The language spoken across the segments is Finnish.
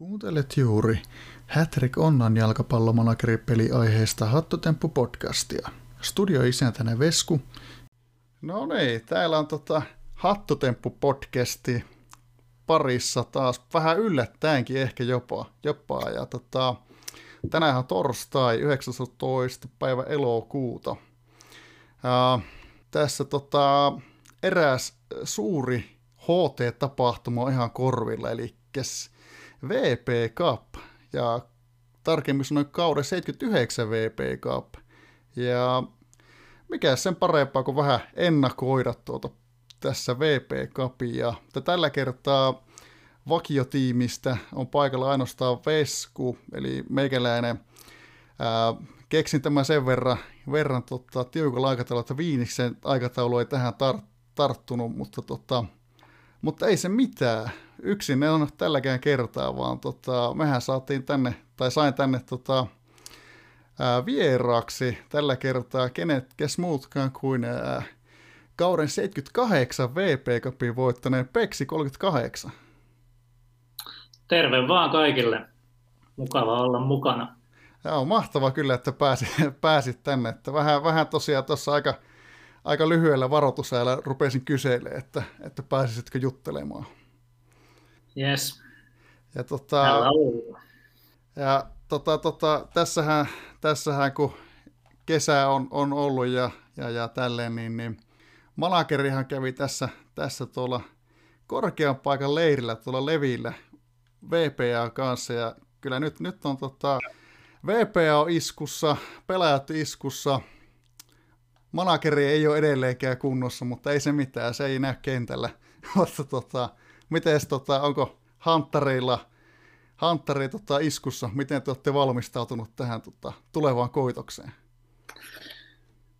Kuuntelet juuri Hattrick Onnan jalkapallomanageri aiheesta Hattotemppu podcastia. Studio isäntänä Vesku. No niin, täällä on tota Hattotemppu podcasti parissa taas vähän yllättäenkin ehkä jopa. jopa. Ja tota, tänään on torstai 19. päivä elokuuta. Ja tässä tota, eräs suuri HT-tapahtuma on ihan korvilla, eli VP Cup ja tarkemmin sanoen kauden 79 VP Cup. Ja mikä sen parempaa kuin vähän ennakoida tuota tässä VP Cupia. Tällä kertaa vakiotiimistä on paikalla ainoastaan Vesku, eli meikäläinen. Ää, keksin tämän sen verran, verran tota, tiukalla aikataululla, että Viiniksen aikataulu ei tähän tar- tarttunut, mutta, tota, mutta ei se mitään yksin ne on tälläkään kertaa, vaan tota, mehän saatiin tänne, tai sain tänne tota, ää, vieraaksi tällä kertaa kenet, kes muutkaan kuin ää, kauden 78 VP Cupin voittaneen Peksi 38. Terve vaan kaikille. Mukava olla mukana. Ja on mahtava kyllä, että pääsit, pääsit tänne. Että vähän, vähän tosiaan tuossa aika, aika lyhyellä varoitusajalla rupesin kyselemään, että, että pääsisitkö juttelemaan. Yes. Ja, tota, ja tota, tota, tässähän, tässähän, kun kesä on, on ollut ja, ja, ja tälleen, niin, niin Malakerihan kävi tässä, tässä tuolla korkean paikan leirillä tuolla Levillä VPA kanssa ja kyllä nyt, nyt on tota, VPA on iskussa, pelaajat iskussa, Malakeri ei ole edelleenkään kunnossa, mutta ei se mitään, se ei näy kentällä. mutta tota, Miten tota, onko Hunterilla, Hunteri tota, iskussa, miten te olette valmistautunut tähän tota, tulevaan koitokseen?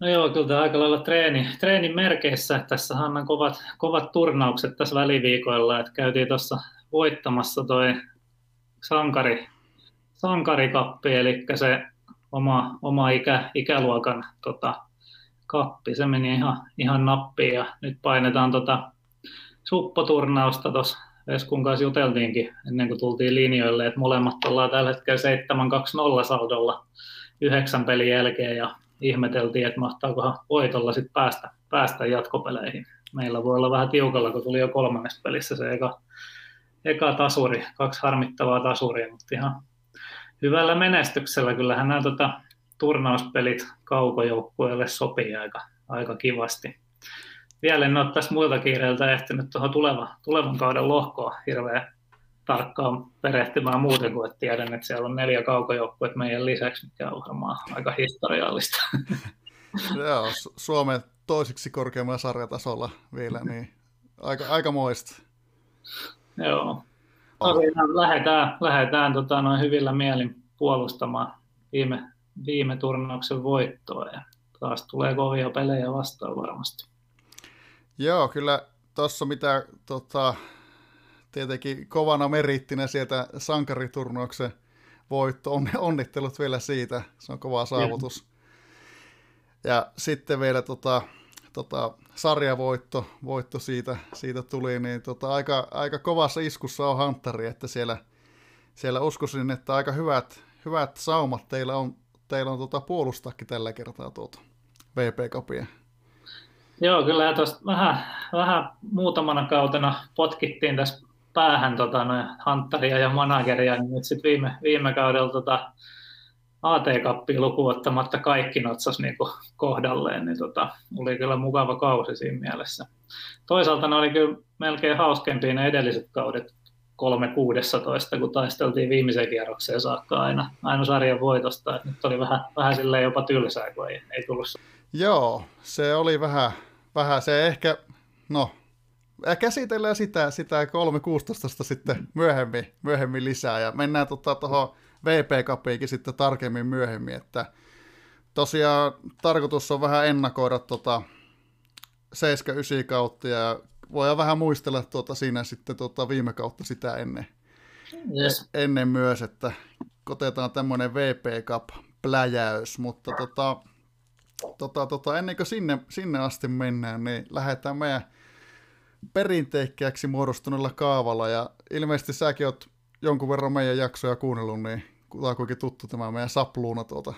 No joo, kyllä aika lailla treeni, treenin merkeissä. Tässä on kovat, kovat turnaukset tässä väliviikoilla, että käytiin tuossa voittamassa toi sankari, sankarikappi, eli se oma, oma ikä, ikäluokan tota, kappi, se meni ihan, ihan nappiin ja nyt painetaan tota suppoturnausta tuossa Veskun kanssa juteltiinkin ennen kuin tultiin linjoille, että molemmat ollaan tällä hetkellä 7-2-0 saldolla yhdeksän pelin jälkeen ja ihmeteltiin, että mahtaakohan voitolla sitten päästä, päästä jatkopeleihin. Meillä voi olla vähän tiukalla, kun tuli jo kolmannessa pelissä se eka, eka tasuri, kaksi harmittavaa tasuria, mutta ihan hyvällä menestyksellä. Kyllähän nämä tota, turnauspelit kaukojoukkueelle sopii aika, aika kivasti vielä en ole tässä muilta kiireiltä ehtinyt tuohon tuleva, tulevan kauden lohkoa hirveän tarkkaan perehtymään muuten kuin, että tiedän, että siellä on neljä kaukojoukkuetta meidän lisäksi, mikä on varmaan aika historiallista. Joo, Suomen toisiksi korkeammalla sarjatasolla vielä, niin aika, aika moista. Joo. Tosiaan lähdetään, lähdetään tota, noin hyvillä mielin puolustamaan viime, viime turnauksen voittoa ja taas tulee kovia pelejä vastaan varmasti. Joo, kyllä tuossa mitä tota, tietenkin kovana merittinä sieltä sankariturnauksen voitto, on, onnittelut vielä siitä, se on kova saavutus. Ja sitten vielä tota, tota, sarjavoitto voitto siitä, siitä tuli, niin tota, aika, aika kovassa iskussa on Hunteri, että siellä, siellä uskoisin, että aika hyvät, hyvät saumat teillä on, teillä on tota, puolustakin tällä kertaa tuota VP-kapia. Joo, kyllä tuosta vähän, vähän muutamana kautena potkittiin tässä päähän tota, noin Hunteria ja manageria, niin nyt sitten viime, viime kaudella tota, AT-kappi lukuun ottamatta kaikki notsas niin kohdalleen, niin tota, oli kyllä mukava kausi siinä mielessä. Toisaalta ne oli kyllä melkein hauskempia ne edelliset kaudet, 3-16, kun taisteltiin viimeiseen kierrokseen saakka aina, aina sarjan voitosta. Et nyt oli vähän, vähän silleen jopa tylsää, kun ei, ei tullut. Joo, se oli vähän, vähän se ehkä, no, käsitellään sitä, sitä 3.16 sitten myöhemmin, myöhemmin lisää ja mennään tuohon tota, VP Cupiinkin sitten tarkemmin myöhemmin, että tosiaan tarkoitus on vähän ennakoida tota 7-9 kautta ja voidaan vähän muistella tuota siinä sitten tuota viime kautta sitä ennen, yes. ennen myös, että kotetaan tämmöinen VP Cup pläjäys, mutta tota, tota, tota, ennen kuin sinne, sinne asti mennään, niin lähdetään meidän perinteikkääksi muodostuneella kaavalla, ja ilmeisesti säkin oot jonkun verran meidän jaksoja kuunnellut, niin tämä kuinka tuttu tämä meidän sapluuna tuota.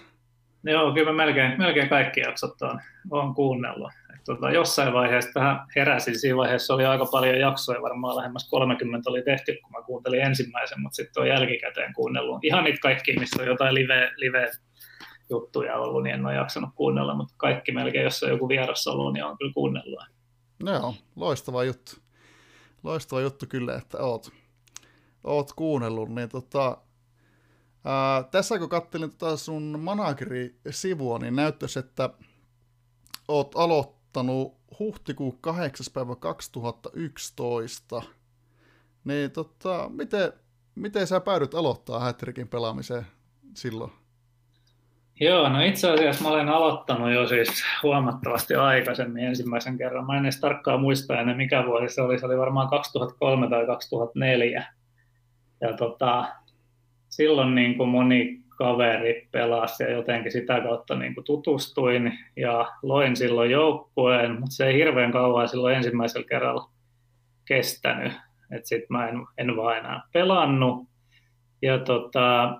Joo, kyllä mä melkein, melkein kaikki jaksot on, on kuunnellut. Tota, jossain vaiheessa tähän heräsin, siinä vaiheessa oli aika paljon jaksoja, varmaan lähemmäs 30 oli tehty, kun mä kuuntelin ensimmäisen, mutta sitten on jälkikäteen kuunnellut. Ihan niitä kaikki, missä on jotain live, live juttuja ollut, niin en ole jaksanut kuunnella, mutta kaikki melkein, jos on joku vieras ollut, niin on kyllä kuunnellut. Joo, loistava juttu. Loistava juttu kyllä, että oot, oot kuunnellut. Niin tota, ää, tässä kun katselin tota sun manageri-sivua, niin näyttäisi, että oot aloittanut huhtikuun 8. päivä 2011. Niin tota, miten, miten sä päädyt aloittaa Hätrikin pelaamiseen silloin? Joo, no itse asiassa mä olen aloittanut jo siis huomattavasti aikaisemmin ensimmäisen kerran. Mä en edes tarkkaan muista enää mikä vuosi se oli. Se oli varmaan 2003 tai 2004. Ja tota, silloin niin kuin moni kaveri pelasi ja jotenkin sitä kautta niin kuin tutustuin ja loin silloin joukkueen, mutta se ei hirveän kauan silloin ensimmäisellä kerralla kestänyt. Että sitten mä en, en vaan enää pelannut. Ja tota,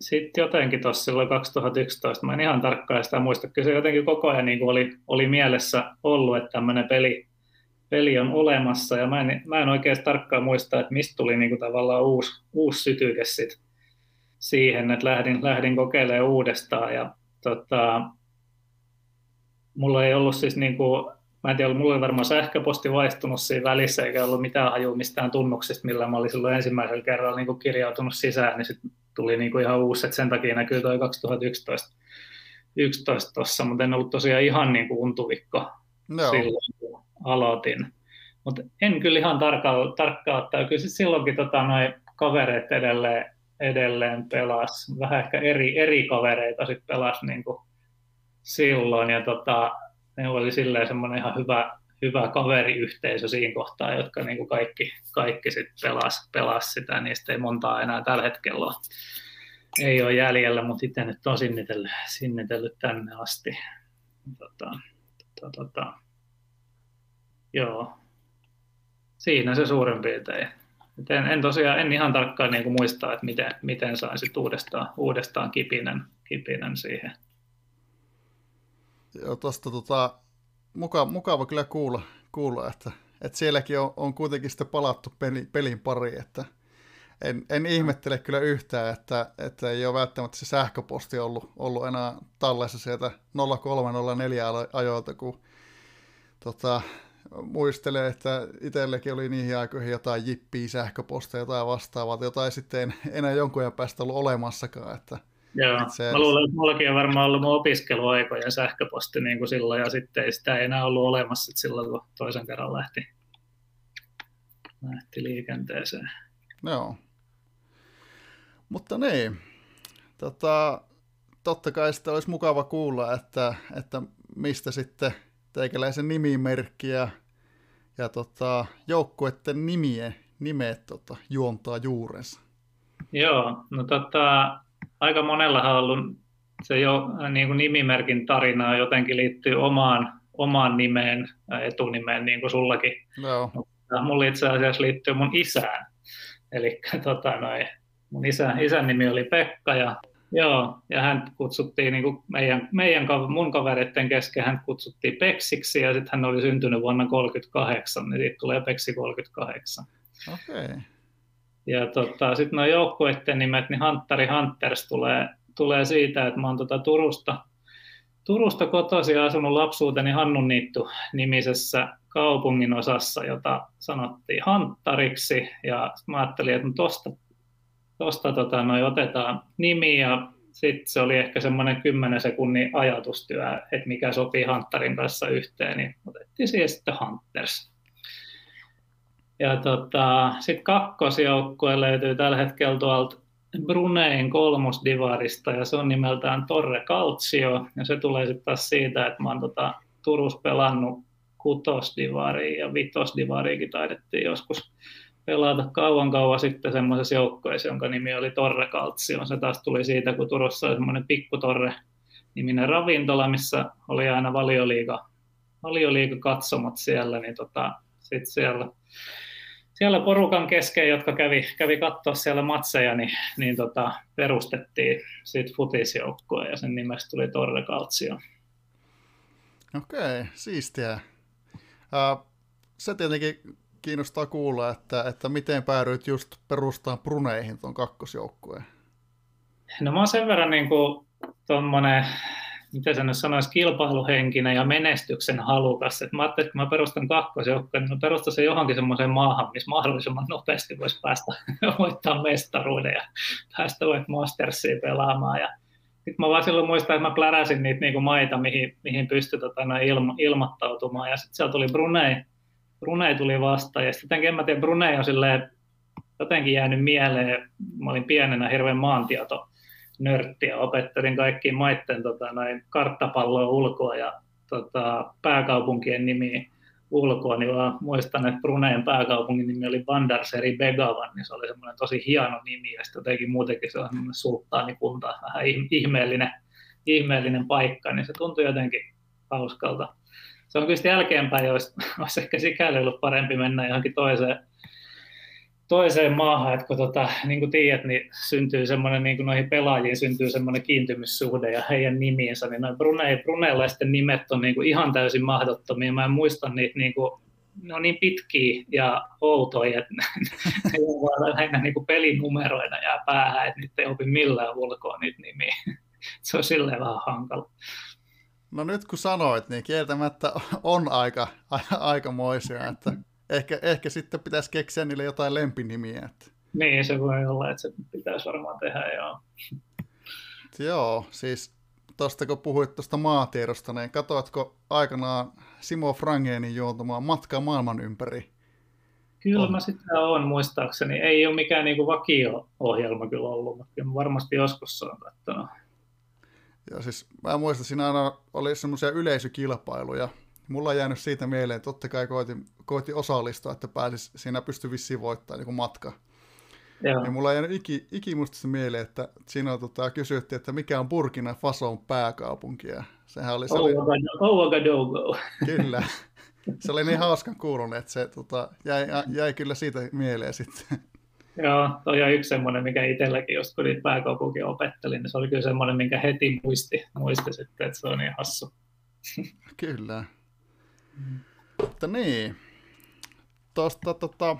sitten jotenkin tuossa silloin 2011, mä en ihan tarkkaan sitä muista, kyllä se jotenkin koko ajan niin oli, oli mielessä ollut, että tämmöinen peli, peli on olemassa, ja mä en, mä en oikein tarkkaan muista, että mistä tuli niin kuin tavallaan uusi, uusi sytyke sit siihen, että lähdin, lähdin kokeilemaan uudestaan, ja tota, mulla ei ollut siis niin kuin, mä en tiedä, mulla oli varmaan sähköposti vaihtunut siinä välissä, eikä ollut mitään hajua mistään tunnuksista, millä mä olin silloin ensimmäisellä kerralla niin kuin kirjautunut sisään, niin sitten tuli niin kuin ihan uusi, että sen takia näkyy toi 2011 11 tossa, mutta en ollut tosiaan ihan niin kuin untuvikko no. silloin, kun aloitin. Mutta en kyllä ihan tarkkaan, tarkkaan ottaa. Kyllä silloinkin tota, noin kavereet edelleen, edelleen pelas. Vähän ehkä eri, eri kavereita sitten pelas niin kuin silloin. Ja tota, ne oli silleen semmoinen ihan hyvä, hyvä kaveriyhteisö siinä kohtaa, jotka niin kuin kaikki, kaikki sit pelas, pelas sitä, niistä ei montaa enää tällä hetkellä ole, ei ole jäljellä, mutta itse nyt on sinnitellyt, sinnitellyt tänne asti. Tota, tota, tota. Joo, siinä se suurin piirtein. En, en tosiaan, en ihan tarkkaan niin muista, että miten, miten sain sit uudestaan, uudestaan kipinen, kipinen siihen. Joo, tuosta tota, mukava, mukava kyllä kuulla, kuulla että, että sielläkin on, on kuitenkin sitten palattu peli, pelin pari, että en, en ihmettele kyllä yhtään, että, että ei ole välttämättä se sähköposti ollut, ollut enää tallessa sieltä 0304 ajoilta, kun tota, muistelee, että itsellekin oli niihin aikoihin jotain jippiä sähköposteja tai vastaavaa, jotain sitten en enää jonkun ajan päästä ollut olemassakaan, että Joo, se... mä luulen, että mullakin on varmaan ollut mun opiskeluaikojen sähköposti niin kuin silloin, ja sitten ei sitä enää ollut olemassa silloin, kun toisen kerran lähti, lähti liikenteeseen. Joo. Mutta niin, tota, totta kai sitten olisi mukava kuulla, että, että mistä sitten teikäläisen nimimerkki ja, ja tota, joukkueiden nimien, nimet tota, juontaa juurensa. Joo, no tota, aika monellahan on ollut se jo niin kuin nimimerkin tarina jotenkin liittyy omaan, omaan nimeen, etunimeen, niin kuin sullakin. No. Mutta mulla itse asiassa liittyy mun isään. Eli tota, noin, mun isä, isän nimi oli Pekka ja, joo, ja hän kutsuttiin niin kuin meidän, meidän, mun kavereiden kesken hän kutsuttiin Peksiksi ja sitten hän oli syntynyt vuonna 1938, niin siitä tulee Peksi 38. Okei. Okay. Ja tota, sitten nuo joukkueiden nimet, niin Hunteri Hunters tulee, tulee siitä, että mä oon tota Turusta, Turusta kotoisin ja asunut lapsuuteni Hannunniittu nimisessä kaupungin osassa, jota sanottiin Hanttariksi. Ja mä ajattelin, että tosta, tosta tota, otetaan nimi ja sitten se oli ehkä semmoinen 10 sekunnin ajatustyö, että mikä sopii Hunterin kanssa yhteen, niin otettiin siihen sitten Hunters. Ja tota, sitten kakkosjoukkue löytyy tällä hetkellä tuolta Brunein kolmosdivarista ja se on nimeltään Torre Calcio ja se tulee sitten taas siitä, että mä oon tota, Turus pelannut kutosdivariin ja vitosdivariinkin taidettiin joskus pelata kauan kauan sitten semmoisessa joukkueessa, jonka nimi oli Torre Calcio. Se taas tuli siitä, kun Turussa oli semmoinen pikkutorre niminen ravintola, missä oli aina valioliiga, valioliiga katsomot siellä, niin tota, sitten siellä siellä porukan kesken, jotka kävi, kävi katsoa siellä matseja, niin, niin tota, perustettiin siitä futisjoukkoa ja sen nimestä tuli Torre Calcio. Okei, siistiä. Uh, se tietenkin kiinnostaa kuulla, että, että miten päädyit just perustaa Bruneihin tuon kakkosjoukkueen. No mä oon sen verran niin kuin tommonen, miten se nyt sanoisi, kilpailuhenkinen ja menestyksen halukas. Et mä ajattelin, että kun mä perustan kakkosjoukkueen, niin mä perustan sen johonkin semmoiseen maahan, missä mahdollisimman nopeasti voisi päästä voittaa mestaruuden ja päästä vaikka Mastersiin pelaamaan. Ja sitten mä vaan silloin muistan, että mä pläräsin niitä niinku maita, mihin, mihin pystyi tota, ilmo, ilmoittautumaan. Ja sitten siellä tuli Brunei, Brunei tuli vastaan. Ja sitten en mä tiedä, Brunei on silleen jotenkin jäänyt mieleen. Mä olin pienenä hirveän maantieto nörtti ja opettelin kaikkiin maitten tota, noin karttapalloa ulkoa ja tota, pääkaupunkien nimiä ulkoa, niin vaan muistan, että Bruneen pääkaupungin nimi oli Bandarseri Begavan, niin se oli semmoinen tosi hieno nimi, ja sitten jotenkin muutenkin se on semmoinen sulttaanikunta, vähän ihmeellinen, ihmeellinen paikka, niin se tuntui jotenkin hauskalta. Se on kyllä jälkeenpäin, olisi, olisi ehkä sikäli ollut parempi mennä johonkin toiseen toiseen maahan, että kun tota, niin kuin tiedät, niin syntyy semmoinen, niin kuin noihin pelaajiin syntyy semmoinen kiintymyssuhde ja heidän nimiinsä, niin noin Brunei, bruneilaisten nimet on niin kuin ihan täysin mahdottomia. Mä en muista niitä, niin kuin, ne on niin pitkiä ja outoja, että ne vaan lähinnä niin kuin pelinumeroina jää päähän, että niitä ei opi millään ulkoa niitä nimiä. Se on silleen vähän hankala. No nyt kun sanoit, niin kieltämättä on aika, aikamoisia, että ehkä, ehkä sitten pitäisi keksiä niille jotain lempinimiä. Että. Niin, se voi olla, että se pitäisi varmaan tehdä, joo. Joo, siis tuosta kun puhuit tuosta maatiedosta, niin katoatko aikanaan Simo Frangenin juontamaan matkaa maailman ympäri? Kyllä on. mä sitä on muistaakseni. Ei ole mikään niinku vakio-ohjelma kyllä ollut, mutta kyllä varmasti joskus on katsonut. Ja siis mä muistan, siinä aina oli semmoisia yleisökilpailuja, mulla on jäänyt siitä mieleen, että totta kai koitin, koitin osallistua, että pääsis, siinä pystyi vissiin voittamaan niin matka. Joo. Ja mulla on jäänyt iki, ikimuistista mieleen, että siinä tota, kysyttiin, että mikä on Burkina Fason pääkaupunki. Ja sehän oli, se oli... Ouagadougou. Kyllä. Se oli niin hauskan kuulunut, että se tota, jäi, jäi kyllä siitä mieleen sitten. Joo, toi on yksi semmoinen, mikä itselläkin, jos kun niitä pääkaupunkia opettelin, niin se oli kyllä semmoinen, minkä heti muisti, muisti sitten, että se on niin hassu. Kyllä. Mutta niin, tuosta tota,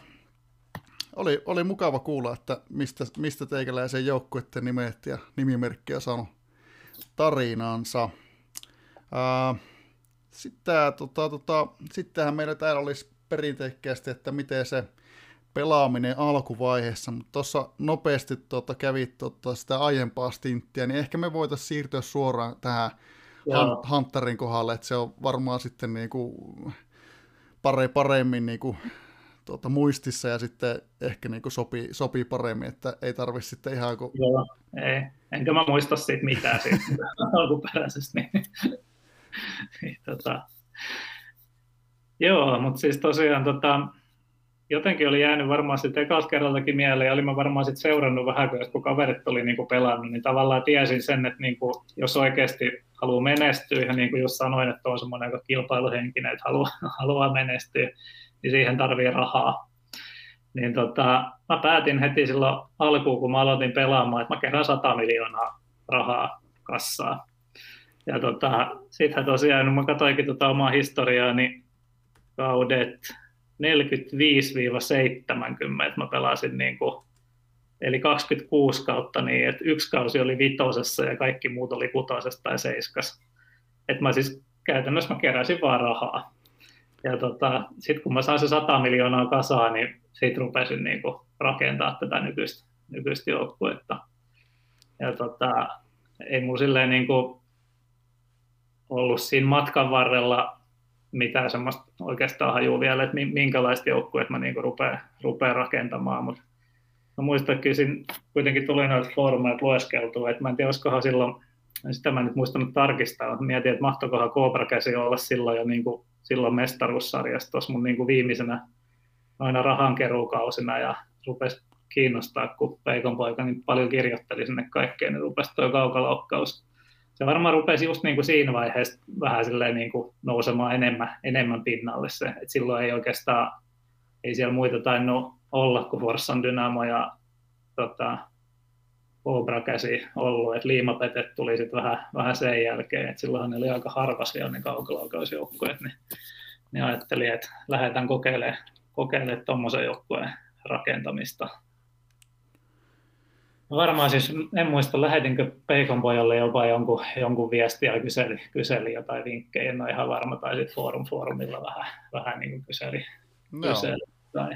oli, oli mukava kuulla, että mistä, mistä teikäläisen joukkueiden nimet ja nimimerkkiä on saanut tarinaansa. sitten, tota, tota, sittenhän meillä täällä olisi perinteikkäästi, että miten se pelaaminen alkuvaiheessa, mutta tuossa nopeasti tota, kävit tota, sitä aiempaa stinttiä, niin ehkä me voitaisiin siirtyä suoraan tähän Hunterin kohdalle, että se on varmaan sitten niinku pare, paremmin niinku, tuota, muistissa ja sitten ehkä niinku sopii, sopii paremmin, että ei tarvitse sitten ihan kun... Joo, ei. Enkä mä muista siitä mitään siitä alkuperäisesti. Niin, niin, tota, joo, mutta siis tosiaan tota, jotenkin oli jäänyt varmaan sitten ekalla kerrallakin mieleen, ja olin mä varmaan sitten seurannut vähän, kun kaverit oli niinku pelannut, niin tavallaan tiesin sen, että niinku, jos oikeasti haluaa menestyä, ja niin kuin just sanoin, että on semmoinen aika kilpailuhenkinen, että haluaa, haluaa menestyä, niin siihen tarvii rahaa. Niin tota, mä päätin heti silloin alkuun, kun mä aloitin pelaamaan, että mä kerään 100 miljoonaa rahaa kassaa. Ja tota, sittenhän tosiaan, mä katsoinkin tota omaa historiaa, niin kaudet 45-70, mä pelasin niin kuin, eli 26 kautta niin, että yksi kausi oli vitosessa ja kaikki muut oli kutosessa tai seiskas. Että mä siis käytännössä mä keräsin vaan rahaa. Ja tota, sitten kun mä sain se 100 miljoonaa kasaan, niin siitä rupesin niin kuin rakentaa tätä nykyistä, nykyistä joukkuetta. Ja tota, ei mulla silleen niin kuin ollut siinä matkan varrella mitään semmoista oikeastaan hajua vielä, että minkälaista joukkuetta mä niin rupean, rupean rakentamaan, mutta mä muistan, että siinä kuitenkin tuli noita foorumeita lueskeltua, että mä en tiedä, olisikohan silloin, sitä mä en nyt muistanut tarkistaa, mutta mietin, että mahtoikohan Cobra käsi olla silloin jo niin kuin, silloin mestaruussarjassa tuossa mun niin kuin viimeisenä noina rahankeruukausina ja rupesi kiinnostaa, kun Peikon poika niin paljon kirjoitteli sinne kaikkeen, niin rupesi tuo kaukalaukkaus. Se varmaan rupesi just niin kuin siinä vaiheessa vähän silleen niin kuin nousemaan enemmän, enemmän pinnalle se, että silloin ei oikeastaan ei siellä muita tainnut olla kuin Forssan Dynamo ja tota, Obra käsi ollut, että liimapetet tuli sitten vähän, vähän sen jälkeen, että silloin ne oli aika harvas vielä ne kaukolaukausjoukkueet, niin ne ajatteli, että lähdetään kokeilemaan, kokeilemaan tuommoisen joukkueen rakentamista. Varmaan siis, en muista, lähetinkö Peikon pojalle jopa jonkun, jonkun viestiä ja kyseli, kyseli jotain vinkkejä, en ole ihan varma, tai sitten forum, foorumilla vähän, vähän niin kuin kyseli, no. kyseli tai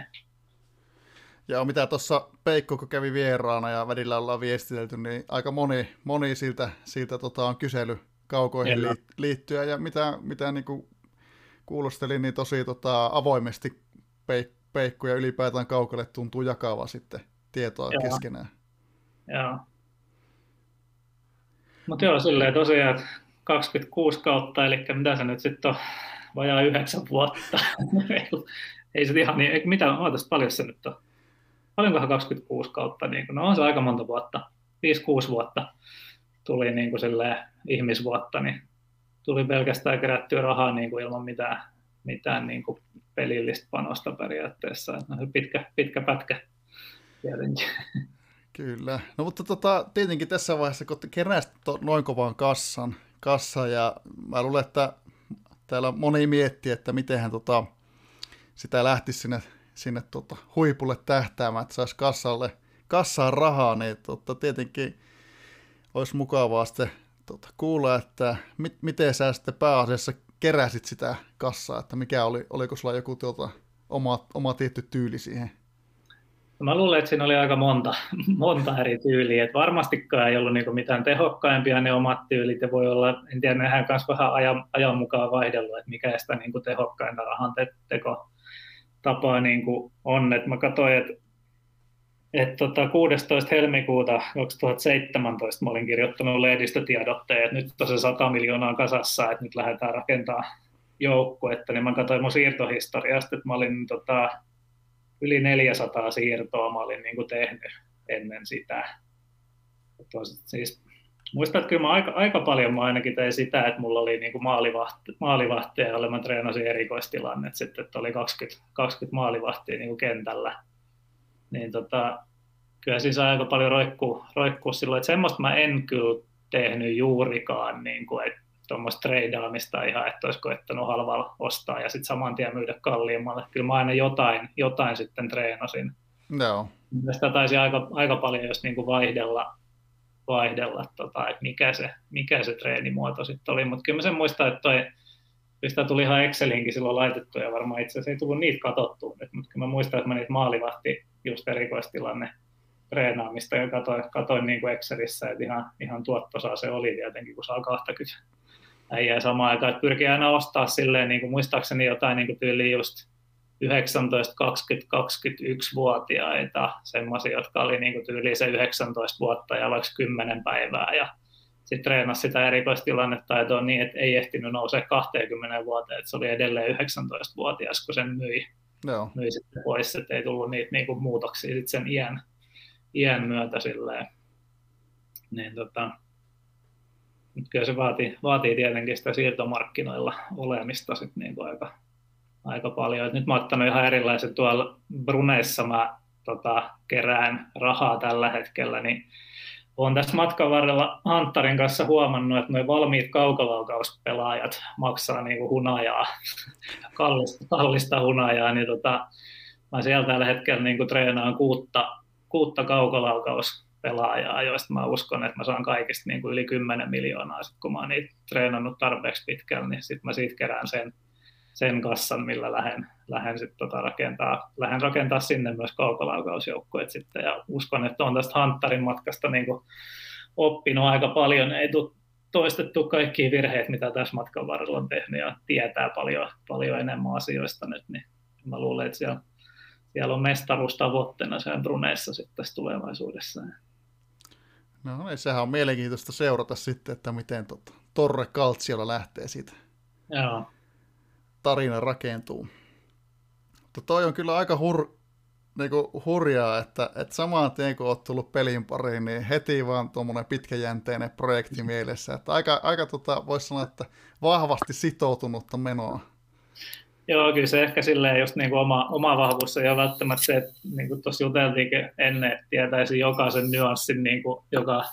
ja mitä tuossa Peikko, kun kävi vieraana ja välillä ollaan viestitelty, niin aika moni, moni siltä, siltä tota, on kysely kaukoihin li, liittyen. Ja mitä, mitä niin kuin kuulostelin, niin tosi tota, avoimesti peik, Peikko ja ylipäätään kaukalle tuntuu jakava sitten tietoa joo. keskenään. Joo. Mutta joo, silleen tosiaan, että 26 kautta, eli mitä se nyt sitten on, vajaa yhdeksän vuotta. ei se ihan niin, mitä, ootas paljon se nyt on? paljonkohan 26 kautta, niin kuin, no on se aika monta vuotta, 5-6 vuotta tuli niin kuin ihmisvuotta, niin tuli pelkästään kerättyä rahaa niin kuin ilman mitään, mitään niin kuin pelillistä panosta periaatteessa. No, pitkä, pitkä pätkä tietenkin. Kyllä. No mutta tota, tietenkin tässä vaiheessa, kun keräsit noin kovan kassan, kassa ja mä luulen, että täällä moni miettii, että miten hän tota, sitä lähtisi sinne sinne tota, huipulle tähtäämään, että saisi kassalle, kassaan rahaa, niin tota, tietenkin olisi mukavaa sitten tota, kuulla, että mit, miten sä sitten pääasiassa keräsit sitä kassaa, että mikä oli, oliko sulla joku tuota, oma, oma tietty tyyli siihen? Mä luulen, että siinä oli aika monta, monta eri tyyliä. että varmastikaan ei ollut niinku mitään tehokkaimpia ne omat tyylit, ja voi olla, en tiedä, nehän kanssa vähän ajan, ajan mukaan vaihdellut, että mikä sitä niinku tehokkainta rahan te, teko tapaa niin kuin on. Et mä katsoin, että et tota 16. helmikuuta 2017 mä olin kirjoittanut lehdistötiedotteen, että nyt on se 100 miljoonaa kasassa, että nyt lähdetään rakentamaan joukkuetta, niin mä katsoin mun siirtohistoriasta, että mä olin tota, yli 400 siirtoa mä olin niin kuin tehnyt ennen sitä. Siis muistan, että kyllä mä aika, aika paljon mä ainakin tein sitä, että mulla oli niin maalivahti, maalivahteja, jolle mä treenasin erikoistilannet sitten, että oli 20, 20 maalivahtia niin kuin kentällä. Niin tota, kyllä siis aika paljon roikkuu, roikkuu silloin, että semmoista mä en kyllä tehnyt juurikaan, niin kuin, että tuommoista treidaamista ihan, että olisi koettanut halvalla ostaa ja sitten saman tien myydä kalliimmalle. Kyllä mä aina jotain, jotain sitten treenasin. No. Sitä taisi aika, aika paljon jos niin kuin vaihdella, vaihdella, tota, että mikä se, mikä se treenimuoto sitten oli. Mutta kyllä mä sen muistan, että toi, sitä tuli ihan Excelinkin silloin laitettu ja varmaan itse asiassa ei tullut niitä katsottua nyt, mutta kyllä mä muistan, että mä niitä maalivahti just erikoistilanne treenaamista ja katoin, katoin niin kuin Excelissä, että ihan, ihan tuottosaa se oli tietenkin, kun saa 20 äijää samaan aikaan, että pyrkii aina ostaa silleen, niin kuin muistaakseni jotain niin kuin tyyliin just 19, 20, 21-vuotiaita, semmoisia, jotka oli niin kuin tyyli se 19 vuotta ja vaikka 10 päivää ja sitten treenasi sitä erikoistilannetta, että on niin, että ei ehtinyt nousea 20 vuoteen, että se oli edelleen 19-vuotias, kun sen myi, Joo. myi sitten pois, että ei tullut niitä niin kuin muutoksia sit sen iän, iän myötä silleen. Niin tota, kyllä se vaatii, vaatii tietenkin sitä siirtomarkkinoilla olemista sit niin kuin aika, aika paljon. Et nyt mä oon ottanut ihan erilaisen tuolla Bruneissa mä tota, kerään rahaa tällä hetkellä, niin olen tässä matkan varrella Hanttarin kanssa huomannut, että nuo valmiit kaukolaukaus-pelaajat maksaa niin kuin hunajaa, kallista, kallista hunajaa, niin tota, mä siellä tällä hetkellä niin kuin treenaan kuutta, kuutta kaukolaukaus-pelaajaa, joista mä uskon, että mä saan kaikista niin kuin yli 10 miljoonaa, sit kun mä oon niitä treenannut tarpeeksi pitkällä, niin sitten mä siitä kerään sen sen kassan, millä lähden, lähden, sit tota rakentaa, lähden rakentaa sinne myös kaukolaukausjoukkueet sitten. Ja uskon, että on tästä Hanttarin matkasta niin kuin oppinut aika paljon. Ei tule toistettu kaikki virheet, mitä tässä matkan varrella on tehnyt ja tietää paljon, paljon enemmän asioista nyt, niin mä luulen, että siellä, siellä on mestaruus tavoitteena siellä Bruneissa sitten tässä tulevaisuudessa. No niin, sehän on mielenkiintoista seurata sitten, että miten tota, Torre Kaltsiolla lähtee siitä. Joo tarina rakentuu. Mutta toi on kyllä aika hur, niinku hurjaa, että, että samaan tien kun oot tullut pelin pariin, niin heti vaan tuommoinen pitkäjänteinen projekti mielessä. Että aika, aika tota, voisi sanoa, että vahvasti sitoutunutta menoa. Joo, kyllä se ehkä silleen just niin kuin oma, oma vahvuus ei ole välttämättä se, että niin kuin tuossa juteltiinkin ennen, että tietäisi jokaisen nyanssin niin kuin joka,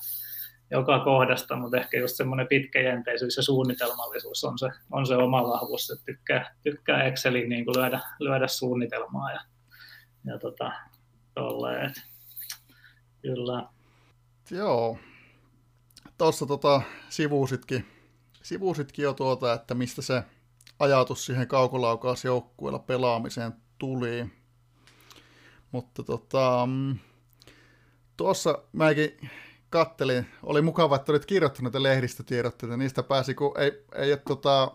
joka kohdasta, mutta ehkä just semmoinen pitkäjänteisyys ja suunnitelmallisuus on se, on se oma vahvuus, että tykkää, tykkää Excelin niin kuin lyödä, lyödä suunnitelmaa ja, ja tota, tolleen, kyllä. Joo, tuossa tota, sivuusitkin, sivuusitkin jo tuota, että mistä se ajatus siihen kaukolaukausjoukkueella pelaamiseen tuli. Mutta tota, mm, tuossa mäkin kattelin, oli mukava, että olit kirjoittanut näitä lehdistötiedotteita, niistä pääsi, kun ei, ei ole tota,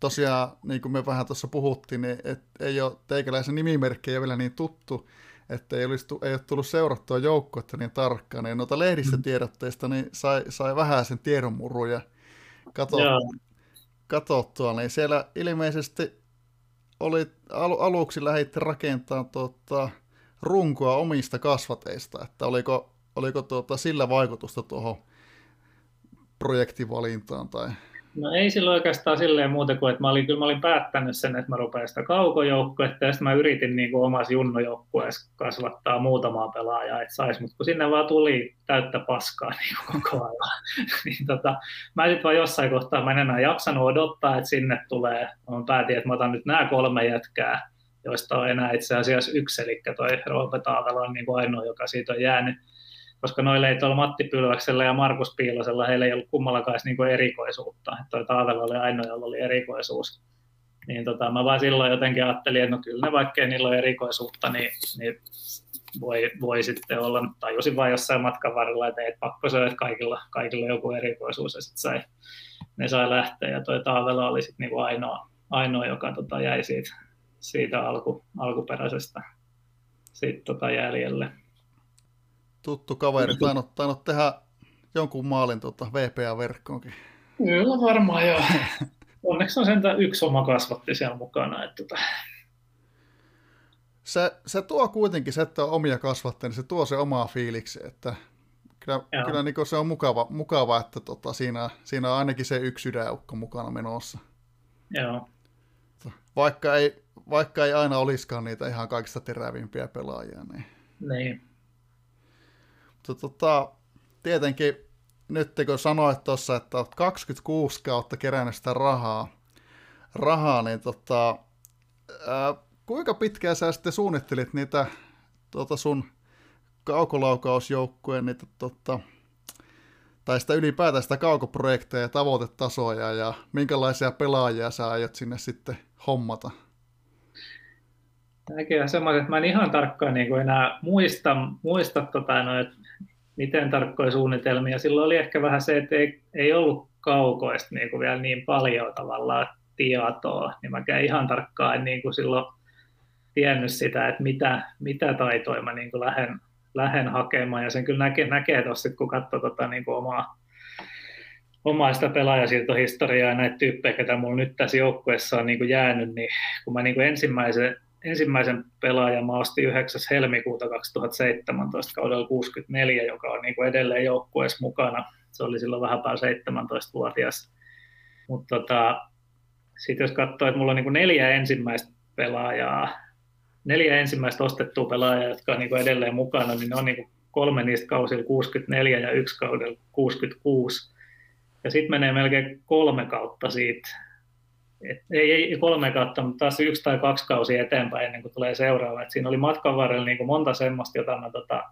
tosiaan, niin kuin me vähän tuossa puhuttiin, niin et, ei ole teikäläisen nimimerkki ei ole vielä niin tuttu, että ei, olisi, ei ole tullut seurattua joukkuetta niin tarkkaan, niin noita lehdistötiedotteista niin sai, sai vähän sen tiedonmurun ja kato, katsottua, niin siellä ilmeisesti oli, al, aluksi lähditte rakentaa tuota, runkoa omista kasvateista, että oliko, oliko tuota, sillä vaikutusta tuohon projektivalintaan tai No ei silloin oikeastaan silleen muuta kuin, että mä olin, kyllä mä olin päättänyt sen, että mä rupean sitä kaukojoukkuetta ja sitten mä yritin niin kuin omassa junnojoukkueessa kasvattaa muutamaa pelaajaa, että sais, mutta kun sinne vaan tuli täyttä paskaa niin kuin koko ajan, niin tota, mä sitten vaan jossain kohtaa mä en enää jaksanut odottaa, että sinne tulee, mä päätin, että mä otan nyt nämä kolme jätkää, joista on enää itse asiassa yksi, eli toi Roope Taavelo on niin kuin ainoa, joka siitä on jäänyt koska noille ei tuolla Matti Pylväksellä ja Markus Piilosella, heillä ei ollut kummallakaan niin kuin erikoisuutta. Että toi Taavella oli ainoa, jolla oli erikoisuus. Niin tota, mä vaan silloin jotenkin ajattelin, että no kyllä ne vaikkei niillä ole erikoisuutta, niin, niin voi, voi sitten olla, tajusin vain jossain matkan varrella, että ei pakko se, että kaikilla, kaikilla joku erikoisuus ja sitten sai, ne sai lähteä ja toi Taavela oli sitten niinku ainoa, ainoa, joka tota jäi siitä, siitä alku, alkuperäisestä siitä tota jäljelle tuttu kaveri, tainnut, tainnut tehdä jonkun maalin tuota VPA-verkkoonkin. Kyllä varmaan joo. Onneksi on sentään yksi oma kasvatti siellä mukana. Että tota. se, se tuo kuitenkin, se, että on omia kasvatteja, niin se tuo se omaa fiiliksi, että kyllä, kyllä niin se on mukava, mukava että tota, siinä, siinä on ainakin se yksi sydäukko mukana menossa. Joo. Vaikka ei, vaikka ei aina olisikaan niitä ihan kaikista terävimpiä pelaajia. Niin. niin. Mutta tota, tietenkin nyt kun sanoit tuossa, että olet 26 kautta kerännyt sitä rahaa, rahaa niin tota, ää, kuinka pitkään sä sitten suunnittelit niitä tota sun kaukolaukausjoukkueen niitä tota, tai sitä ylipäätään sitä kaukoprojekteja ja tavoitetasoja ja minkälaisia pelaajia sä aiot sinne sitten hommata? Tämäkin on semmoinen, että mä en ihan tarkkaan niin kuin enää muista, muista tota, no, että miten tarkkoja suunnitelmia. Silloin oli ehkä vähän se, että ei, ei ollut kaukoista niin kuin vielä niin paljon tavallaan tietoa, niin mä ihan tarkkaan niin kuin silloin tiennyt sitä, että mitä, mitä taitoja mä niin kuin lähden, lähden hakemaan, ja sen kyllä näkee, näkee tuossa, kun katsoo tota, niin kuin omaa, omaa sitä pelaajasiirtohistoriaa ja näitä tyyppejä, ketä mulla nyt tässä joukkueessa on niin kuin jäänyt, niin kun mä niin kuin ensimmäisen ensimmäisen pelaajan mä ostin 9. helmikuuta 2017 kaudella 64, joka on niin kuin edelleen joukkueessa mukana. Se oli silloin vähän päällä 17-vuotias. Mutta tota, sitten jos katsoo, että mulla on niin kuin neljä ensimmäistä pelaajaa, neljä ensimmäistä ostettua pelaajaa, jotka on niin kuin edelleen mukana, niin ne on niin kuin kolme niistä kausilla 64 ja yksi kaudella 66. Ja sitten menee melkein kolme kautta siitä ei, ei kolme kautta, mutta taas yksi tai kaksi kausia eteenpäin ennen kuin tulee seuraava. Et siinä oli matkan varrella niin kuin monta semmoista, jota mä tota,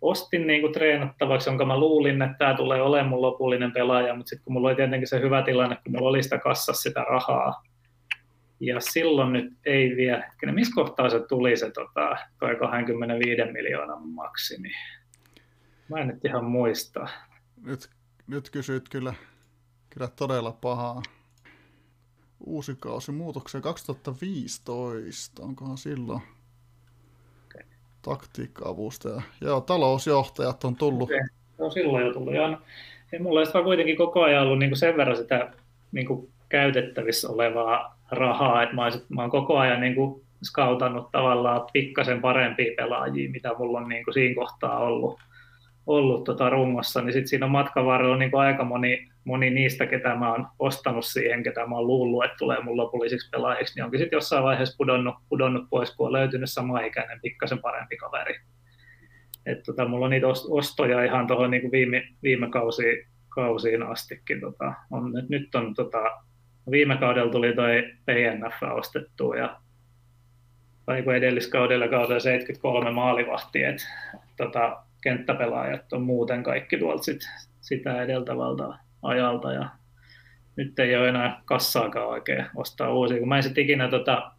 ostin niin kuin treenattavaksi, jonka mä luulin, että tämä tulee olemaan mun lopullinen pelaaja, mutta sitten kun mulla oli tietenkin se hyvä tilanne, kun mulla oli sitä kassassa sitä rahaa, ja silloin nyt ei vielä, hetkinen, missä kohtaa se tuli se tota, toi 25 miljoonan maksimi? Mä en nyt ihan muista. Nyt, nyt kysyt kyllä, kyllä todella pahaa uusi kausi muutoksia 2015, onkohan silloin taktiikka-avustaja. Joo, talousjohtajat on tullut. Okay. No silloin jo tullut. Ja, ja mulla olisi kuitenkin koko ajan ollut niin kuin sen verran sitä niin kuin käytettävissä olevaa rahaa, että mä, olisin, mä olen koko ajan niin kuin skautannut tavallaan pikkasen parempia pelaajia, mitä mulla on niin kuin siinä kohtaa ollut. Ollut tota rungossa, niin sitten siinä on matkan varrella niin kuin aika moni, moni niistä, ketä mä oon ostanut siihen, ketä mä oon luullut, että tulee mun lopullisiksi pelaajiksi, niin onkin sitten jossain vaiheessa pudonnut, pudonnut pois, kun on löytynyt sama ikäinen, pikkasen parempi kaveri. Et tota, mulla on niitä ostoja ihan tuohon niin viime, viime kausiin, kausiin astikin. Tota, on, nyt, nyt on tota, viime kaudella tuli toi PNF ostettu ja tai kun edelliskaudella kaudella 73 maalivahti, että tota, kenttäpelaajat on muuten kaikki tuolta sit, sitä edeltävältä ajalta ja nyt ei ole enää kassaakaan oikein ostaa uusia, kun mä en sitten ikinä tota,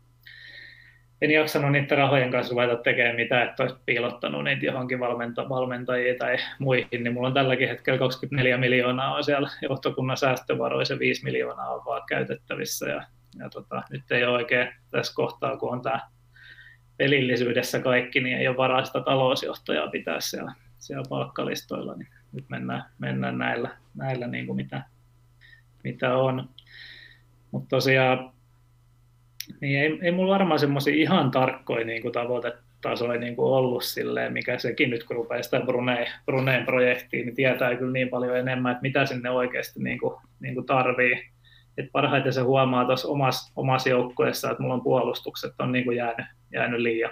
en jaksanut niiden rahojen kanssa ruveta tekemään mitään, että olisi piilottanut niitä johonkin valmenta, valmentajiin tai muihin, niin mulla on tälläkin hetkellä 24 miljoonaa on siellä johtokunnan säästövaroissa 5 miljoonaa on vaan käytettävissä ja, ja tota, nyt ei ole oikein tässä kohtaa, kun on tämä pelillisyydessä kaikki, niin ei ole varaa sitä talousjohtajaa pitää siellä, siellä palkkalistoilla, niin nyt mennään, mennään näillä, näillä niin kuin mitä, mitä on. Mutta tosiaan niin ei, ei mulla varmaan semmoisia ihan tarkkoja niin kuin tavoitetasoja niin kuin ollut silleen, mikä sekin nyt kun rupeaa sitä Brunei, Bruneen projektiin, niin tietää kyllä niin paljon enemmän, että mitä sinne oikeasti niin kuin, niin kuin tarvii. Et parhaiten se huomaa tuossa omassa, omassa joukkueessa, että mulla on puolustukset on niin kuin jäänyt, jäänyt liian,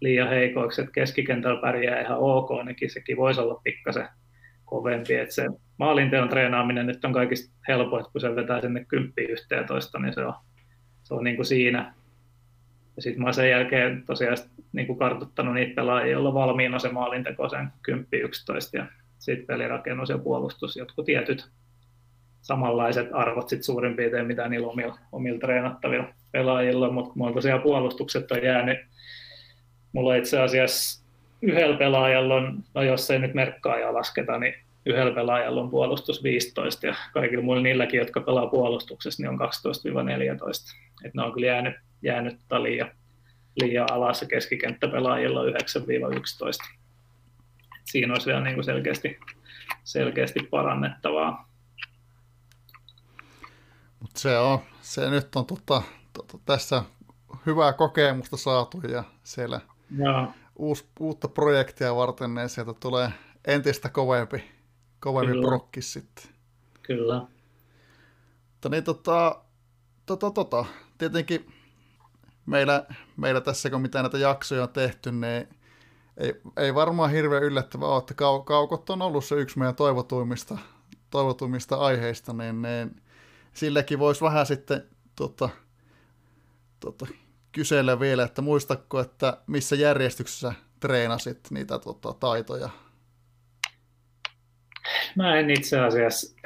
liian heikoiksi, että keskikentällä pärjää ihan ok, nekin sekin voisi olla pikkasen kovempi, että se maalinteon treenaaminen nyt on kaikista helpoin, kun se vetää sinne 10 toista, niin se on se on niin kuin siinä. Ja sitten mä oon sen jälkeen tosiaan niin kuin kartuttanut niitä pelaajia, joilla valmiina se maalinteko sen 10-11 ja sitten pelirakennus ja puolustus, jotkut tietyt samanlaiset arvot sit suurin piirtein, mitä niillä omilla, omilla treenattavilla pelaajilla, mutta mulla tosiaan puolustukset on jäänyt. Mulla itse asiassa yhdellä pelaajalla on, no jos ei nyt merkkaajaa lasketa, niin yhdellä pelaajalla on puolustus 15 ja kaikilla muilla niilläkin, jotka pelaa puolustuksessa, niin on 12-14. Et ne on kyllä jäänyt, jäänyt tota liian, liian alas ja keskikenttäpelaajilla on 9-11. Et siinä olisi vielä niin kuin selkeästi, selkeästi parannettavaa. Mut se on, se nyt on tota, tota, tässä hyvää kokemusta saatu ja siellä Joo. Uus, uutta projektia varten, niin sieltä tulee entistä kovempi kovemmin Kyllä. prokkis sitten. Kyllä. Mutta niin tota, tota, tota, tietenkin meillä, meillä tässä, kun mitä näitä jaksoja on tehty, niin ei, ei varmaan hirveän yllättävää ole, että kau, kaukot on ollut se yksi meidän toivotuimmista, toivotuimmista aiheista, niin, niin silläkin voisi vähän sitten tota, tota, kysellä vielä, että muistatko, että missä järjestyksessä treenasit niitä tota, taitoja Mä en itse asiassa,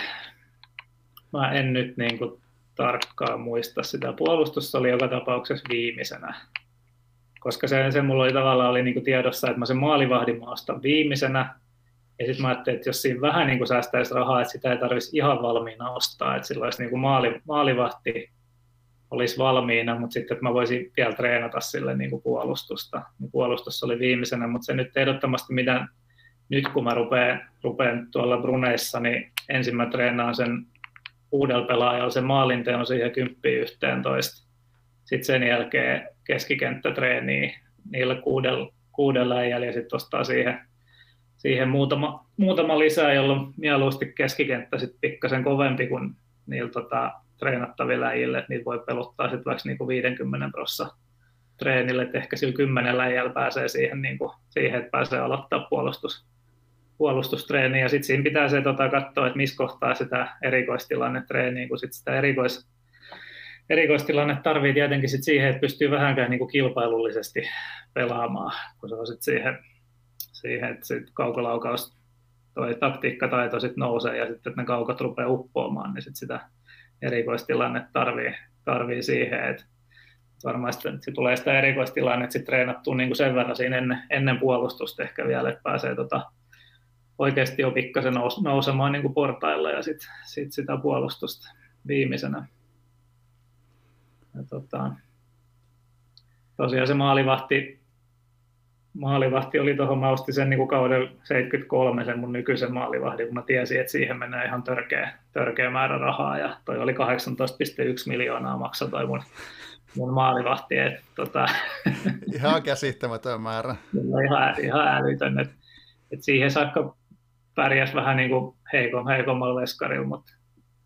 mä en nyt niin kuin tarkkaan muista sitä. Puolustus oli joka tapauksessa viimeisenä, koska se, se mulla oli tavallaan oli niin kuin tiedossa, että mä sen maalivahdin maasta viimeisenä, ja sitten mä ajattelin, että jos siinä vähän niin kuin säästäisi rahaa, että sitä ei tarvitsisi ihan valmiina ostaa, että sillä olisi niin kuin maali, maalivahti olisi valmiina, mutta sitten että mä voisin vielä treenata sille niin kuin puolustusta. Puolustus oli viimeisenä, mutta se nyt ehdottomasti mitään nyt kun mä rupean, rupean tuolla Bruneissa, niin ensin mä treenaan sen uudella pelaajalla sen maalinteon siihen 10 toista. Sitten sen jälkeen keskikenttätreeniä niillä kuudella, kuudella ja sitten ostaa siihen, siihen muutama, muutama lisää, jolloin mieluusti keskikenttä sitten pikkasen kovempi kuin niillä tota, treenattavilla äijillä, niitä voi peluttaa sitten vaikka niinku 50 prosenttia treenille, että ehkä sillä kymmenellä äijällä pääsee siihen, niin kuin, siihen, että pääsee aloittaa puolustus, puolustustreeniä. Ja sitten siinä pitää se tota, katsoa, että missä kohtaa sitä erikoistilannetreeniä, kun sit sitä erikois, erikoistilanne tarvii tietenkin sit siihen, että pystyy vähänkään niin kuin kilpailullisesti pelaamaan, kun se on sit siihen, siihen että sit kaukolaukaus toi taktiikkataito sit nousee ja sitten ne kaukot rupeaa uppoamaan, niin sit sitä erikoistilanne tarvii, tarvii siihen, että varmaan sitten, se tulee sitä erikoistilannetta sitten treenattua niin kuin sen verran siinä ennen, ennen puolustusta ehkä vielä, että pääsee tota, oikeasti jo pikkasen nous, nousemaan niin kuin portailla ja sitten sit sitä puolustusta viimeisenä. Ja tota, tosiaan se maalivahti, maalivahti oli tuohon, mä ostin sen niin kuin kauden 73, sen mun nykyisen maalivahdin, kun mä tiesin, että siihen menee ihan törkeä, törkeä määrä rahaa, ja toi oli 18,1 miljoonaa maksaa toi mun, mun maalivahti. Et, tota, ihan käsittämätön määrä. ihan, ihan älytön, että et siihen saakka pärjäs vähän niin kuin heikom, heikommalla veskarilla, mutta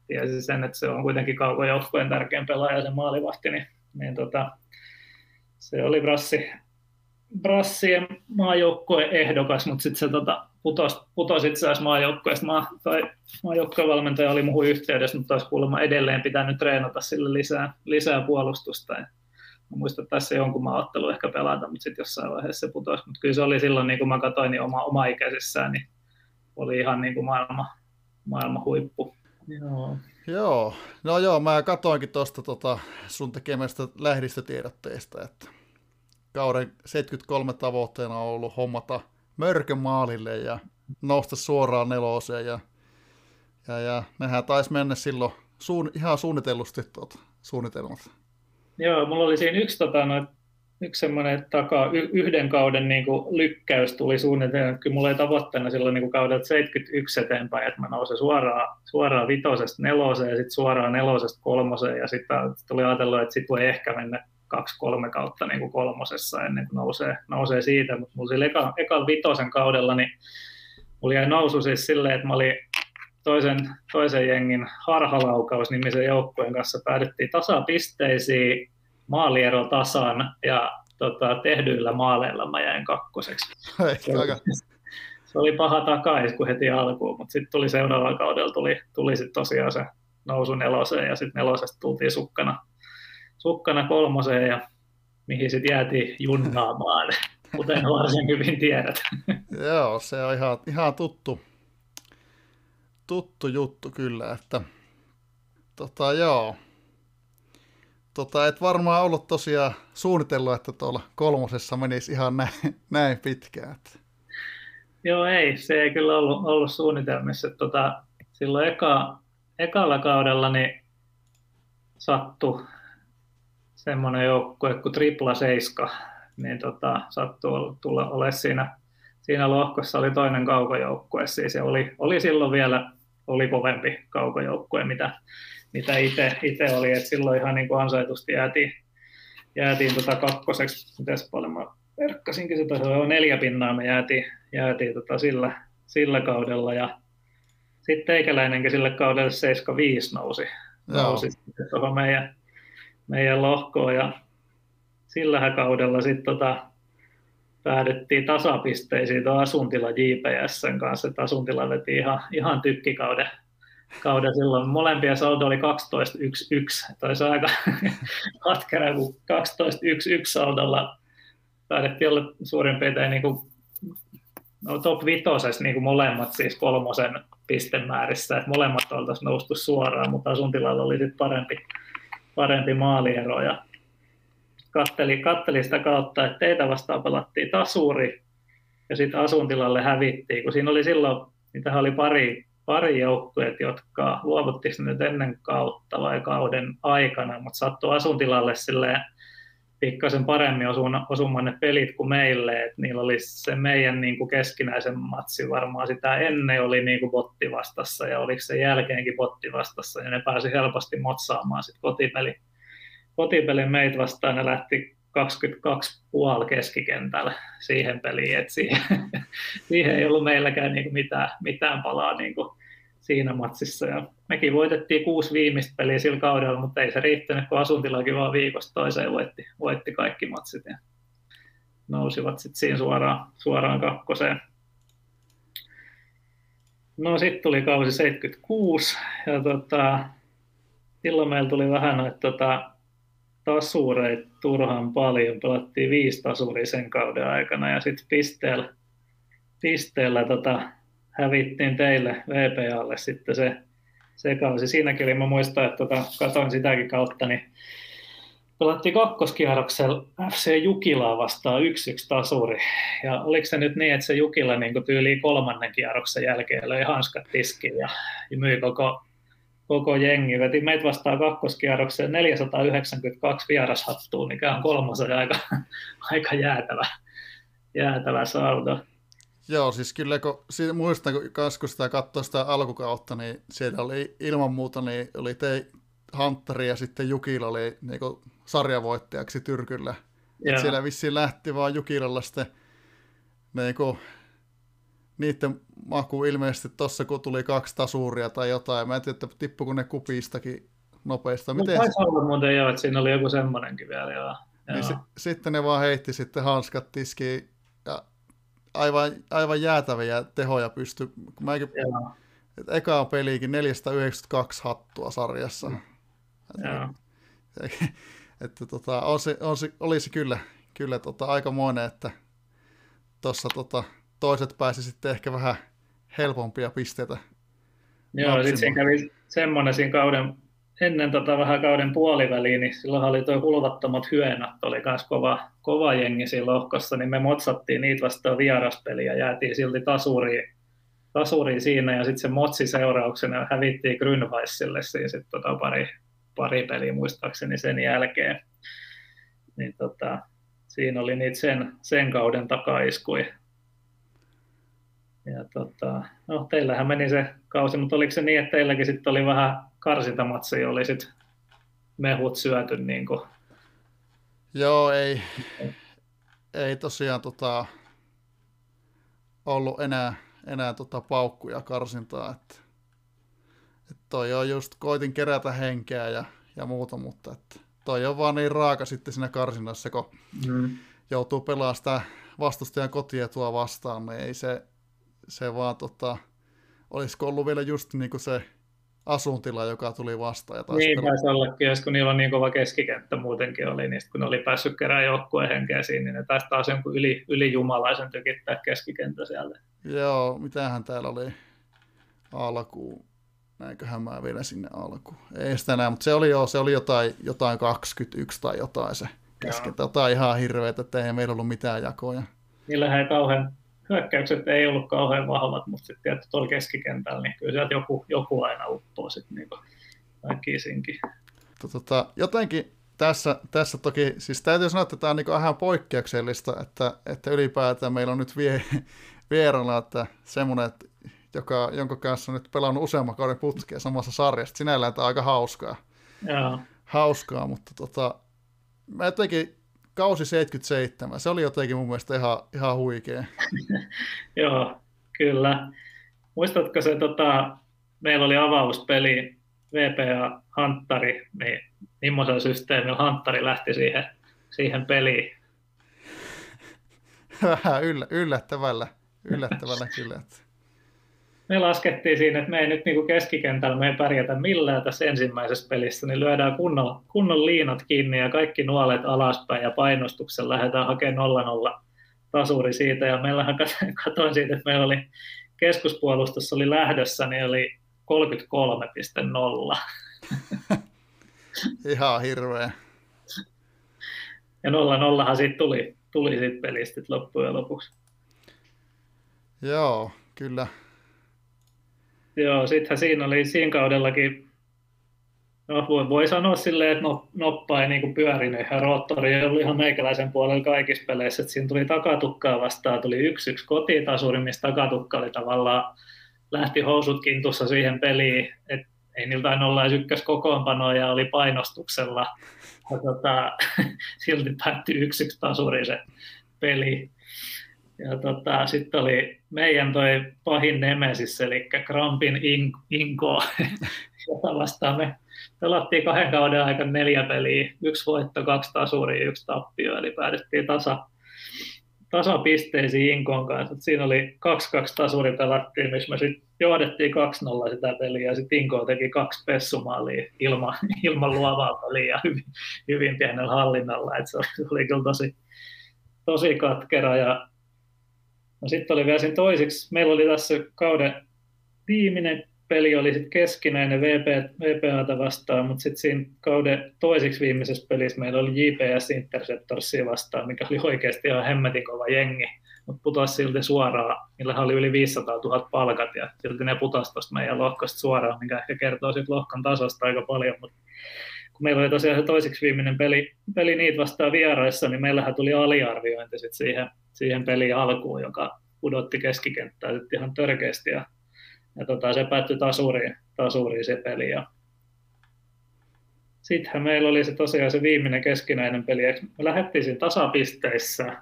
tiesi sen, että se on kuitenkin kaukojoukkojen tärkein pelaaja se maalivahti, niin, niin tota, se oli Brassi, Brassien maajoukkojen ehdokas, mutta sitten se tota, putosi, putosi itse asiassa maajoukkoista. Maa, tai maajoukkojen valmentaja oli muuhun yhteydessä, mutta olisi kuulemma edelleen pitänyt treenata sille lisää, lisää puolustusta. Ja mä muistan, että tässä jonkun maaottelu ehkä pelata, mutta sitten jossain vaiheessa se putosi. Mutta kyllä se oli silloin, niin kuin mä katsoin, niin oma, oma ikäisessään, niin oli ihan niin kuin maailma, maailma huippu. Joo. Joo, no joo, mä katoinkin tuosta tota sun tekemästä lähdistötiedotteesta, että kauden 73 tavoitteena on ollut hommata mörkön maalille ja nousta suoraan neloseen ja, ja, ja nehän taisi mennä silloin suun, ihan suunnitellusti tuota, suunnitelmat. Joo, mulla oli siinä yksi, tota, no, yksi semmoinen taka, yhden kauden niin kuin, lykkäys tuli suunnitelma, kyllä mulla ei tavoitteena silloin niin kaudelta 71 eteenpäin, että mä nousen suoraan, suoraan vitosesta neloseen ja sitten suoraan nelosesta kolmoseen ja sitten tuli ajatella, että sitten voi ehkä mennä kaksi-kolme kautta niin kuin kolmosessa ennen kuin nousee, nousee siitä, mutta mulla sillä eka, ekan vitosen kaudella, niin mulla jäi nousu siis silleen, että mä olin toisen, toisen jengin harhalaukaus nimisen joukkueen kanssa päädyttiin tasapisteisiin, maaliero tasan ja tota, tehdyillä maaleilla mä jäin kakkoseksi. se, oli, se oli paha takais kuin heti alkuun, mutta sitten tuli seuraavalla kaudella tuli, tuli sitten tosiaan se nousu neloseen ja sitten nelosesta tultiin sukkana sukkana kolmoseen ja mihin sitten jäätiin junnaamaan, kuten varsin hyvin tiedät. Joo, se on ihan, ihan tuttu, tuttu juttu kyllä, että tota, joo. Tota, et varmaan ollut tosiaan suunnitellut, että tuolla kolmosessa menisi ihan näin, näin pitkään. Että. Joo, ei, se ei kyllä ollut, ollut suunnitelmissa. Tota, silloin eka, ekalla kaudella niin sattui semmoinen joukkue kuin Tripla Seiska, niin tota, sattuu tulla ole siinä, siinä lohkossa. Oli toinen kaukojoukkue siis, ja oli, oli silloin vielä oli kovempi kaukojoukkue, mitä, mitä itse oli, että silloin ihan niin kuin ansaitusti jäätiin, jäätiin tota kakkoseksi, mitäs paljon mä verkkasinkin sitä, se on neljä pinnaa me jäätiin, jäätiin tota sillä, sillä kaudella, ja sitten teikäläinenkin sille kaudelle 75 nousi, nousi tuohon meidän, meidän lohkoon ja sillä kaudella sitten tota, päädyttiin tasapisteisiin tuon Asuntila JPSn kanssa, että Asuntila veti ihan, ihan tykkikauden kauden silloin. Molempia saldo oli 12-1-1. Olisi aika katkera, kun 12-1-1 saldolla päädyttiin olla suurin piirtein niin kuin, no top vitosessa niin kuin molemmat siis kolmosen pistemäärissä, että molemmat oltaisiin noustu suoraan, mutta Asuntilalla oli sitten parempi, parempi maaliero ja katteli, katteli sitä kautta, että teitä vastaan pelattiin tasuri ja sitten asuntilalle hävittiin, kun siinä oli silloin, niitä oli pari, pari joukkueet, jotka luovutti nyt ennen kautta vai kauden aikana, mutta sattui asuntilalle silleen pikkasen paremmin osumaan ne pelit kuin meille, että niillä oli se meidän niin kuin keskinäisen matsi varmaan sitä ennen oli niin kuin botti vastassa ja oliko se jälkeenkin botti vastassa ja ne pääsi helposti motsaamaan sitten kotipeli, kotipelin meitä vastaan. Ne lähti 22 puoli keskikentällä siihen peliin, että siihen, siihen ei ollut meilläkään niin kuin mitään, mitään palaa niin kuin siinä matsissa. Ja mekin voitettiin kuusi viimeistä peliä sillä kaudella, mutta ei se riittänyt, kun asuntilakin vaan viikosta toiseen voitti, voitti kaikki matsit ja nousivat sitten siinä suoraan, suoraan kakkoseen. No sitten tuli kausi 76 ja tota, silloin meillä tuli vähän noita tota, tasureita turhan paljon. Pelattiin viisi tasuria sen kauden aikana ja sitten pisteellä, pisteellä tota, hävittiin teille VPAlle sitten se, se kausi. Siinäkin oli, mä muistan, että tota, katsoin sitäkin kautta, niin pelattiin kakkoskierroksella FC Jukilaa vastaan yksi yksi tasuri. Ja oliko se nyt niin, että se Jukila niin tyyli kolmannen kierroksen jälkeen löi hanskat tiskiin ja, ja myi koko, koko jengi. Veti meitä vastaan kakkoskierrokseen 492 vierashattua, mikä on kolmosen aika, aika jäätävä, jäätävä saldo. Joo, siis kyllä kun, muistan, kun, sitä katsoi sitä alkukautta, niin siellä oli ilman muuta, niin oli te Hunteri ja sitten Jukila oli niin kuin, sarjavoittajaksi Tyrkyllä. Et siellä vissiin lähti vaan Jukilalla sitten niin kuin, niiden maku ilmeisesti tossa, kun tuli kaksi tasuuria tai jotain. Mä en tiedä, että tippuko ne kupistakin nopeasti. Miten... No, taisi olla muuten joo, että siinä oli joku semmoinenkin vielä. Joo. Niin s- sitten ne vaan heitti sitten hanskat tiskiin aivan, aivan jäätäviä tehoja pysty. Mäkin, että eka peliikin 492 hattua sarjassa. Mm. Että, että tota, on se, on se, olisi kyllä, kyllä tota, aikamoinen, että tuossa tota, toiset pääsi sitten ehkä vähän helpompia pisteitä. Joo, sitten siinä kävi semmoinen siinä kauden, ennen tota vähän kauden puoliväliin, niin silloin oli tuo hulvattomat hyönät, oli myös kova, kova jengi siinä lohkossa, niin me motsattiin niitä vastaan vieraspeliä ja jäätiin silti tasuriin, tasuriin siinä, ja sitten se motsi seurauksena hävittiin Grünweissille siinä sitten tota pari, pari peliä muistaakseni sen jälkeen. Niin tota, siinä oli niitä sen, sen kauden takaiskuja ja tota, no, teillähän meni se kausi, mutta oliko se niin, että teilläkin sitten oli vähän karsintamatseja, oli sitten mehut syöty niin kuin... Joo, ei, ei tosiaan tota, ollut enää, enää tota paukkuja karsintaa, että, että toi on just, koitin kerätä henkeä ja, ja muuta, mutta että toi on vaan niin raaka sitten siinä karsinnassa, kun mm. joutuu pelaamaan sitä vastustajan kotietua vastaan, niin ei se, se vaan tota, olisiko ollut vielä just niin kuin se asuntila, joka tuli vastaan. Ja niin, taisi ollakin, jos kun niillä on niin kova keskikenttä muutenkin oli, niin kun ne oli päässyt kerään joukkueen henkeä siinä, niin ne taisi taas jonkun yli, yli jumalaisen tykittää keskikenttä sieltä. Joo, mitähän täällä oli alkuun. Näinköhän mä vielä sinne alkuun. Ei sitä näin, mutta se oli, jo, se oli jotain, jotain 21 tai jotain se keskentä. Jotain ihan hirveätä, että ei meillä ollut mitään jakoja. Niillähän ei kauhean hyökkäykset ei ollut kauhean vahvat, mutta sitten tietysti tuolla keskikentällä, niin kyllä sieltä joku, joku aina uppoo sitten niin väkisinkin. Tota, jotenkin tässä, tässä toki, siis täytyy sanoa, että tämä on niin vähän poikkeuksellista, että, että ylipäätään meillä on nyt vie, vieralla, että semmoinen, että joka, jonka kanssa on nyt pelannut useamman kauden putkea samassa sarjassa. Sinällään tämä on aika hauskaa. Joo. Hauskaa, mutta tota, mä jotenkin kausi 77, se oli jotenkin mun mielestä ihan, ihan huikea. Joo, kyllä. Muistatko se, tota, meillä oli avauspeli VPA Hanttari, niin millaisella systeemillä Hanttari lähti siihen, siihen peliin? Vähän yllä, yllättävällä, yllättävällä kyllä. Että me laskettiin siinä, että me ei nyt niin keskikentällä me ei pärjätä millään tässä ensimmäisessä pelissä, niin lyödään kunnon, kunnon liinat kiinni ja kaikki nuolet alaspäin ja painostuksen lähdetään hakemaan 0-0 tasuri siitä. Ja meillähän katoin siitä, että meillä oli keskuspuolustussa oli lähdössä, niin oli 33,0. Ihan hirveä. Ja 0-0han siitä tuli, tuli siitä pelistä loppujen lopuksi. Joo, kyllä Joo, sittenhän siinä oli siinä kaudellakin, no voi, voi sanoa silleen, että no, noppa ei niin pyörinyt ihan roottori ei ollut ihan meikäläisen puolella kaikissa peleissä, että siinä tuli takatukkaa vastaan, tuli yksi yksi kotitasuri, missä takatukka oli tavallaan, lähti housut kintussa siihen peliin, että ei niiltä aina olla ykkös kokoonpanoa ja oli painostuksella. Ja tota, silti päättyi yksi yksi tasuri se peli. Ja tota, sitten oli meidän toi pahin nemesis, eli Krampin in, Inko, jota vastaan me pelattiin kahden kauden aikana neljä peliä, yksi voitto, kaksi tasuria, yksi tappio, eli päädyttiin tasa, tasapisteisiin Inkon kanssa. Siinä oli kaksi kaksi tasuri pelattiin, missä me sitten johdettiin 2-0 sitä peliä, ja sitten Inko teki kaksi pessumaalia ilman, ilman luovaa peliä ja hyvin, hyvin pienellä hallinnalla, että se oli, se oli kyllä tosi, tosi katkera, ja No sitten oli vielä siinä toiseksi, meillä oli tässä kauden viimeinen peli oli sitten keskinäinen VP, VPAta vastaan, mutta sitten siinä kauden toiseksi viimeisessä pelissä meillä oli JPS Interceptorsia vastaan, mikä oli oikeasti ihan hemmetin kova jengi, mutta putosi silti suoraan, millä oli yli 500 000 palkat ja silti ne putosi tuosta meidän lohkosta suoraan, mikä ehkä kertoo sitten lohkon tasosta aika paljon, mutta meillä oli tosiaan se toiseksi viimeinen peli, peli niitä vastaan vieraissa, niin meillähän tuli aliarviointi sit siihen, siihen peliin alkuun, joka pudotti keskikenttää sitten ihan törkeästi ja, ja tota, se päättyi tasuriin, tasuriin se peli. Ja sittenhän meillä oli se tosiaan se viimeinen keskinäinen peli. Me lähdettiin siinä tasapisteissä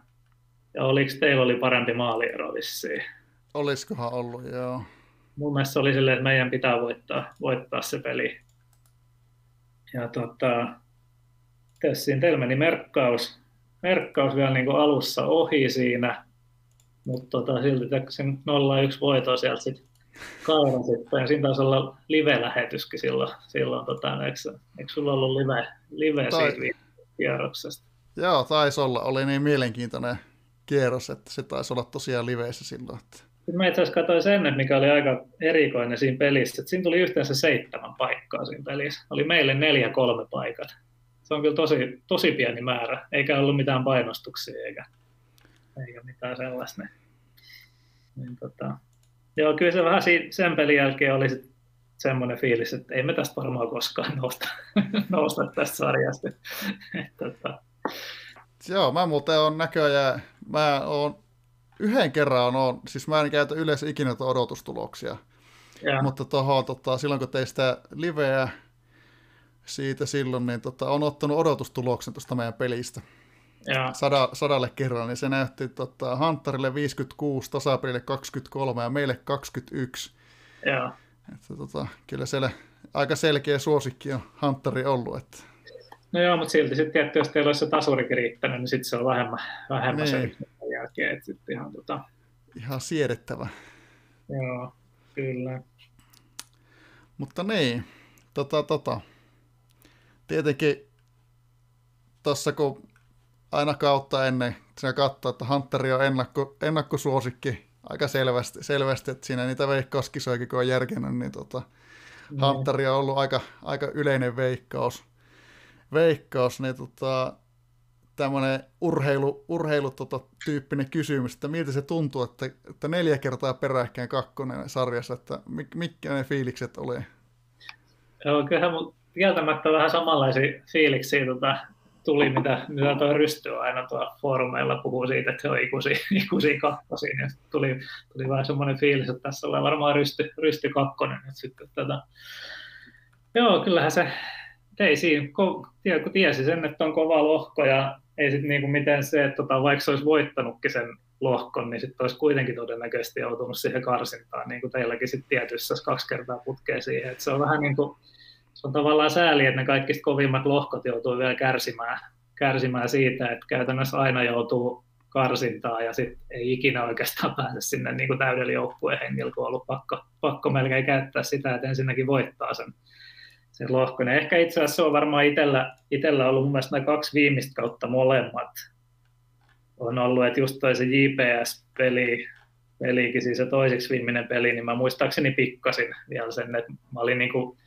ja oliko teillä oli parempi maaliero vissiin? Olisikohan ollut, joo. Mun mielestä se oli silleen, että meidän pitää voittaa, voittaa se peli. Ja tota, siinä teillä meni merkkaus, merkkaus vielä niin alussa ohi siinä, mutta tota, silti sen 0-1 voiton sieltä sitten kaurasitte. Ja siinä taisi olla live-lähetyskin silloin. silloin tota, eikö, eikö sulla ollut live, live Tai... siitä kierroksesta? Joo, taisi olla. Oli niin mielenkiintoinen kierros, että se taisi olla tosiaan liveissä silloin. Että... Sitten mä itse asiassa katsoin sen, mikä oli aika erikoinen siinä pelissä, että siinä tuli yhteensä seitsemän paikkaa siinä pelissä. Oli meille neljä kolme paikat. Se on kyllä tosi, tosi pieni määrä, eikä ollut mitään painostuksia eikä, eikä mitään sellaista. Niin, tota, joo, kyllä se vähän sen pelin jälkeen oli semmoinen fiilis, että ei me tästä varmaan koskaan nousta, nousta tästä sarjasta. tota. Joo, mä muuten on näköjään, mä oon yhden kerran on, siis mä en käytä yleensä ikinä odotustuloksia, ja. mutta tohon, tota, silloin kun tein sitä liveä siitä silloin, niin tota, on ottanut odotustuloksen tuosta meidän pelistä. Ja. Sada, sadalle kerran, niin se näytti tota, Hunterille 56, tasapelille 23 ja meille 21. Ja. Että, tota, kyllä siellä aika selkeä suosikki on Hunteri ollut. Että... No joo, mutta silti sitten tietty, jos teillä olisi se tasurikin riittänyt, niin sitten se on vähemmän, vähemmän niin. se jälkeen. Että sitten ihan, tota... ihan siedettävä. Joo, kyllä. Mutta niin, tota, tota. tietenkin tuossa kun aina kautta ennen sinä katsoo, että Hunteri on ennakko, ennakkosuosikki aika selvästi, selvästi, että siinä niitä veikkauskisoikin kun on järkenyt, niin tota, mm. Hunteri on ollut aika, aika yleinen veikkaus. Veikkaus, niin tota, tämmöinen urheilu, urheilu tota, kysymys, että miltä se tuntuu, että, että neljä kertaa peräkkäin kakkonen sarjassa, että mitkä ne fiilikset oli? Joo, kyllähän mun kieltämättä vähän samanlaisia fiiliksiä tota, tuli, mitä, mitä tuo Rysty aina tuolla foorumeilla puhuu siitä, että se on ikuisia, ikuisia kakkosia, niin tuli, tuli vähän semmoinen fiilis, että tässä on varmaan Rysty, Rysty kakkonen nyt sitten tätä. Joo, kyllähän se, ei siinä, kun tiesi sen, että on kova lohko ja ei sitten niinku miten se, että tota, vaikka se olisi voittanutkin sen lohkon, niin sitten olisi kuitenkin todennäköisesti joutunut siihen karsintaan, niin kuin teilläkin sitten tietyssä kaksi kertaa putkeen siihen. Et se on vähän niin kuin, se on tavallaan sääli, että ne kaikista kovimmat lohkot joutuu vielä kärsimään, kärsimään siitä, että käytännössä aina joutuu karsintaa ja sitten ei ikinä oikeastaan pääse sinne niin kuin täydellä joukkueen hengillä, kun on ollut pakko, pakko melkein käyttää sitä, että ensinnäkin voittaa sen, sen lohkon. Ja ehkä itse asiassa se on varmaan itsellä, itsellä ollut mun mielestä nämä kaksi viimeistä kautta molemmat on ollut, että just toi se JPS-peli, pelikin, siis se toiseksi viimeinen peli, niin mä muistaakseni pikkasin vielä sen, että mä olin niin kuin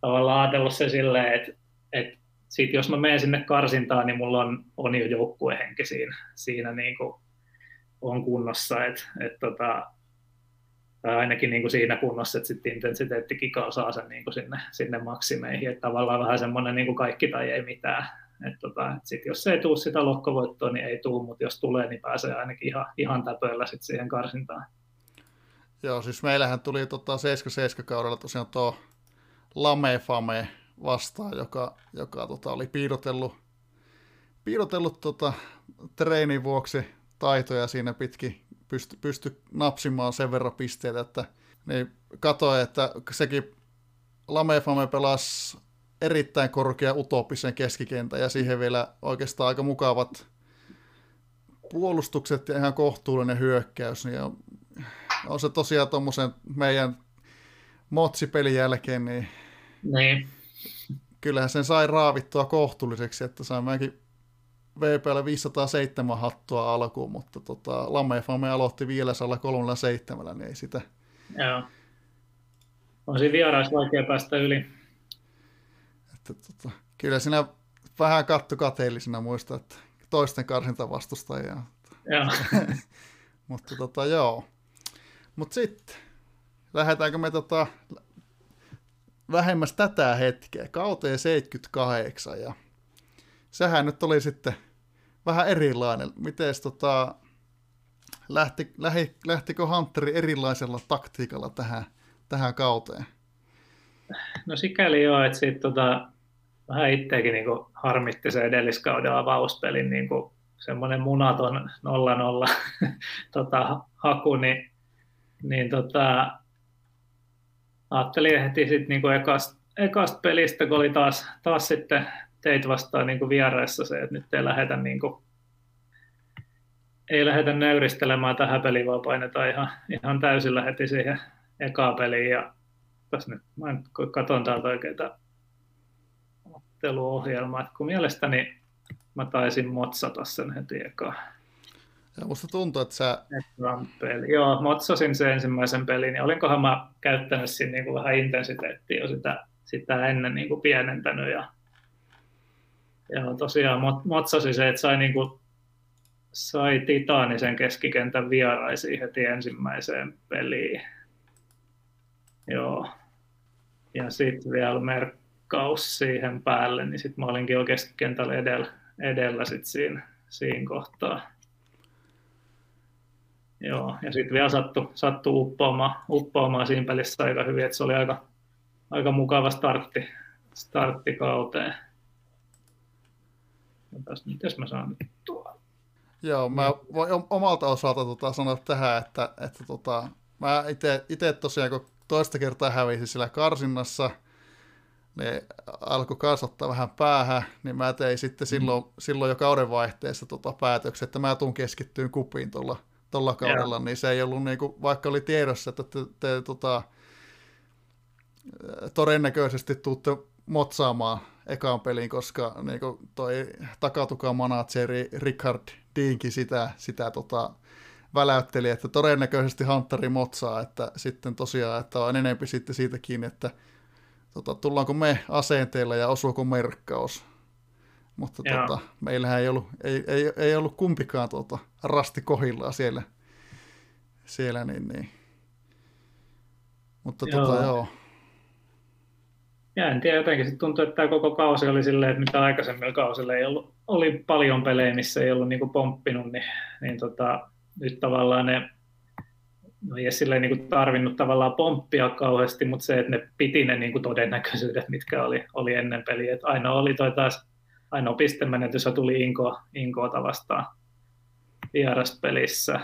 tavallaan ajatellut se silleen, että, että sit jos mä menen sinne karsintaan, niin mulla on, on jo joukkuehenki siinä, siinä niin kuin on kunnossa, että, että tota, ainakin niin kuin siinä kunnossa, että sitten intensiteettikika saa sen niin kuin sinne, sinne maksimeihin, että tavallaan vähän semmoinen niin kuin kaikki tai ei mitään, että tota, et sit jos ei tule sitä lohkovoittoa, niin ei tule, mutta jos tulee, niin pääsee ainakin ihan, ihan täpöillä sit siihen karsintaan. Joo, siis meillähän tuli tota 77 kaudella tosiaan tuo Lamefame vastaan, joka, joka tota, oli piilotellut, piilotellut tota, treenin vuoksi taitoja siinä pitkin, pysty, pysty napsimaan sen verran pisteitä, että niin katsoin, että sekin Lamefame pelasi erittäin korkea utopisen keskikentän ja siihen vielä oikeastaan aika mukavat puolustukset ja ihan kohtuullinen hyökkäys, niin on, on se tosiaan tuommoisen meidän motsipelin jälkeen, niin niin. Kyllähän sen sai raavittua kohtuulliseksi, että sai mäkin VPL 507 hattua alkuun, mutta tota, Lamefame aloitti 537, niin ei sitä. Joo. On siinä vierais vaikea päästä yli. Että, tota, kyllä sinä vähän katto kateellisena muista, että toisten karsinta vastustajia. Joo. mutta tota, joo. Mutta sitten, lähdetäänkö me tota, vähemmäs tätä hetkeä, kauteen 78, ja sehän nyt oli sitten vähän erilainen. Miten tota, lähti, lähi, lähtikö Hunteri erilaisella taktiikalla tähän, tähän kauteen? No sikäli joo, että siitä tota, vähän itseäkin niin harmitti se edelliskauden avauspelin niin semmoinen munaton 0-0 tota, haku, niin niin tota, ajattelin heti sitten niinku ekasta, ekasta pelistä, kun oli taas, taas sitten teit vastaan niinku vieraissa se, että nyt ei lähdetä niinku, ei lähdetä nöyristelemään tähän peliin, vaan painetaan ihan, ihan täysillä heti siihen ekaan peliin. Ja tässä nyt, mä nyt katson täältä oikeita otteluohjelmaa, että kun mielestäni mä taisin motsata sen heti ekaan. Ja musta tuntuu, että sä... Peli. Joo, motsasin sen ensimmäisen pelin, ja olinkohan mä käyttänyt siinä niin kuin vähän intensiteettiä jo sitä, sitä ennen niin kuin pienentänyt. Ja, ja tosiaan motsasin se, että sai, niin kuin, sai titaanisen keskikentän vieraisiin heti ensimmäiseen peliin. Joo. Ja sitten vielä merkkaus siihen päälle, niin sitten mä olinkin jo keskikentällä edellä, edellä sit siinä, siinä kohtaa. Joo, ja sitten vielä sattui, sattui uppoamaan, uppoamaan siinä pelissä aika hyvin, että se oli aika, aika mukava startti, startti kauteen. Mitäs mä saan nyt tuolla? Joo, mä voin omalta osalta tota sanoa tähän, että, että tota, mä itse tosiaan, kun toista kertaa hävisin sillä karsinnassa, ne alkoi kasvattaa vähän päähän, niin mä tein sitten silloin, mm. silloin jo kauden vaihteessa tota päätöksen, että mä tuun keskittyyn kupiin tuolla tuolla kaudella, yeah. niin se ei ollut, niin kuin, vaikka oli tiedossa, että te, te tota, todennäköisesti tuutte motsaamaan ekaan peliin, koska niin kuin toi takatukan manageri Richard Diinki sitä, sitä tota, väläytteli, että todennäköisesti Hunteri motsaa, että sitten tosiaan, että on enempi sitten siitä kiinni, että tota, tullaanko me asenteella ja osuuko merkkaus. Mutta tota, meillähän ei ollut, ei, ei, ei ollut kumpikaan tota, rasti kohillaan siellä, siellä niin, niin. Mutta joo. Tota, joo. Ja en tiedä, jotenkin se tuntuu, että tämä koko kausi oli silleen, että mitä aikaisemmilla kausilla ei ollut, oli paljon pelejä, missä ei ollut niin pomppinut, niin, niin tota, nyt tavallaan ne no ei silleen niin tarvinnut tavallaan pomppia kauheasti, mutta se, että ne piti ne niin kuin todennäköisyydet, mitkä oli, oli ennen peliä. Että aina oli toi taas ainoa pistemenetys tuli Inko, Inkoota vastaan vieraspelissä.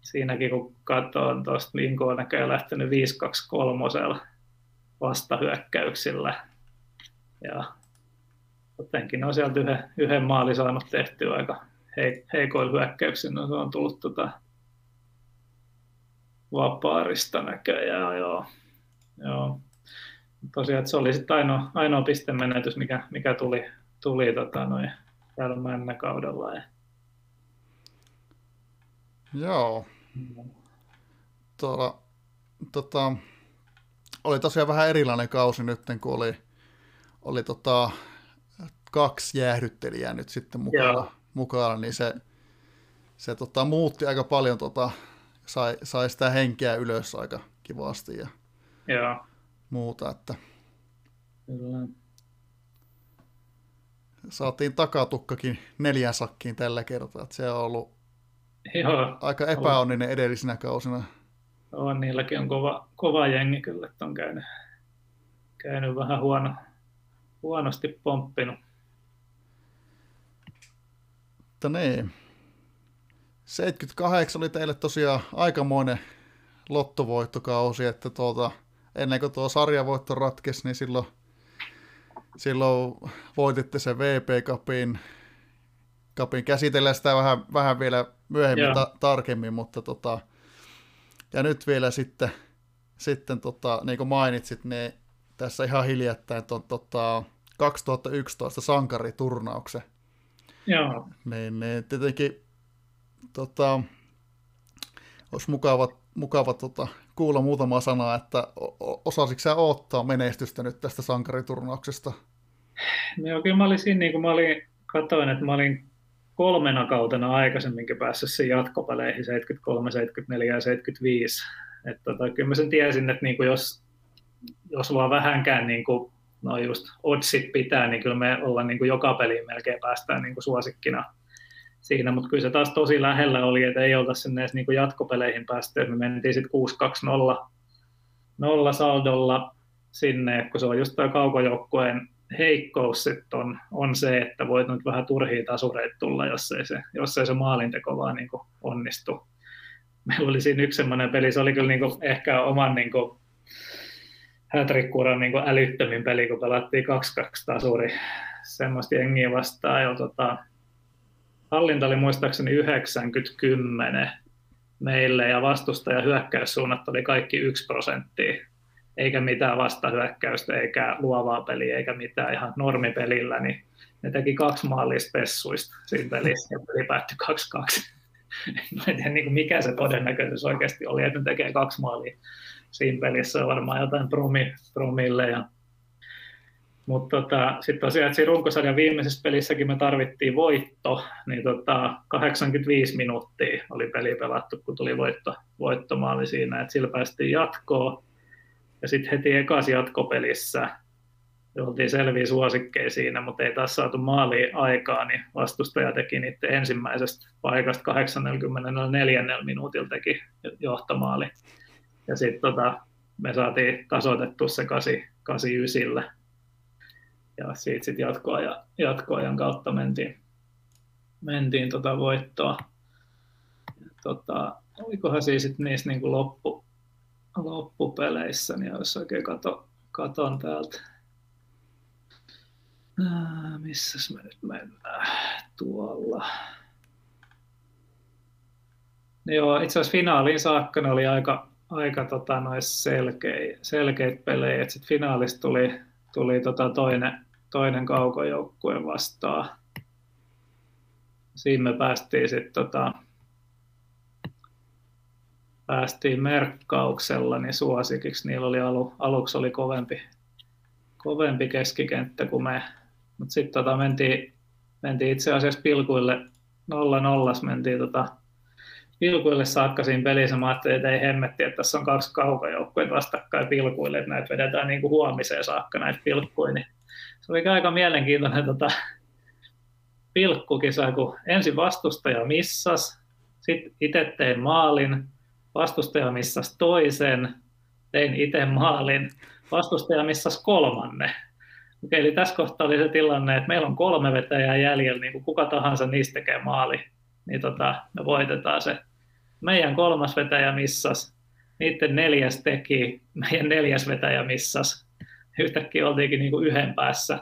Siinäkin kun katsoin tuosta, Inko on näköjään lähtenyt 5-2-3 vastahyökkäyksillä. Ja jotenkin on sieltä yhden, yhden maali saanut tehtyä aika heikoilla hyökkäyksillä. No, se on tullut tota vapaarista näköjään, joo. joo tosiaan, se oli sitten ainoa, ainoa pistemenetys, mikä, mikä tuli, tuli tota, noin, täällä männäkaudella. Ja... Joo. Tuolla, tota, oli tosiaan vähän erilainen kausi nyt, kun oli, oli tota, kaksi jäähdyttelijää nyt sitten mukana, mukana niin se, se tota, muutti aika paljon, tota, sai, sai sitä henkeä ylös aika kivasti. Ja, Joo muuta, että Kyllä. saatiin takatukkakin neljän sakkiin tällä kertaa, että se on ollut Joo, aika epäonninen edellisinä kausina. On, niilläkin on kova, kova jengi kyllä, että on käynyt, käynyt vähän huono, huonosti pomppinut. Mutta niin. 78 oli teille tosiaan aikamoinen lottovoittokausi, että tuota, ennen kuin tuo sarjavoitto ratkesi, niin silloin, silloin voititte sen VP Cupin. Cupin. Käsitellään sitä vähän, vähän vielä myöhemmin ta- tarkemmin, mutta tota, ja nyt vielä sitten, sitten tota, niin kuin mainitsit, niin tässä ihan hiljattain tuon tota, 2011 sankariturnauksen. Joo. Niin, niin tietenkin tota, olisi mukava, mukava tota, kuulla muutama sana, että osasitko sä odottaa menestystä nyt tästä sankariturnauksesta? No joo, kyllä mä olin siinä, niin kuin mä olin, katsoin, että mä olin kolmena kautena aikaisemminkin päässyt siihen jatkopeleihin 73, 74 ja 75. Että tota, kyllä mä sen tiesin, että niin kuin jos, jos vaan vähänkään kuin, no just oddsit pitää, niin kyllä me ollaan niin kuin joka peliin melkein päästään kuin suosikkina siinä, mutta kyllä se taas tosi lähellä oli, että ei olta sinne edes niin jatkopeleihin päästy, me mentiin sitten 6-2-0 nolla saldolla sinne, kun se on just tuo kaukojoukkueen heikkous sitten on, on, se, että voit nyt vähän turhia tasureita tulla, jos ei se, jos ei se maalinteko vaan niin onnistu. meillä oli siinä yksi semmoinen peli, se oli kyllä niin kuin ehkä oman niin kuin, hätrikkuuran niin älyttömin peli, kun pelattiin 2-2 tasuri semmoista jengiä vastaan. Ja, tota, hallinta oli muistaakseni 90-10 meille ja vastustaja hyökkäyssuunnat oli kaikki 1 prosenttia, eikä mitään vastahyökkäystä, eikä luovaa peliä, eikä mitään ihan normipelillä, niin ne teki kaksi maallista pessuista siinä pelissä ja peli päättyi 2-2. en tiedä, niin mikä se todennäköisyys oikeasti oli, että ne tekee kaksi maalia siinä pelissä, on varmaan jotain promi, promille ja mutta tota, sitten tosiaan, että siinä runkosarjan viimeisessä pelissäkin me tarvittiin voitto, niin tota, 85 minuuttia oli peli pelattu, kun tuli voitto, voittomaali siinä, että sillä päästiin jatkoon. Ja sitten heti ekas jatkopelissä oltiin selviä suosikkeja siinä, mutta ei taas saatu maaliin aikaa, niin vastustaja teki niiden ensimmäisestä paikasta 84 minuutilta teki johtomaali. Ja sitten tota, me saatiin tasoitettua se 89 ja siitä sitten jatkoajan, jatkoajan kautta mentiin, mentiin tota voittoa. Tota, olikohan siis sit niissä niin loppu, loppupeleissä, niin jos oikein kato, katon täältä. Äh, missäs me nyt mennään? Tuolla. Joo, itse asiassa finaaliin saakka ne oli aika, aika tota, selkeitä, selkeitä pelejä. Sitten finaalista tuli, tuli tota toinen, toinen kaukojoukkue vastaan. Siinä me päästiin sitten tota, päästiin merkkauksella niin suosikiksi. Niillä oli alu, aluksi oli kovempi, kovempi keskikenttä kuin me, mutta sitten tota mentiin, mentiin itse asiassa pilkuille 0-0, mentiin tota, pilkuille saakka siinä pelissä. Mä ajattelin, että ei hemmetti, että tässä on kaksi kaukojoukkueita vastakkain pilkuille, että näitä vedetään niin kuin huomiseen saakka näitä pilkkuja. Niin se oli aika mielenkiintoinen tota, pilkkukisa, kun ensin vastustaja missas, sitten itse tein maalin, vastustaja missas toisen, tein itse maalin, vastustaja missas kolmanne. Okei, eli tässä kohtaa oli se tilanne, että meillä on kolme vetäjää jäljellä, niin kuin kuka tahansa niistä tekee maali, niin tota, me voitetaan se. Meidän kolmas vetäjä missas, niiden neljäs teki, meidän neljäs vetäjä missas, yhtäkkiä oltiinkin niin kuin yhden päässä.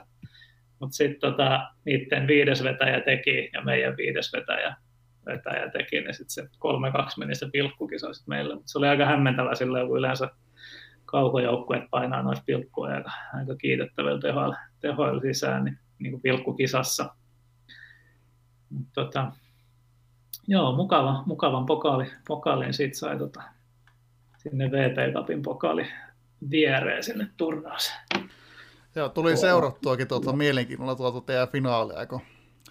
Mutta sitten tota, niiden viides vetäjä teki ja meidän viides vetäjä, vetäjä teki, niin sitten se 3-2 meni se pilkkukisa sitten meille. Mut se oli aika hämmentävä silleen, kun yleensä kaukojoukkueet painaa noista pilkkuja aika, aika kiitettävillä tehoilla, tehoilla sisään niin, niin kuin pilkkukisassa. Mut tota, joo, mukava, mukavan pokaali, pokaalin siitä sai tota, sinne VP Cupin pokaali viereen sinne turnauseen. Joo, tuli seurattuakin tuota, mielenkiinnolla tuota teidän finaalia, kun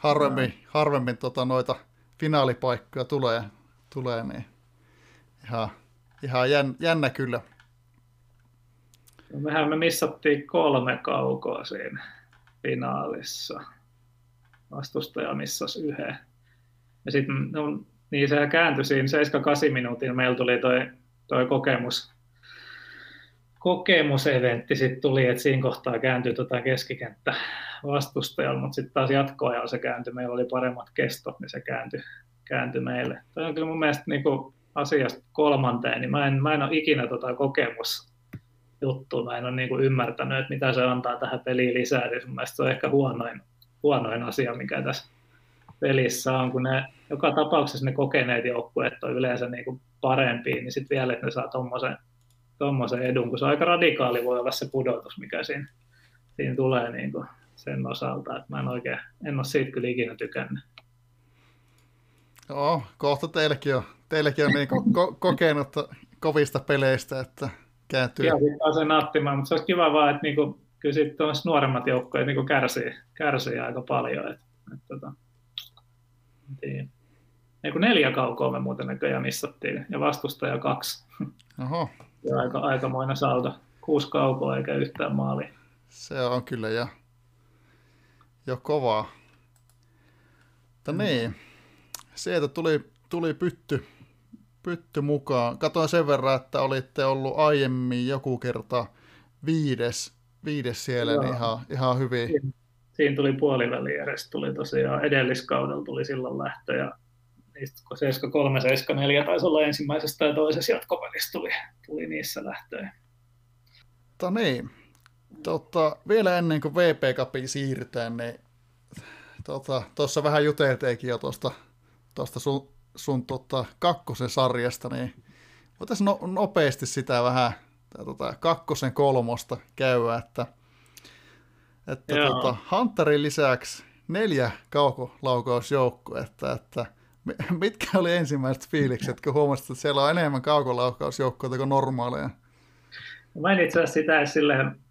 harvemmin, no. harvemmin tuota, noita finaalipaikkoja tulee, tulee niin ihan, ihan jän, jännä kyllä. No, mehän me missattiin kolme kaukoa siinä finaalissa. Vastustaja missasi yhden. Ja sitten no, niin se kääntyi siinä 7-8 minuutin. Meillä tuli toi, toi kokemus kokemuseventti sitten tuli, että siinä kohtaa kääntyi tota keskikenttä vastustajalla, mutta sitten taas jatkoajalla se kääntyi, meillä oli paremmat kestot, niin se kääntyi, kääntyi meille. Tämä on kyllä mun mielestä niin kuin asiasta kolmanteen, niin mä en, mä en ole ikinä tota kokemus juttu, mä en ole niin kuin ymmärtänyt, että mitä se antaa tähän peliin lisää, siis mun mielestä se on ehkä huonoin, huonoin asia, mikä tässä pelissä on, kun ne, joka tapauksessa ne kokeneet joukkueet on yleensä niin kuin parempia, niin sitten vielä, että ne saa tuommoisen tuommoisen edun, kun se on aika radikaali voi olla se pudotus, mikä siinä, siinä tulee niin kuin sen osalta, että mä en oikein, en ole siitä kyllä ikinä tykännyt. Joo, kohta teillekin on, teillekin on niin ko- kokenut kovista peleistä, että kääntyy. Joo, se nattimaan, mutta se olisi kiva vaan, että niinku, kyllä sitten nuoremmat joukkoja niinku kärsii, kärsii aika paljon. Että, että, tota, niin. Eiku neljä kaukoa me muuten näköjään missattiin, ja vastustaja kaksi. Oho. Ja aika, aikamoinen saldo. Kuusi kaukoa eikä yhtään maali. Se on kyllä jo, jo kovaa. Mutta mm. niin, sieltä tuli, tuli pytty, pytty mukaan. Katoin sen verran, että olitte ollut aiemmin joku kerta viides, viides siellä, niin Joo. niin ihan, ihan hyvin. Siinä, siinä tuli puoliväli edes, tuli tosiaan edelliskaudella tuli silloin lähtö ja niistä 73, 74 taisi olla ensimmäisestä ja toisessa jatkopelissä tuli, tuli niissä lähtöjä. Mutta niin, tota, vielä ennen kuin VP Cupin siirrytään, niin tuossa tota, vähän jutelteekin jo tuosta tosta sun, sun tota, kakkosen sarjasta, niin voitaisiin no, nopeasti sitä vähän tota, kakkosen kolmosta käydä, että, että tota, Hunterin lisäksi neljä kaukolaukausjoukkuetta, että mitkä oli ensimmäiset fiilikset, kun huomasit, että siellä on enemmän kaukolaukausjoukkoita kuin normaaleja? Mä en itse asiassa sitä silleen,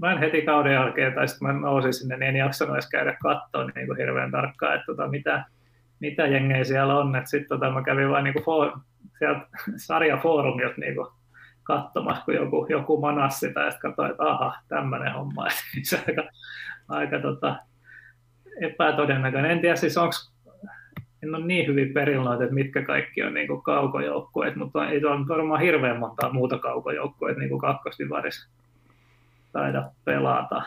mä en heti kauden jälkeen, tai sitten mä nousin sinne, niin en jaksanut edes käydä katsoa niin kuin hirveän tarkkaan, että tota, mitä, mitä jengejä siellä on. Sitten tota, mä kävin vain niin kuin sieltä sarjafoorumilta niin kuin katsomassa, kun joku, joku manasi sitä, ja sitten katsoin, että aha, tämmöinen homma. se aika, aika tota, epätodennäköinen. En tiedä siis onko, en ole niin hyvin perillä, että mitkä kaikki on niin kaukojoukkueet, mutta ei ole varmaan hirveän monta muuta kaukojoukkueet niin kakkosdivarissa taida pelata.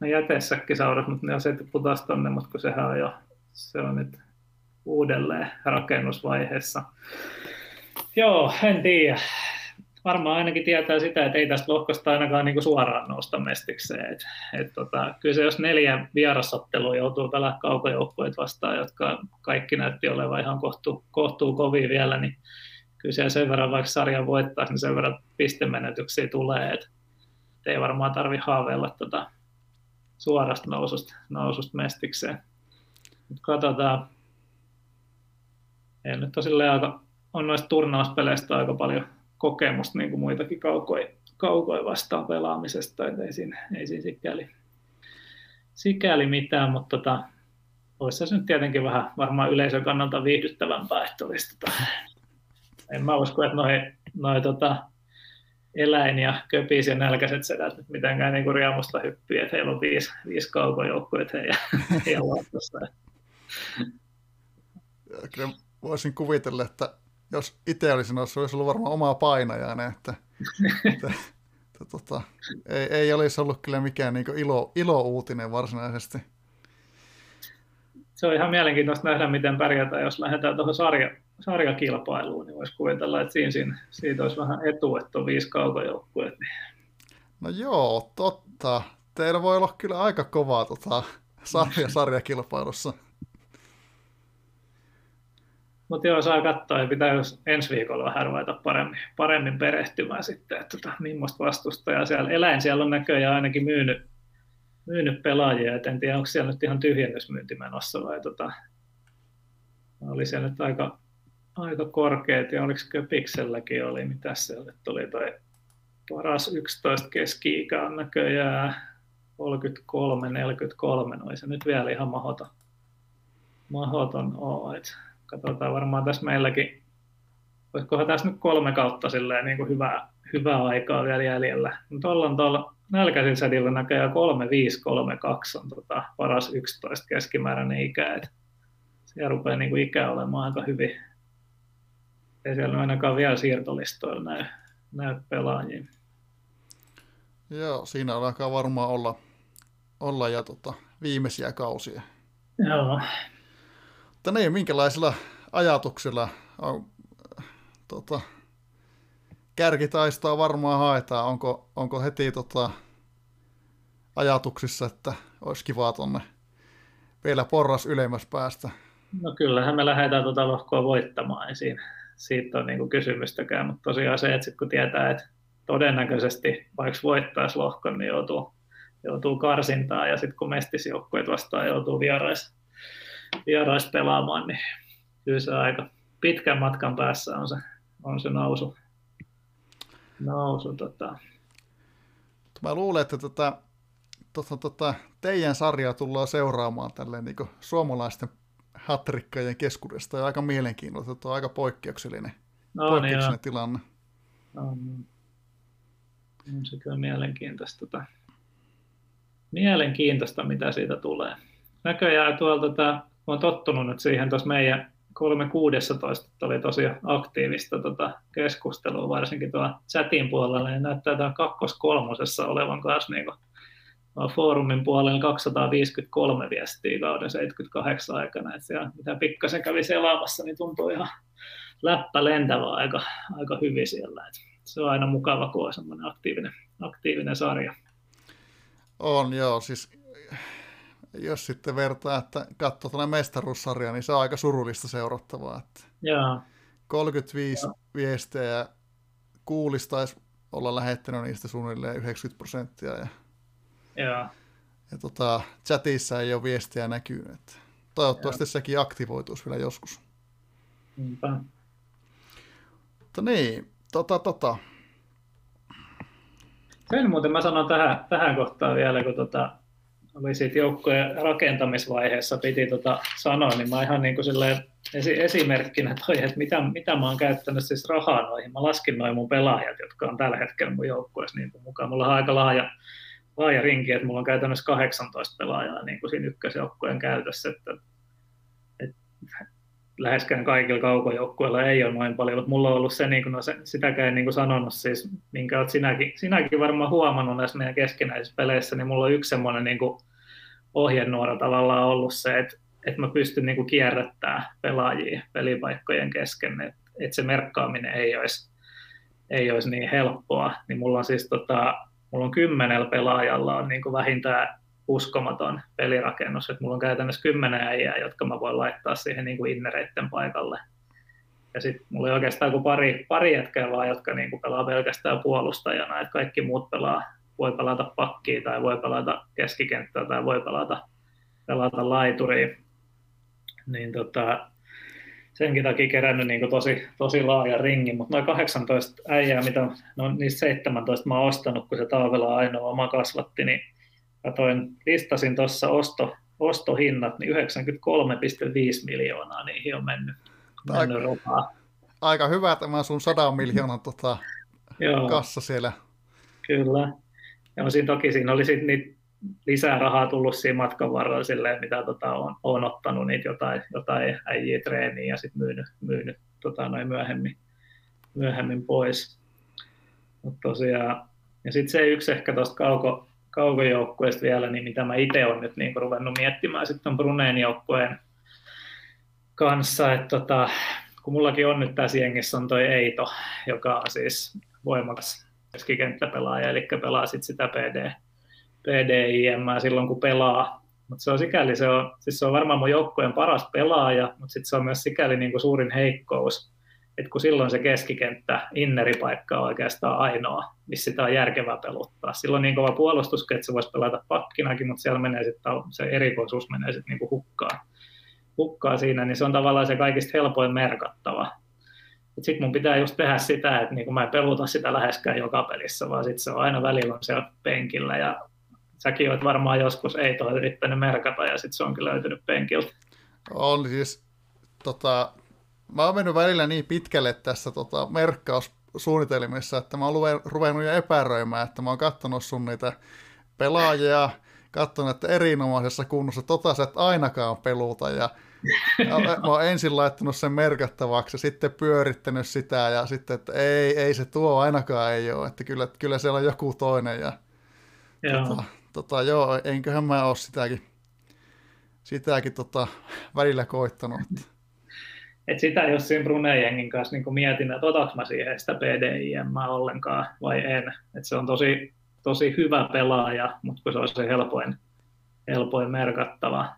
Ne jätessäkkisaurat, mutta ne on se, että putosi tonne, mutta kun sehän on jo, se on nyt uudelleen rakennusvaiheessa. Joo, en tiedä varmaan ainakin tietää sitä, että ei tästä lohkosta ainakaan niin suoraan nousta mestikseen. Et, et tota, kyllä se jos neljä vierasottelua joutuu tällä kaukojoukkueet vastaan, jotka kaikki näytti olevan ihan kohtuu, kohtuu kovin vielä, niin kyllä siellä sen verran, vaikka sarjan voittaa, niin sen verran pistemenetyksiä tulee, että ei varmaan tarvi haaveilla tota suorasta noususta, noususta mestikseen. Nyt katsotaan. Ei nyt on aika, on noista turnauspeleistä aika paljon kokemusta niin kuin muitakin kaukoja, kaukoja vastaan pelaamisesta, että ei siinä, ei siinä sikäli, sikäli mitään, mutta tota, olisi se nyt tietenkin vähän varmaan yleisön kannalta viihdyttävämpää, että olisi tota, en mä usko, että noi, noi tota, eläin- ja köpis- ja nälkäiset sedät nyt mitenkään niin riemusta hyppii, että heillä on viisi, viisi kaukojoukkoja heidän, heidän luottossa. Kyllä voisin kuvitella, että jos itse olisin noussut, olisi ollut varmaan omaa painajainen, että, että, että tota, ei, ei olisi ollut kyllä mikään niin ilo, ilo-uutinen varsinaisesti. Se on ihan mielenkiintoista nähdä, miten pärjätään, jos lähdetään tuohon sarja, sarjakilpailuun, niin voisi kuvitella, että siinä, siinä, siitä olisi vähän etu, että on viisi kaukojoukkueet. Niin. No joo, totta. Teillä voi olla kyllä aika kovaa tota, sarja, sarjakilpailussa. Mutta joo, saa katsoa ja pitää jos ensi viikolla vähän ruveta paremmin, paremmin perehtymään sitten, että tota, millaista vastustajaa siellä. Eläin siellä on näköjään ainakin myynyt, myynyt pelaajia, et en tiedä, onko siellä nyt ihan tyhjennysmyynti menossa vai tota, oli siellä nyt aika, aika korkeat ja oliko Köpikselläkin oli, mitä siellä tuli toi paras 11 keski-ikä on näköjään 33, 43, no ei se nyt vielä ihan mahdoton, mahdoton ole. Katsotaan varmaan tässä meilläkin, olisikohan tässä nyt kolme kautta silleen niin kuin hyvää, hyvää aikaa vielä jäljellä. Mutta ollaan tuolla nälkäisin sädillä näköjään 3-5-3-2 on tota paras 11 keskimääräinen ikä. Et siellä rupeaa niin kuin ikä olemaan aika hyvin. Ei siellä ainakaan vielä siirtolistoilla näy, näy pelaajia. Joo, siinä alkaa varmaan olla, olla ja tota, viimeisiä kausia. Joo. Mutta niin, minkälaisilla ajatuksilla on, tota, kärkitaistoa varmaan haetaan? Onko, onko heti tota, ajatuksissa, että olisi kiva tuonne vielä porras ylemmäs päästä? No kyllähän me lähdetään tuota lohkoa voittamaan, ei siinä, siitä on niin kysymystäkään, mutta tosiaan se, että sit kun tietää, että todennäköisesti vaikka voittaisi lohkon, niin joutuu, joutuu karsintaan ja sitten kun mestisjoukkueet vastaan joutuu vierais, vierais pelaamaan, niin kyllä se aika pitkän matkan päässä on se, on se nousu. nousu tota. Mä luulen, että tota, tota, tota, teidän sarjaa tullaan seuraamaan tälleen niin suomalaisten hatrikkojen keskuudesta ja aika mielenkiintoista, että on aika poikkeuksellinen, no, niin poikkeuksellinen niin tilanne. On, on se kyllä mielenkiintoista. Tota, mielenkiintoista, mitä siitä tulee. Näköjään tuolta tota, oon tottunut nyt siihen tuossa meidän 3.16 oli tosi aktiivista tota keskustelua, varsinkin tuolla chatin puolella, niin näyttää tämä kakkoskolmosessa olevan kanssa niin vaan foorumin puolella 253 viestiä kauden 78 aikana. Että siellä, mitä pikkasen kävi selaamassa, niin tuntui ihan läppä lentävä aika, aika hyvin siellä. Et se on aina mukava, kun on semmoinen aktiivinen, aktiivinen sarja. On joo, siis jos sitten vertaa, että katsoo tuonne mestaruussarjaa, niin se on aika surullista seurattavaa. Että Joo. 35 joo. viestejä kuulistaisi olla lähettänyt niistä suunnilleen 90 prosenttia. Ja, Joo. ja tota, chatissa ei ole viestiä näkynyt. Toivottavasti Joo. sekin aktivoituisi vielä joskus. Niinpä. Mutta niin, tota, tota. Sen muuten mä sanon tähän, tähän kohtaan vielä, kun tota, oli siitä joukkojen rakentamisvaiheessa piti tota sanoa, niin mä ihan niin kuin esi- esimerkkinä toi, että mitä, mitä mä oon käyttänyt siis rahaa noihin. Mä laskin noin mun pelaajat, jotka on tällä hetkellä mun joukkueessa niin mukaan. Mulla on aika laaja, laaja rinki, että mulla on käytännössä 18 pelaajaa niin kuin siinä ykkösjoukkueen käytössä, että, että läheskään kaikilla kaukojoukkueilla ei ole noin paljon, mutta mulla on ollut se, niin kuin, no se sitäkään niin kuin sanonut, siis, minkä olet sinäkin, sinäkin varmaan huomannut näissä meidän keskinäisissä peleissä, niin mulla on yksi semmoinen niin ohjenuora tavallaan ollut se, että, että mä pystyn niin kierrättämään pelaajia pelipaikkojen kesken, että, että se merkkaaminen ei olisi, ei olisi niin helppoa, niin mulla on siis tota, mulla on kymmenellä pelaajalla on niin kuin vähintään uskomaton pelirakennus, että mulla on käytännössä kymmenen äijää, jotka mä voin laittaa siihen niin kuin innereitten paikalle. Ja sitten mulla on oikeastaan kuin pari, pari jätkää vaan, jotka niin kuin pelaa pelkästään puolustajana, että kaikki muut pelaa, voi pelata pakkia tai voi pelata keskikenttää tai voi pelata, pelata laituria. Niin tota, senkin takia kerännyt niin tosi, tosi laaja ringi, mutta noin 18 äijää, mitä no, niistä 17 mä oon ostanut, kun se talvella ainoa oma kasvatti, niin katoin, listasin tuossa osto, ostohinnat, niin 93,5 miljoonaa niihin on mennyt, mennyt aika, aika hyvä tämä sun 100 miljoonan tota, kassa siellä. Kyllä. Ja siinä toki siinä oli sitten niitä lisää rahaa tullut siinä matkan varrella silleen, mitä tota, on, on, ottanut niitä jotain, jotain äijiä treeniin ja sitten myynyt, myynyt tota, noin myöhemmin, myöhemmin pois. Mut tosiaan, ja sitten se yksi ehkä tuosta kauko, kaukojoukkueesta vielä, niin mitä mä itse olen nyt niin ruvennut miettimään sitten Bruneen joukkueen kanssa, että tota, kun mullakin on nyt tässä jengissä on toi Eito, joka on siis voimakas keskikenttäpelaaja, eli pelaa sit sitä PD, PDIM silloin, kun pelaa. Mutta se on sikäli, se on, siis se on varmaan mun joukkueen paras pelaaja, mutta sitten se on myös sikäli niin kuin suurin heikkous, että kun silloin se keskikenttä, inneripaikka on oikeastaan ainoa, missä sitä on järkevää peluttaa. Silloin niin kova puolustus, että se voisi pelata pakkinakin, mutta siellä menee sitten, se erikoisuus menee sitten niin hukkaan. hukkaan siinä, niin se on tavallaan se kaikista helpoin merkattava. Sitten mun pitää just tehdä sitä, että niin mä en peluta sitä läheskään joka pelissä, vaan sitten se on aina välillä on siellä penkillä ja säkin olet varmaan joskus ei toi yrittänyt merkata ja sitten se onkin löytynyt penkiltä. On siis, tota, mä oon mennyt välillä niin pitkälle tässä tota, merkkaussuunnitelmissa, että mä oon ruvennut jo epäröimään, että mä oon katsonut sun niitä pelaajia, katsonut, että erinomaisessa kunnossa, tota sä et ainakaan peluta, ja mä oon ensin laittanut sen merkattavaksi ja sitten pyörittänyt sitä ja sitten, että ei, ei se tuo ainakaan ei ole, että kyllä, kyllä siellä on joku toinen ja joo. Tota, tota, joo, enköhän mä ole sitäkin, sitäkin tota, välillä koittanut. Et sitä jos siinä Brunei-jengin kanssa niin mietin, että otaks mä siihen sitä PDIM ollenkaan vai en. Et se on tosi, tosi hyvä pelaaja, mutta kun se se helpoin, helpoin merkattava.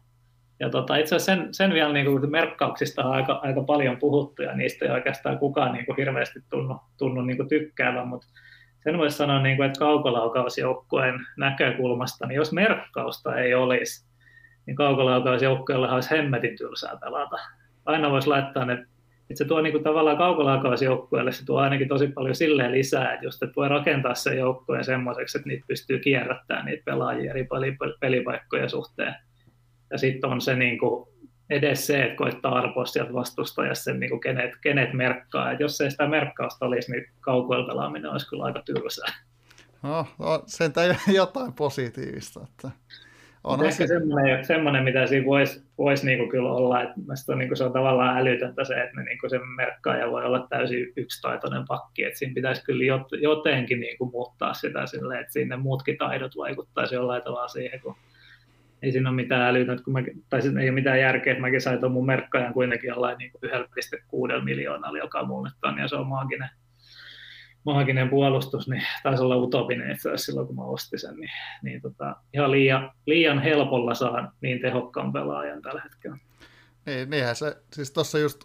Ja tota, itse asiassa sen, sen vielä niin kuin merkkauksista on aika, aika paljon puhuttu ja niistä ei oikeastaan kukaan niin kuin hirveästi tunnu, tunnu niin kuin tykkäävän, mutta sen voisi sanoa, niin kuin, että kaukolaukausjoukkueen näkökulmasta, niin jos merkkausta ei olisi, niin kaukolaukausjoukkueella olisi hemmetin tylsää pelata aina voisi laittaa ne, että se tuo niin kuin tavallaan kaukolaukausjoukkueelle, se tuo ainakin tosi paljon silleen lisää, että just että voi rakentaa sen joukkueen semmoiseksi, että niitä pystyy kierrättämään niitä pelaajia eri pelipaikkojen suhteen. Ja sitten on se niin kuin edes se, että koittaa arpoa sieltä vastustajasta sen, niin kuin kenet, kenet merkkaa. Et jos ei sitä merkkausta olisi, niin kaukoilla pelaaminen olisi kyllä aika tylsää. No, no sentään jotain positiivista. Että on ehkä se... semmoinen, semmoinen, mitä siinä voisi vois niinku kyllä olla, että on, niinku, se on tavallaan älytöntä se, että ne, niinku se merkkaaja voi olla täysin yksitaitoinen pakki, että siinä pitäisi kyllä jotenkin niinku muuttaa sitä silleen, että sinne muutkin taidot vaikuttaisi jollain tavalla siihen, kun ei siinä ole mitään älytöntä, kun mä, tai ei ole mitään järkeä, että mäkin sain tuon mun merkkaajan kuitenkin jollain niin 1,6 miljoonalla, joka mulle on, ja se on maaginen, maaginen puolustus, niin taisi olla utopinen itse asiassa silloin, kun mä ostin sen, niin, niin tota, ihan liian, liian helpolla saan niin tehokkaan pelaajan tällä hetkellä. Niin, niinhän se, siis tuossa just,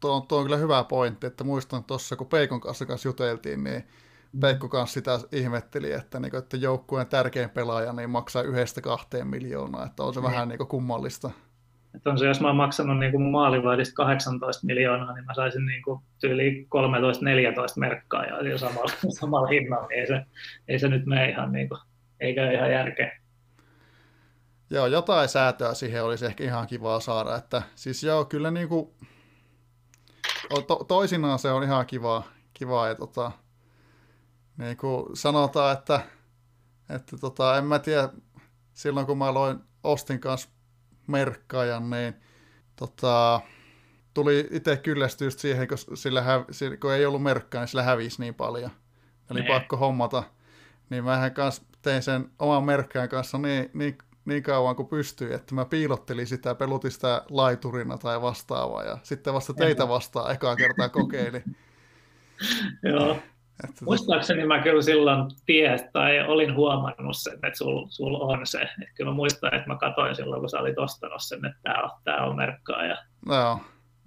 tuo, tuo on kyllä hyvä pointti, että muistan tuossa, kun Peikon kanssa, kanssa juteltiin, niin Peikko kanssa sitä ihmetteli, että, niin kuin, että joukkueen tärkein pelaaja niin maksaa yhdestä kahteen miljoonaa, että on se niin. vähän niin kuin kummallista. Että on se, jos mä oon maksanut niin kuin maalivahdista 18 miljoonaa, niin mä saisin niin kuin tyyli 13-14 merkkaa ja samalla, samalla hinnalla. Ei se, ei se nyt mene ihan, niin kuin, eikä ihan järkeä. Joo, jotain säätöä siihen olisi ehkä ihan kivaa saada. Että, siis joo, kyllä niin kuin, to, toisinaan se on ihan kivaa, kivaa ja tota, niin kuin sanotaan, että, että tota, en mä tiedä, silloin kun mä loin Ostin kanssa merkkaajan, niin tota, tuli itse kyllästy just siihen, kun, sillä hä, kun ei ollut merkkaa, niin sillä hävisi niin paljon. Eli ne. pakko hommata. Niin mä kanssa tein sen oman merkkään kanssa niin, niin, niin kauan kuin pystyi, että mä piilottelin sitä, pelutin sitä laiturina tai vastaavaa, ja sitten vasta teitä vastaan ekaa kertaa kokeilin. Joo. Että Muistaakseni mä kyllä silloin ties tai olin huomannut sen, että sulla sul on se. Että kyllä mä muistan, että mä katsoin silloin, kun sä olit ostanut sen, että tämä on, tää on merkkaa. Ja, no.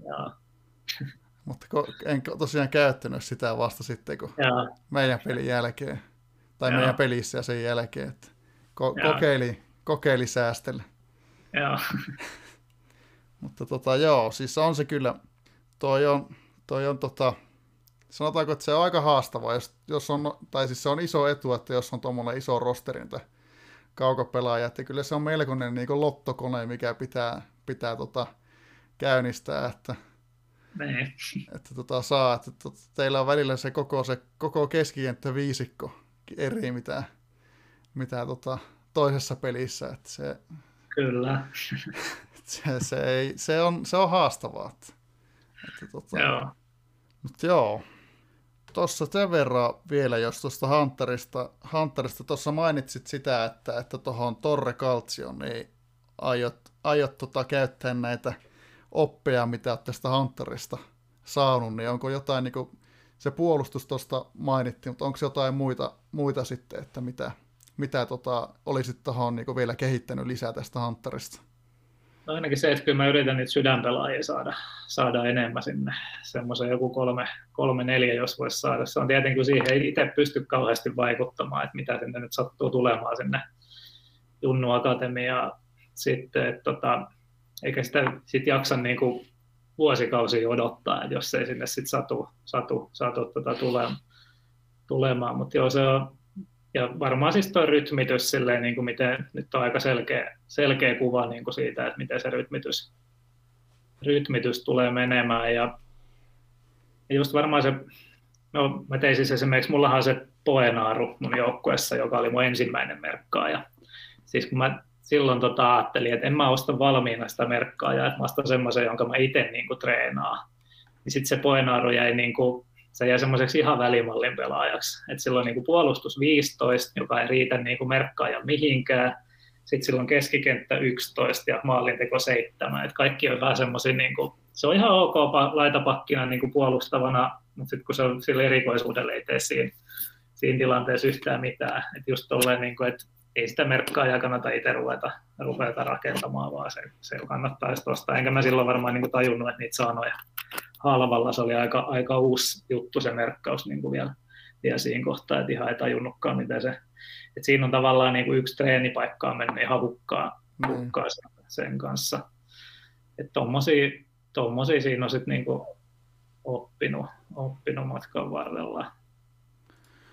ja. Mutta en tosiaan käyttänyt sitä vasta sitten, kun ja. meidän pelin jälkeen, tai ja. meidän pelissä ja sen jälkeen, että ko- kokeili, kokeili säästellä. Joo. Mutta tota, joo, siis on se kyllä, toi on, toi on tota, sanotaanko, että se on aika haastavaa, jos, jos on, tai siis se on iso etu, että jos on tuommoinen iso rosterin kaukopelaaja, että kyllä se on melkoinen niin kuin lottokone, mikä pitää, pitää tota, käynnistää, että, niin. että tota, saa, että tota, teillä on välillä se koko, se koko keskikenttä viisikko eri, mitä, mitä tota, toisessa pelissä, että se, Kyllä. se, se, ei, se, on, se on haastavaa. Että, että tota, joo. Mutta joo, tuossa sen verran vielä, jos tuosta Hunterista, Hunterista tuossa mainitsit sitä, että että Torre Calcion, niin aiot, aiot tota, käyttää näitä oppeja, mitä olet tästä Hunterista saanut, niin onko jotain, niin kuin, se puolustus tuosta mainittiin, mutta onko jotain muita, muita sitten, että mitä, mitä tota, olisit tuohon niin vielä kehittänyt lisää tästä Hunterista? No ainakin se, että kyllä mä yritän niitä sydänpelaajia saada, saada enemmän sinne. Semmoisen joku kolme, kolme, neljä, jos voisi saada. Se on tietenkin, siihen ei itse pysty kauheasti vaikuttamaan, että mitä sinne nyt sattuu tulemaan sinne Junnu Akatemiaan. Sitten, että tota, eikä sitä sit jaksa niin kuin vuosikausia odottaa, että jos ei sinne sitten satu, satu, satu tota tulemaan. tulemaan. Mutta joo, se on, ja varmaan siis tuo rytmitys, silleen, niin kuin miten, nyt on aika selkeä, selkeä kuva niin kuin siitä, että miten se rytmitys, rytmitys tulee menemään. Ja, ja just varmaan se, no mä tein siis esimerkiksi, mullahan se Poenaaru mun joukkueessa, joka oli mun ensimmäinen merkkaaja. Siis kun mä silloin tota ajattelin, että en mä osta valmiina sitä merkkaajaa, että mä ostan semmoisen, jonka mä itse niin treenaan. Niin sitten se Poenaaru jäi niin kuin se jäi semmoiseksi ihan välimallin pelaajaksi. Et silloin niin kuin puolustus 15, joka ei riitä niin kuin merkkaaja mihinkään. Sitten silloin keskikenttä 11 ja maalinteko 7. Et kaikki on vähän semmoisia, niin kuin, se on ihan ok laitapakkina niin kuin puolustavana, mutta sitten kun se on sillä erikoisuudella ei tee siinä, siinä tilanteessa yhtään mitään. Et just tolleen, niin kuin, että ei sitä merkkaajaa kannata itse ruveta, ruveta rakentamaan, vaan se, se kannattaa tuosta. Enkä mä silloin varmaan niin kuin tajunnut, että niitä sanoja halvalla se oli aika, aika uusi juttu se merkkaus niin kuin vielä, vielä siinä kohtaa, että ihan ei tajunnutkaan, mitä se, että siinä on tavallaan niin kuin yksi treenipaikka on mennyt ihan hukkaan, mm. hukkaan sen, sen, kanssa. Että tommosia, tommosia siinä on sitten niin kuin oppinut, oppinut matkan varrella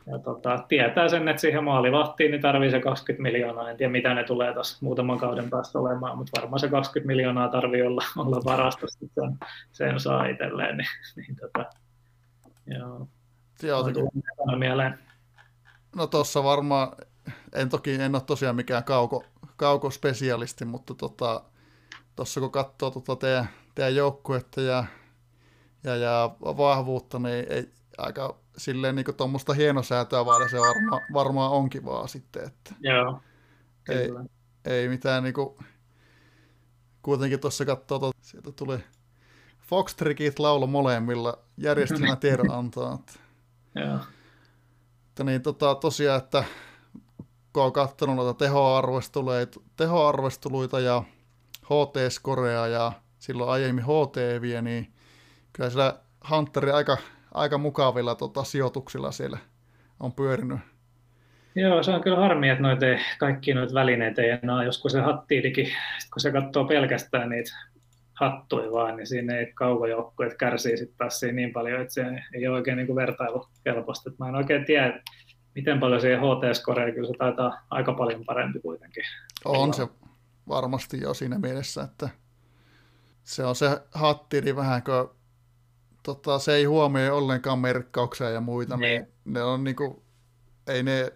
ja tota, tietää sen, että siihen maalivahtiin niin tarvii se 20 miljoonaa. En tiedä, mitä ne tulee tuossa muutaman kauden päästä olemaan, mutta varmaan se 20 miljoonaa tarvii olla, olla varastossa, että sen, sen saa itselleen. Niin, niin tota, joo. Joo, mieleen. No tuossa varmaan, en toki en ole tosiaan mikään kauko, kaukospesialisti, mutta tota, tuossa kun katsoo tota teidän, teidän joukkuetta ja, ja, ja vahvuutta, niin ei aika silleen niin tuommoista hienosäätöä vaan se varma, varmaan onkin vaan sitten. Että Joo, ei, kyllä. ei mitään niin kuin, kuitenkin tuossa katsoo, to, sieltä tuli Fox Trickit laulo molemmilla järjestelmä tiedonantoa. Että, Joo. että niin tota, tosiaan, että kun on katsonut noita tehoarvosteluita, tehoarvosteluita ja HT-skorea ja silloin aiemmin HT-viä, niin kyllä siellä Hunteri aika, aika mukavilla tota, sijoituksilla siellä on pyörinyt. Joo, se on kyllä harmi, että noita ei, kaikki noita välineitä ei enää, joskus se hattiidikin, kun se katsoo pelkästään niitä hattuja vaan, niin siinä ei kaukojoukkueet kärsii sitten taas siinä niin paljon, että se ei ole oikein niin kuin vertailu helposti. Mä en oikein tiedä, miten paljon siihen HT-skoreen, kyllä se taitaa aika paljon parempi kuitenkin. On se varmasti jo siinä mielessä, että se on se hattiri vähän kuin, tota, se ei huomioi ollenkaan merkkauksia ja muita, niin, Niin. ne on niinku, ei ne,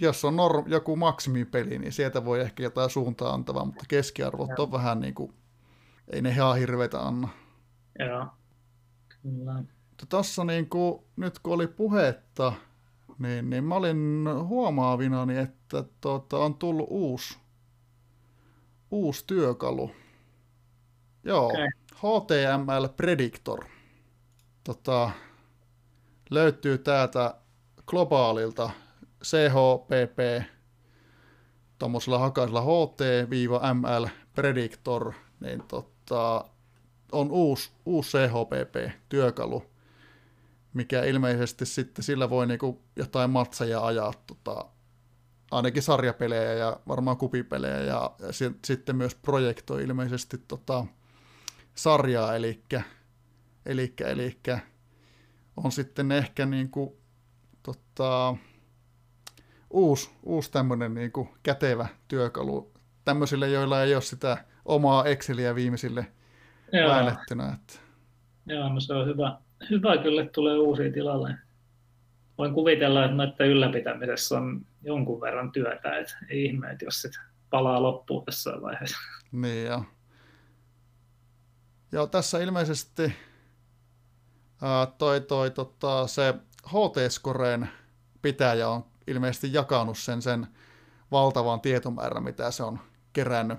jos on norm, joku maksimipeli, niin sieltä voi ehkä jotain suuntaa antavaa, mutta keskiarvot on vähän niinku, ei ne ihan hirveitä anna. Joo, kyllä. Tuossa niinku, nyt kun oli puhetta, niin, niin mä olin huomaavinani, että tota, on tullut uusi, uusi työkalu. Joo, Okei. HTML Predictor. Tota, löytyy täältä globaalilta CHPP tuommoisella hakaisella HT-ML Predictor, niin tota, on uusi, uusi CHPP-työkalu, mikä ilmeisesti sitten sillä voi niinku jotain matseja ajaa, tota, ainakin sarjapelejä ja varmaan kupipelejä, ja, ja si- sitten myös projektoi ilmeisesti tota, sarjaa, eli, eli, eli on sitten ehkä niinku, tota, uusi, uusi tämmöinen niinku kätevä työkalu tämmöisille, joilla ei ole sitä omaa Exceliä viimeisille Joo, väännettynä. Että. joo, no se on hyvä. Hyvä kyllä, että tulee uusia tilalle. Voin kuvitella, että noiden ylläpitämisessä on jonkun verran työtä, että ei ihme, että jos sit palaa loppuun jossain vaiheessa. Niin ja. Tässä ilmeisesti ää, toi, toi tota, se HT-scoreen pitäjä on ilmeisesti jakanut sen, sen valtavan tietomäärän, mitä se on kerännyt,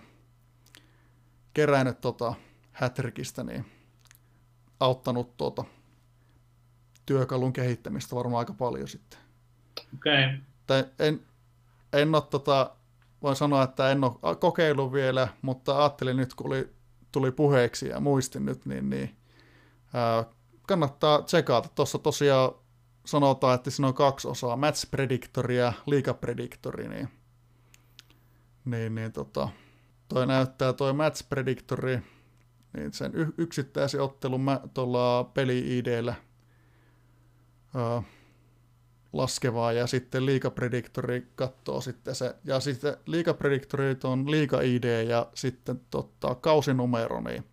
kerännyt tota, Hätrikistä, niin auttanut tuota, työkalun kehittämistä varmaan aika paljon sitten. Okei, okay. Tai en, en ole tota, voin sanoa, että en ole kokeillut vielä, mutta ajattelin nyt, kun oli, tuli puheeksi ja muistin nyt, niin, niin ää, kannattaa tsekata. Tuossa tosiaan sanotaan, että siinä on kaksi osaa, match predictori ja liiga predictori, niin, niin, niin tota, toi näyttää toi match predictori, niin sen y- yksittäisen ottelun mä tuolla peli-IDllä laskevaa ja sitten liikaprediktori katsoo sitten se, ja sitten liikaprediktori on liika ID ja sitten tota, kausinumero, niin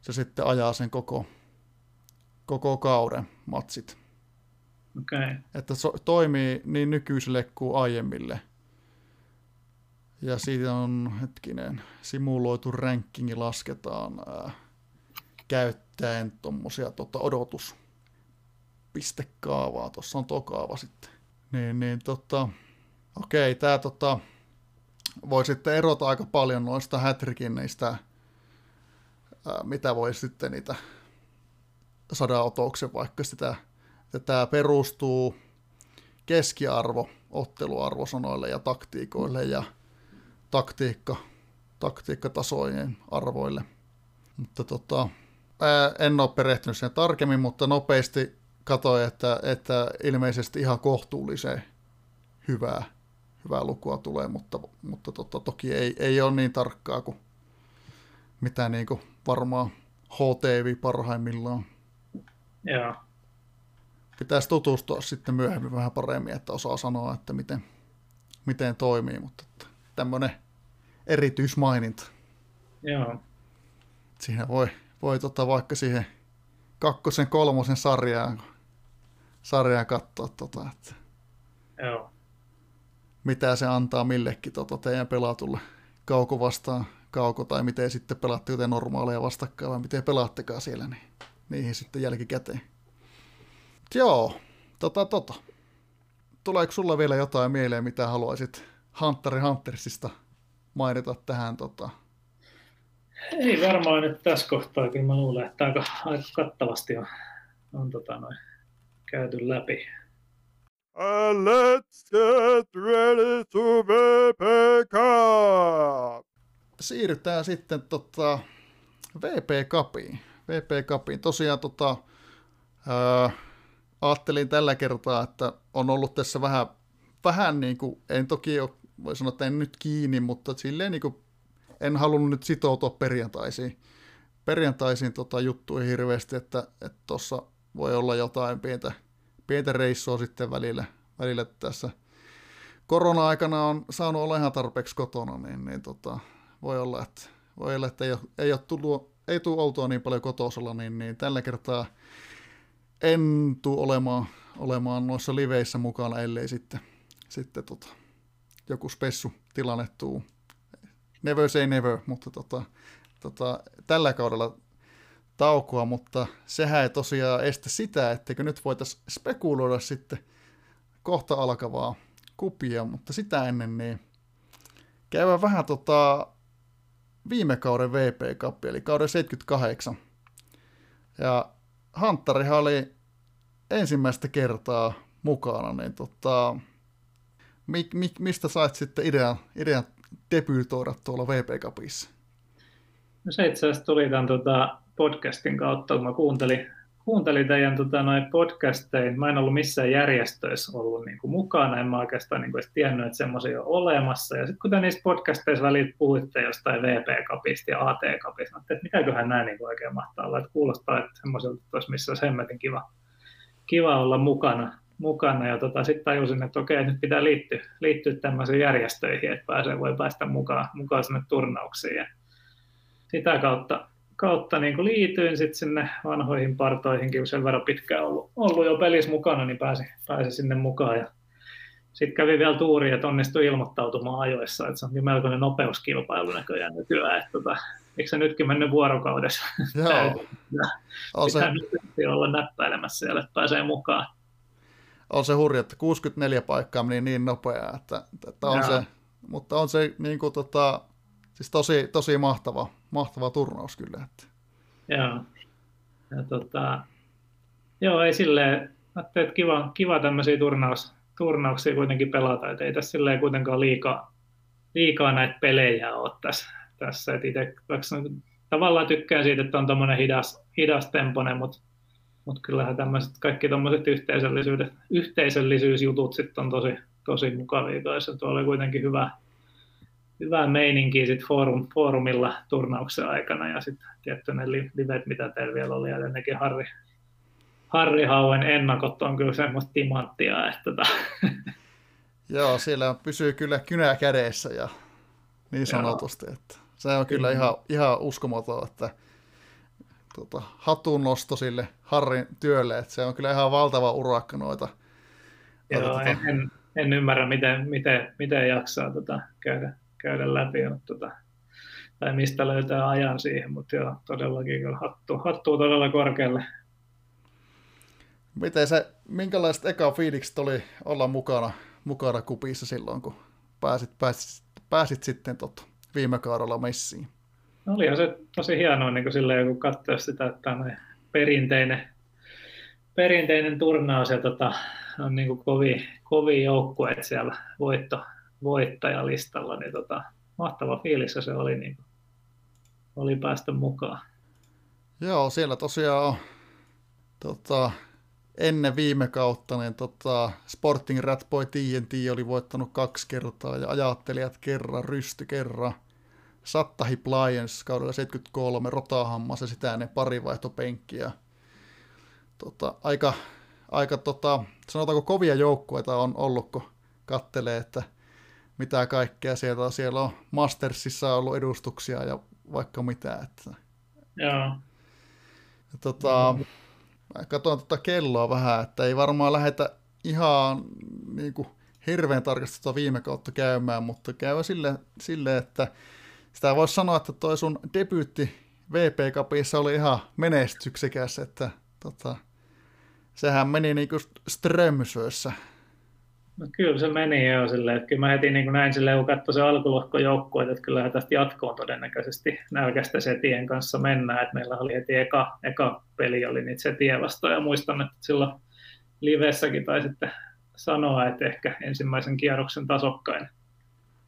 se sitten ajaa sen koko, koko kauden matsit. Okay. Että se toimii niin nykyiselle kuin aiemmille. Ja siitä on, hetkinen, simuloitu rankingi lasketaan ää, käyttäen tuommoisia tota, odotus pistekaavaa, tuossa on tuo kaava sitten. Niin, niin tota, okei, tää tota, voi sitten erota aika paljon noista hätrikin niistä, ää, mitä voi sitten niitä saada otoksen, vaikka sitä, että tämä perustuu keskiarvo otteluarvosanoille ja taktiikoille ja taktiikka, taktiikkatasojen arvoille. Mutta tota, ää, en ole perehtynyt siihen tarkemmin, mutta nopeasti katsoin, että, että ilmeisesti ihan kohtuullisen hyvää, hyvää lukua tulee, mutta, mutta tota, toki ei, ei ole niin tarkkaa kuin mitä niin kuin varmaan HTV parhaimmillaan. Joo, Pitäisi tutustua sitten myöhemmin vähän paremmin, että osaa sanoa, että miten, miten toimii, mutta että tämmöinen erityismaininta. joo, Siinä voi, voi tota vaikka siihen kakkosen, kolmosen sarjaan, sarjaan katsoa, tota, että joo. mitä se antaa millekin tota, teidän pelatulle kauko vastaan kauko, tai miten sitten pelaatte joten normaaleja vastakkain, vai miten pelaattekaan siellä, niin niihin sitten jälkikäteen. Joo, tota tota. Tuleeko sulla vielä jotain mieleen, mitä haluaisit Hunter Huntersista mainita tähän tota, ei varmaan nyt tässä kohtaa, kyllä mä luulen, että aika, aika kattavasti on, on tota noin, käyty läpi. And let's get ready to VP Cup! Siirrytään sitten tota VP Cupiin. VP Cupiin. Tosiaan tota, ää, ajattelin tällä kertaa, että on ollut tässä vähän, vähän niin kuin, en toki ole, voi sanoa, että en nyt kiinni, mutta silleen niin kuin en halunnut nyt sitoutua perjantaisiin, perjantaisiin tota juttuihin hirveästi, että tuossa voi olla jotain pientä, pientä reissua sitten välillä, välillä tässä. Korona-aikana on saanut olla ihan tarpeeksi kotona, niin, niin tota, voi olla, että, voi olla, että ei, ole, ei, ole tullut, ei tule oltua niin paljon kotosalla, niin, niin tällä kertaa en tule olemaan, olemaan noissa liveissä mukana, ellei sitten, sitten tota, joku spessu tilanne tuu. Never say never, mutta tota, tota, tällä kaudella taukoa, mutta sehän ei tosiaan estä sitä, etteikö nyt voitaisiin spekuloida sitten kohta alkavaa kupia, mutta sitä ennen niin käydään vähän tota viime kauden VP Cup, eli kauden 78. Ja Hunterihan oli ensimmäistä kertaa mukana, niin tota, mi, mi, mistä sait sitten idean, idean debyytoida tuolla VP Cupissa? No se itse asiassa tuli tämän tota, podcastin kautta, kun mä kuuntelin, kuuntelin teidän tota, noin podcastein. Mä en ollut missään järjestöissä ollut niin kuin, mukana, en mä oikeastaan niin kuin, tiennyt, että semmoisia on olemassa. Ja sitten kun te niissä podcasteissa välillä puhuitte jostain VP Cupista ja AT Cupista, että mikäköhän näin niin oikein mahtaa olla, että kuulostaa, että semmoiselta olisi missä olisi hemmetin kiva, kiva olla mukana mukana ja tota, sitten tajusin, että okei, nyt pitää liittyä, liittyä tämmöisiin järjestöihin, että pääsee, voi päästä mukaan, mukaan sinne turnauksiin ja sitä kautta, kautta niin kuin liityin sitten sinne vanhoihin partoihinkin, kun sen verran pitkään ollut, ollut jo pelissä mukana, niin pääsi, pääsi sinne mukaan ja sitten kävi vielä tuuri, että onnistui ilmoittautumaan ajoissa, että se on melkoinen nopeuskilpailu näköjään nykyään, että tota, eikö se nytkin mennyt vuorokaudessa? Joo. on se... olla näppäilemässä siellä, että pääsee mukaan on se hurja, että 64 paikkaa meni niin nopeaa, että, että on se, mutta on se niin kuin, tota, siis tosi, tosi mahtava, mahtava turnaus kyllä. Että. Joo. Ja, tota, joo, ei silleen, että kiva, kiva tämmöisiä turnaus, turnauksia kuitenkin pelata, että ei tässä silleen kuitenkaan liikaa, liikaa näitä pelejä ole tässä. tässä. itse, tavallaan tykkään siitä, että on tuommoinen hidas, hidas temponen, mutta mutta kyllähän tämmöiset, kaikki yhteisöllisyydet, yhteisöllisyysjutut sitten on tosi, tosi mukavia kanssa. Oli kuitenkin hyvä, hyvää meininkiä sit foorum, foorumilla turnauksen aikana ja sitten tietty ne livet, mitä teillä vielä oli, ja ennenkin Harri, Harri Hauen ennakot on kyllä semmoista timanttia, että tota. Joo, siellä pysyy kyllä kynä kädessä ja niin sanotusti, että se on kyllä ihan, ihan uskomaton, että tota, hatunnosto sille Harrin työlle, että se on kyllä ihan valtava urakka noita. Joo, tota... en, en, en, ymmärrä, miten, miten, miten jaksaa tota, käydä, käydä läpi, mutta, tota, tai mistä löytää ajan siihen, mutta joo, todellakin kyllä hattu, hattuu todella korkealle. Miten se, minkälaiset eka fiilikset oli olla mukana, mukana kupissa silloin, kun pääsit, pääsit, pääsit sitten tot, viime kaudella messiin? No olihan se tosi hienoa niin kuin silleen, kun katsoo sitä, että perinteinen, perinteinen turnaus ja tota, on niin kuin kovin, kovin joukkue siellä voitto, voittajalistalla, niin tota, mahtava fiilis se oli, niin kuin, oli päästä mukaan. Joo, siellä tosiaan on, tota, ennen viime kautta niin tota, Sporting Rat Boy TNT oli voittanut kaksi kertaa ja ajattelijat kerran, rysty kerran. Sattahi Pliance kaudella 73, Rotahammas ja sitä ennen pari vaihtopenkkiä. Tota, aika, aika tota, sanotaanko kovia joukkueita on ollut, kun kattelee, että mitä kaikkea sieltä on. Siellä on Mastersissa ollut edustuksia ja vaikka mitä. Että... Joo. Tota, mä katson tota kelloa vähän, että ei varmaan lähetä ihan niin kuin, hirveän tarkasti tuota viime kautta käymään, mutta käy sille, sille että sitä voisi sanoa, että toi sun debyytti VP Cupissa oli ihan menestyksekäs, että tota, sehän meni niinku Strömsössä. No kyllä se meni jo silleen, että kyllä mä heti niin näin silleen, kun katsoin se alkulohko joukkue, että kyllä tästä jatkoon todennäköisesti nälkästä setien kanssa mennään, että meillä oli heti eka, eka peli oli niitä setiä vastaan. Ja muistan, että silloin livessäkin tai sitten sanoa, että ehkä ensimmäisen kierroksen tasokkain,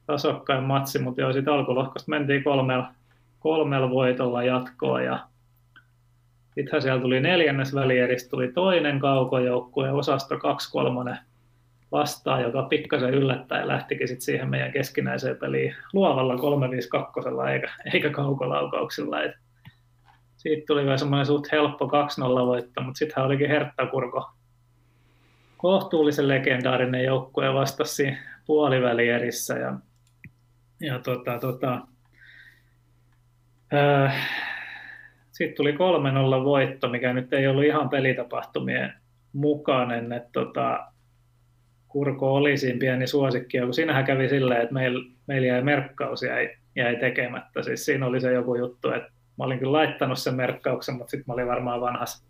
tasokkain matsi, mutta joo, sitten alkulohkosta mentiin kolmella, kolmella voitolla jatkoon. Ja sittenhän siellä tuli neljännes välieristä, tuli toinen kaukojoukkue, osasto 2 kolmonen vastaan, joka pikkasen yllättäen lähtikin sit siihen meidän keskinäiseen peliin luovalla 352 eikä, eikä kaukolaukauksilla. Et siitä tuli vielä semmoinen suht helppo 2-0 voitto, mutta sittenhän olikin Hertta Kurko kohtuullisen legendaarinen joukkue vastasi puolivälierissä ja, ja tota, tota, äh, sitten tuli 3-0 voitto, mikä nyt ei ollut ihan pelitapahtumien mukainen, että tota, Kurko oli siinä pieni suosikki, kun siinähän kävi silleen, että meillä, meillä jäi merkkaus jäi, jäi tekemättä. Siis siinä oli se joku juttu, että mä olin kyllä laittanut sen merkkauksen, mutta sitten mä olin varmaan vanhassa,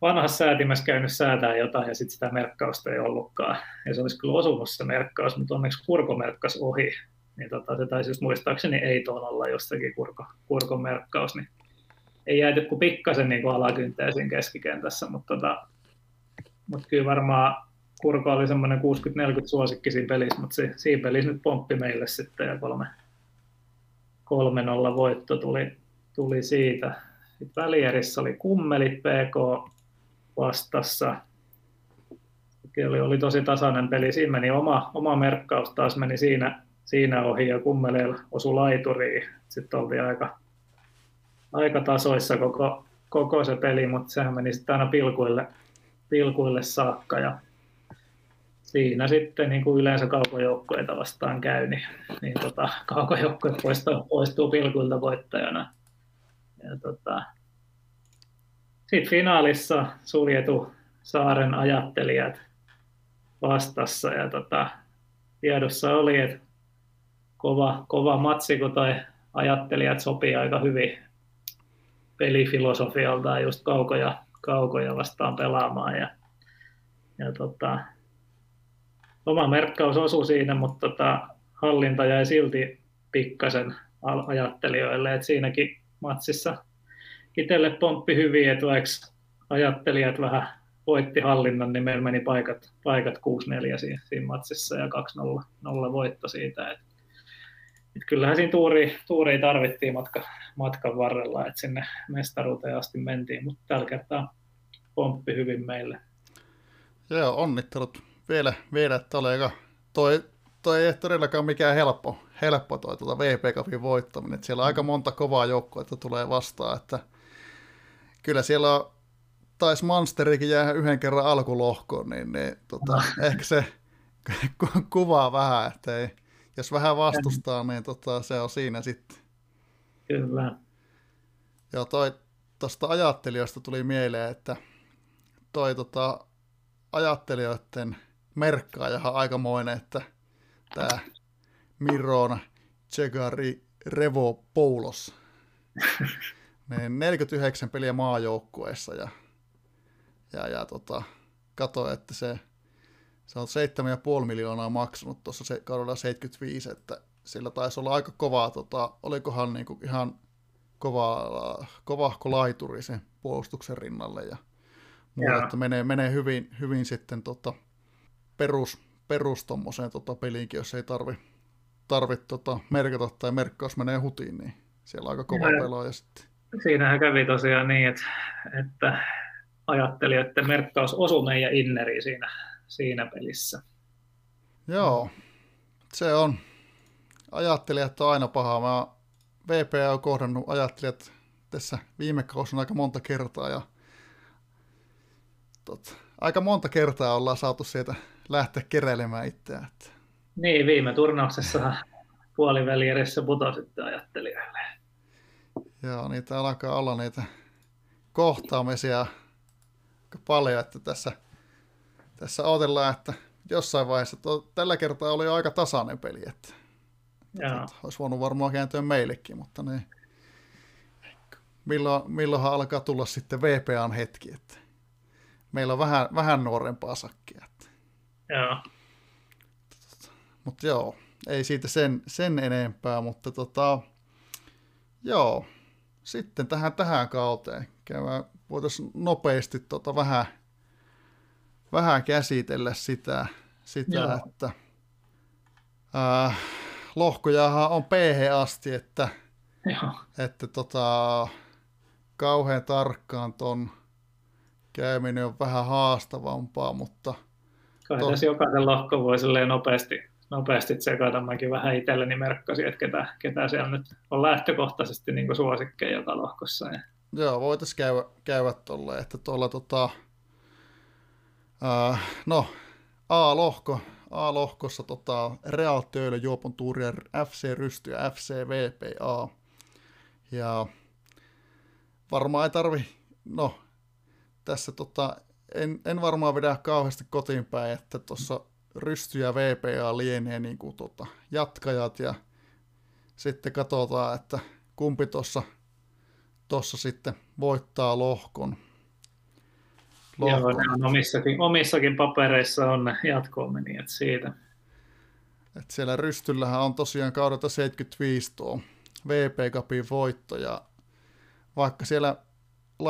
vanhassa säätimässä käynyt säätää jotain ja sitten sitä merkkausta ei ollutkaan. Ja se olisi kyllä osunut se merkkaus, mutta onneksi Kurko merkkas ohi. Niin tota, se taisi just muistaakseni ei tuon olla jostakin Kurko, Kurko merkkaus, niin ei jääty kuin pikkasen niin alakynteisiin keskikentässä, mutta, tota, mutta kyllä varmaan Kurko oli semmoinen 60-40 suosikki siinä pelissä, mutta se, siinä pelissä nyt pomppi meille sitten ja kolme, 3-0 voitto tuli, tuli siitä. Sitten välierissä oli kummelit PK vastassa. Oli, oli tosi tasainen peli. Siinä meni oma, oma merkkaus taas meni siinä, siinä ohi ja kummeleilla osui laituriin. Sitten oltiin aika, aika tasoissa koko, koko se peli, mutta sehän meni sitten aina pilkuille, pilkuille saakka. Ja siinä sitten niin kuin yleensä kaukojoukkoita vastaan käy, niin, niin tota, kaukojoukkue poistuu, poistuu pilkuilta voittajana. Ja tota, sitten finaalissa suljetu saaren ajattelijat vastassa ja tota, tiedossa oli, että kova, kova matsi, kun toi ajattelijat sopii aika hyvin pelifilosofialtaan just kaukoja, kaukoja vastaan pelaamaan. Ja, ja tota, oma merkkaus osui siinä, mutta tota, hallinta jäi silti pikkasen ajattelijoille, että siinäkin matsissa itselle pomppi hyvin, että vaikka ajattelijat vähän voitti hallinnan, niin meillä meni paikat, paikat 6-4 siinä, siinä matsissa ja 2-0 voitto siitä. Et, et kyllähän siinä tuuri, tuuri tarvittiin matka, matkan varrella, että sinne mestaruuteen asti mentiin, mutta tällä kertaa pomppi hyvin meille. Joo, onnittelut vielä, vielä aika, toi, toi ei todellakaan mikään helppo, helppo toi tuota VP Cupin voittaminen. Että siellä on aika monta kovaa joukkoa, että tulee vastaan, että kyllä siellä taisi Monsterikin jää yhden kerran alkulohkoon, niin, niin tota, no. ehkä se kuvaa vähän, että ei, jos vähän vastustaa, niin tota, se on siinä sitten. Kyllä. Joo, toi tuosta ajattelijoista tuli mieleen, että toi tota, ajattelijoiden merkkaajahan aikamoinen, että tämä Miron Tsegari Revo Poulos. Ne 49 peliä maajoukkueessa ja, ja, ja tota, katsoin, että se, se on 7,5 miljoonaa maksanut tuossa se, kaudella 75, että sillä taisi olla aika kovaa, tota, olikohan niinku ihan kova, kovahko laituri sen puolustuksen rinnalle ja muuta, että menee, menee hyvin, hyvin sitten tota, perus, perus tommoseen tota, peliinkin, jos ei tarvi, tarvi tota, merkata tai merkkaus menee hutiin, niin siellä on aika kova ja, pelaaja sitten. Siinähän kävi tosiaan niin, että, että ajatteli, että merkkaus osui meidän inneriin siinä, siinä pelissä. Joo, se on. Ajattelijat on aina paha. Mä VPA on kohdannut ajattelijat tässä viime kausina aika monta kertaa ja tot, aika monta kertaa ollaan saatu sieltä lähteä keräilemään itseään. Niin, viime turnauksessa puoliväli edessä putositte ajattelijoille. Joo, niitä alkaa olla niitä kohtaamisia aika paljon, että tässä, tässä odotellaan, että jossain vaiheessa, to, tällä kertaa oli aika tasainen peli, että Joo. olisi voinut varmaan kääntyä meillekin, mutta ne, milloin, milloinhan alkaa tulla sitten VPAn hetki, että meillä on vähän, vähän nuorempaa sakkia. Joo. Mutta joo, ei siitä sen, sen enempää, mutta tota, joo, sitten tähän, tähän kauteen käydään, voitaisiin nopeasti tota vähän, vähän käsitellä sitä, sitä Joo. että äh, lohkojahan on p asti, että, Joo. että tota, kauhean tarkkaan ton käyminen on vähän haastavampaa, mutta Kai tässä jokaisen lohko voi nopeasti, nopeasti tsekata. Mäkin vähän itselleni merkkasin, että ketä, ketä siellä nyt on lähtökohtaisesti niin suosikkeja joka lohkossa. Ja, Joo, voitaisiin käydä, käydä tolleen, että tuolla tota, ää, no, A-lohko, A-lohkossa tota, Real Töölö, Juopon Tuuri ja FC Rysty ja FC VPA. Ja varmaan ei tarvi, no, tässä tota, en, en varmaan vedä kauheasti kotiin päin, että tuossa Rysty ja VPA lienee niin kuin, tota, jatkajat ja sitten katsotaan, että kumpi tuossa tossa sitten voittaa lohkon. Joo, ne on omissakin, omissakin papereissa on ne jatkoon meni, että siitä. Et siellä Rystyllähän on tosiaan kaudelta 75 tuo VP Cupin voitto ja vaikka siellä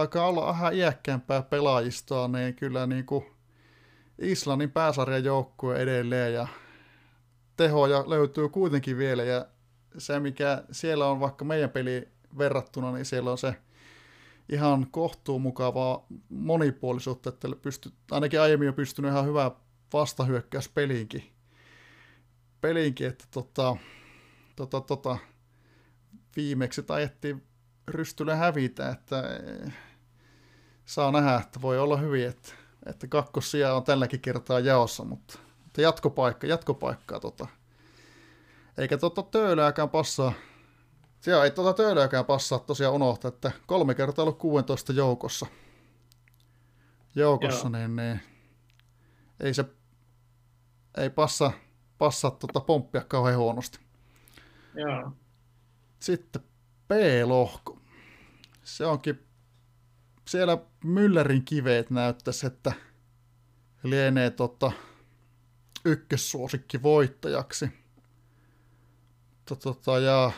alkaa olla vähän iäkkäämpää pelaajistoa, niin kyllä niin kuin Islannin pääsarjan joukkue edelleen ja tehoja löytyy kuitenkin vielä ja se mikä siellä on vaikka meidän peli verrattuna, niin siellä on se ihan kohtuun mukavaa monipuolisuutta, että pysty, ainakin aiemmin on pystynyt ihan hyvää vastahyökkäyspeliinkin. Peliinkin, että tota, tota, tota, viimeksi tajettiin rystyllä hävitä, että eh, saa nähdä, että voi olla hyvin, että, että kakkosia on tälläkin kertaa jaossa, mutta, mutta jatkopaikka, jatkopaikkaa tota. Eikä tota töölääkään passaa Siellä ei tuota töölääkään passaa tosiaan unohtaa, että kolme kertaa ollut 16 joukossa. Joukossa, Joo. niin, niin, ei se ei passa, passaa tuota pomppia kauhean huonosti. Joo. Sitten B-lohko. Se onkin, siellä Müllerin kiveet näyttäisi, että lienee tota, ykkössuosikki voittajaksi. Tota, ja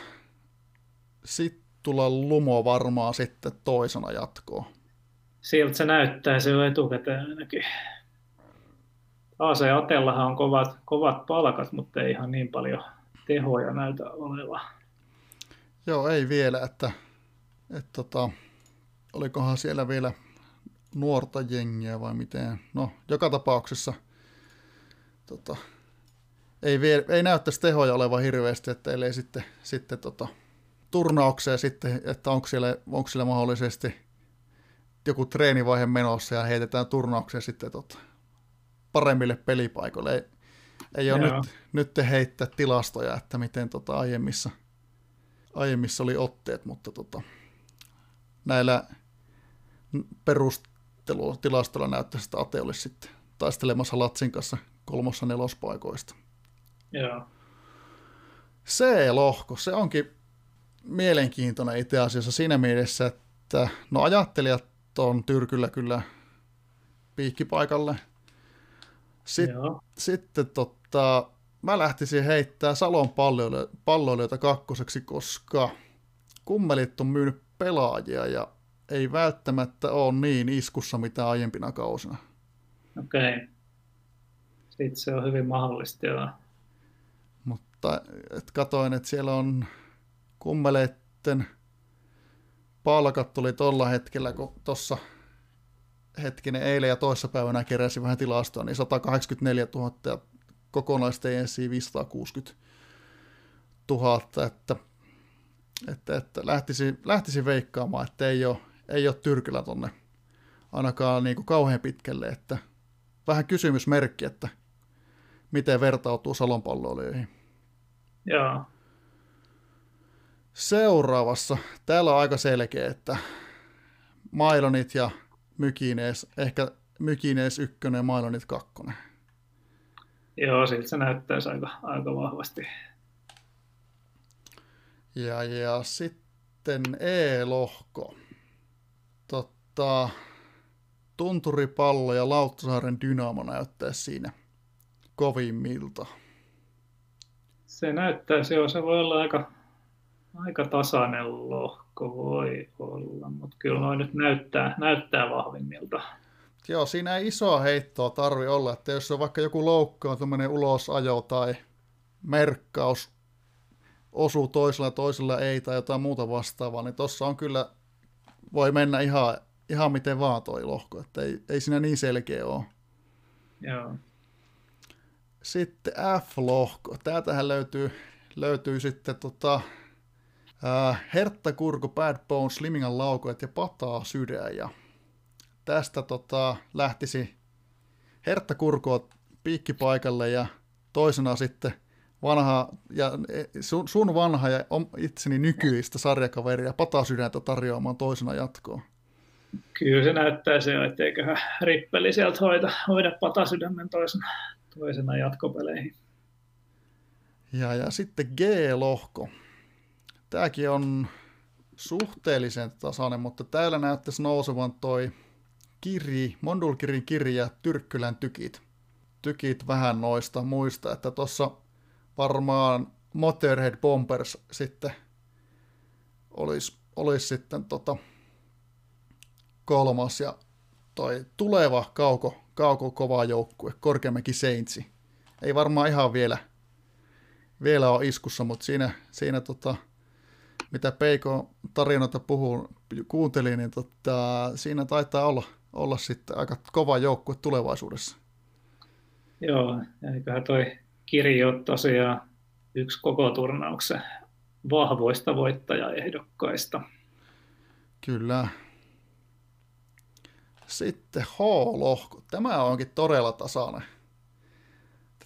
Sittula Lumo varmaan sitten toisena jatkoon. Siltä se näyttää se jo etukäteen ainakin. AC Atellahan on kovat, kovat palkat, mutta ei ihan niin paljon tehoja näytä olevan. Joo, ei vielä, että, että tota, olikohan siellä vielä nuorta jengiä vai miten. No, joka tapauksessa tota, ei, vie, ei näyttäisi tehoja olevan hirveästi, että ellei sitten, sitten tota, turnaukseen sitten, että onko siellä, onko siellä mahdollisesti joku treenivaihe menossa ja heitetään turnaukseen sitten tota, paremmille pelipaikoille. Ei, ei ole Joo. nyt, nyt heittää tilastoja, että miten tota aiemmissa, aiemmissa oli otteet, mutta tota, näillä perustelutilastoilla näyttäisi, että Ate olisi sitten taistelemassa Latsin kanssa kolmossa nelospaikoista. Joo. C-lohko, se onkin mielenkiintoinen itse asiassa siinä mielessä, että no ajattelijat on Tyrkyllä kyllä piikkipaikalle. Sitten, Joo. sitten tota, mä lähtisin heittää Salon palloilijoita, kakkoseksi, koska kummelit on myynyt pelaajia ja ei välttämättä ole niin iskussa mitä aiempina kausina. Okei. Okay. Sitten se on hyvin mahdollista, joo. Mutta et katoin, että siellä on kummeleitten palkat tuli tuolla hetkellä, kun tuossa hetkinen eilen ja toissapäivänä keräsin vähän tilastoa, niin 184 000 ja kokonaista ESI 560 000, että, että, että lähtisin, lähtisin veikkaamaan, että ei ole, ei ole tyrkyllä tonne ainakaan niin kuin kauhean pitkälle, että vähän kysymysmerkki, että miten vertautuu Salon palloilijoihin. Joo. Seuraavassa, täällä on aika selkeä, että Mailonit ja Mykinees, ehkä Mykinees ykkönen ja Mailonit kakkonen. Joo, siltä se näyttäisi aika, aika vahvasti. Ja, ja sitten E-lohko. Totta, tunturipallo ja Lauttasaaren Dynamo näyttää siinä kovimmilta. Se näyttää, se, on, se voi olla aika, aika tasainen lohko, voi olla, mutta kyllä noin nyt näyttää, näyttää vahvimmilta. Joo, siinä ei isoa heittoa tarvi olla, että jos on vaikka joku loukkaantuminen ulosajo tai merkkaus osuu toisella toisella ei tai jotain muuta vastaavaa, niin tossa on kyllä, voi mennä ihan, ihan miten vaan toi lohko, että ei, ei siinä niin selkeä ole. Joo. Sitten F-lohko. Täältähän löytyy, löytyy sitten tota, äh, Hertta Kurko, Bad Bones, Slimingan laukoet ja Pataa sydän. Ja tästä tota, lähtisi Hertta Kurko piikkipaikalle ja toisena sitten vanha, ja sun, sun vanha ja itseni nykyistä sarjakaveria Pata sydäntä tarjoamaan toisena jatkoon. Kyllä se näyttää se, etteiköhän rippeli sieltä hoida, hoida patasydämen toisena toisena jatkopeleihin. Ja, ja sitten G-lohko. Tämäkin on suhteellisen tasainen, mutta täällä näyttäisi nousevan toi kiri, Mondulkirin kirja Tyrkkylän tykit. Tykit vähän noista muista, että tuossa varmaan Motorhead Bombers sitten olisi, olisi sitten tota kolmas ja toi tuleva kauko kauko kova joukkue, Korkeamäki Saintsi. Ei varmaan ihan vielä, vielä ole iskussa, mutta siinä, siinä tota, mitä Peiko tarinoita puhuu, kuuntelin, niin tota, siinä taitaa olla, olla sitten aika kova joukkue tulevaisuudessa. Joo, eiköhän toi kirjo tosiaan yksi koko turnauksen vahvoista voittajaehdokkaista. Kyllä, sitten H-lohko. Tämä onkin todella tasainen.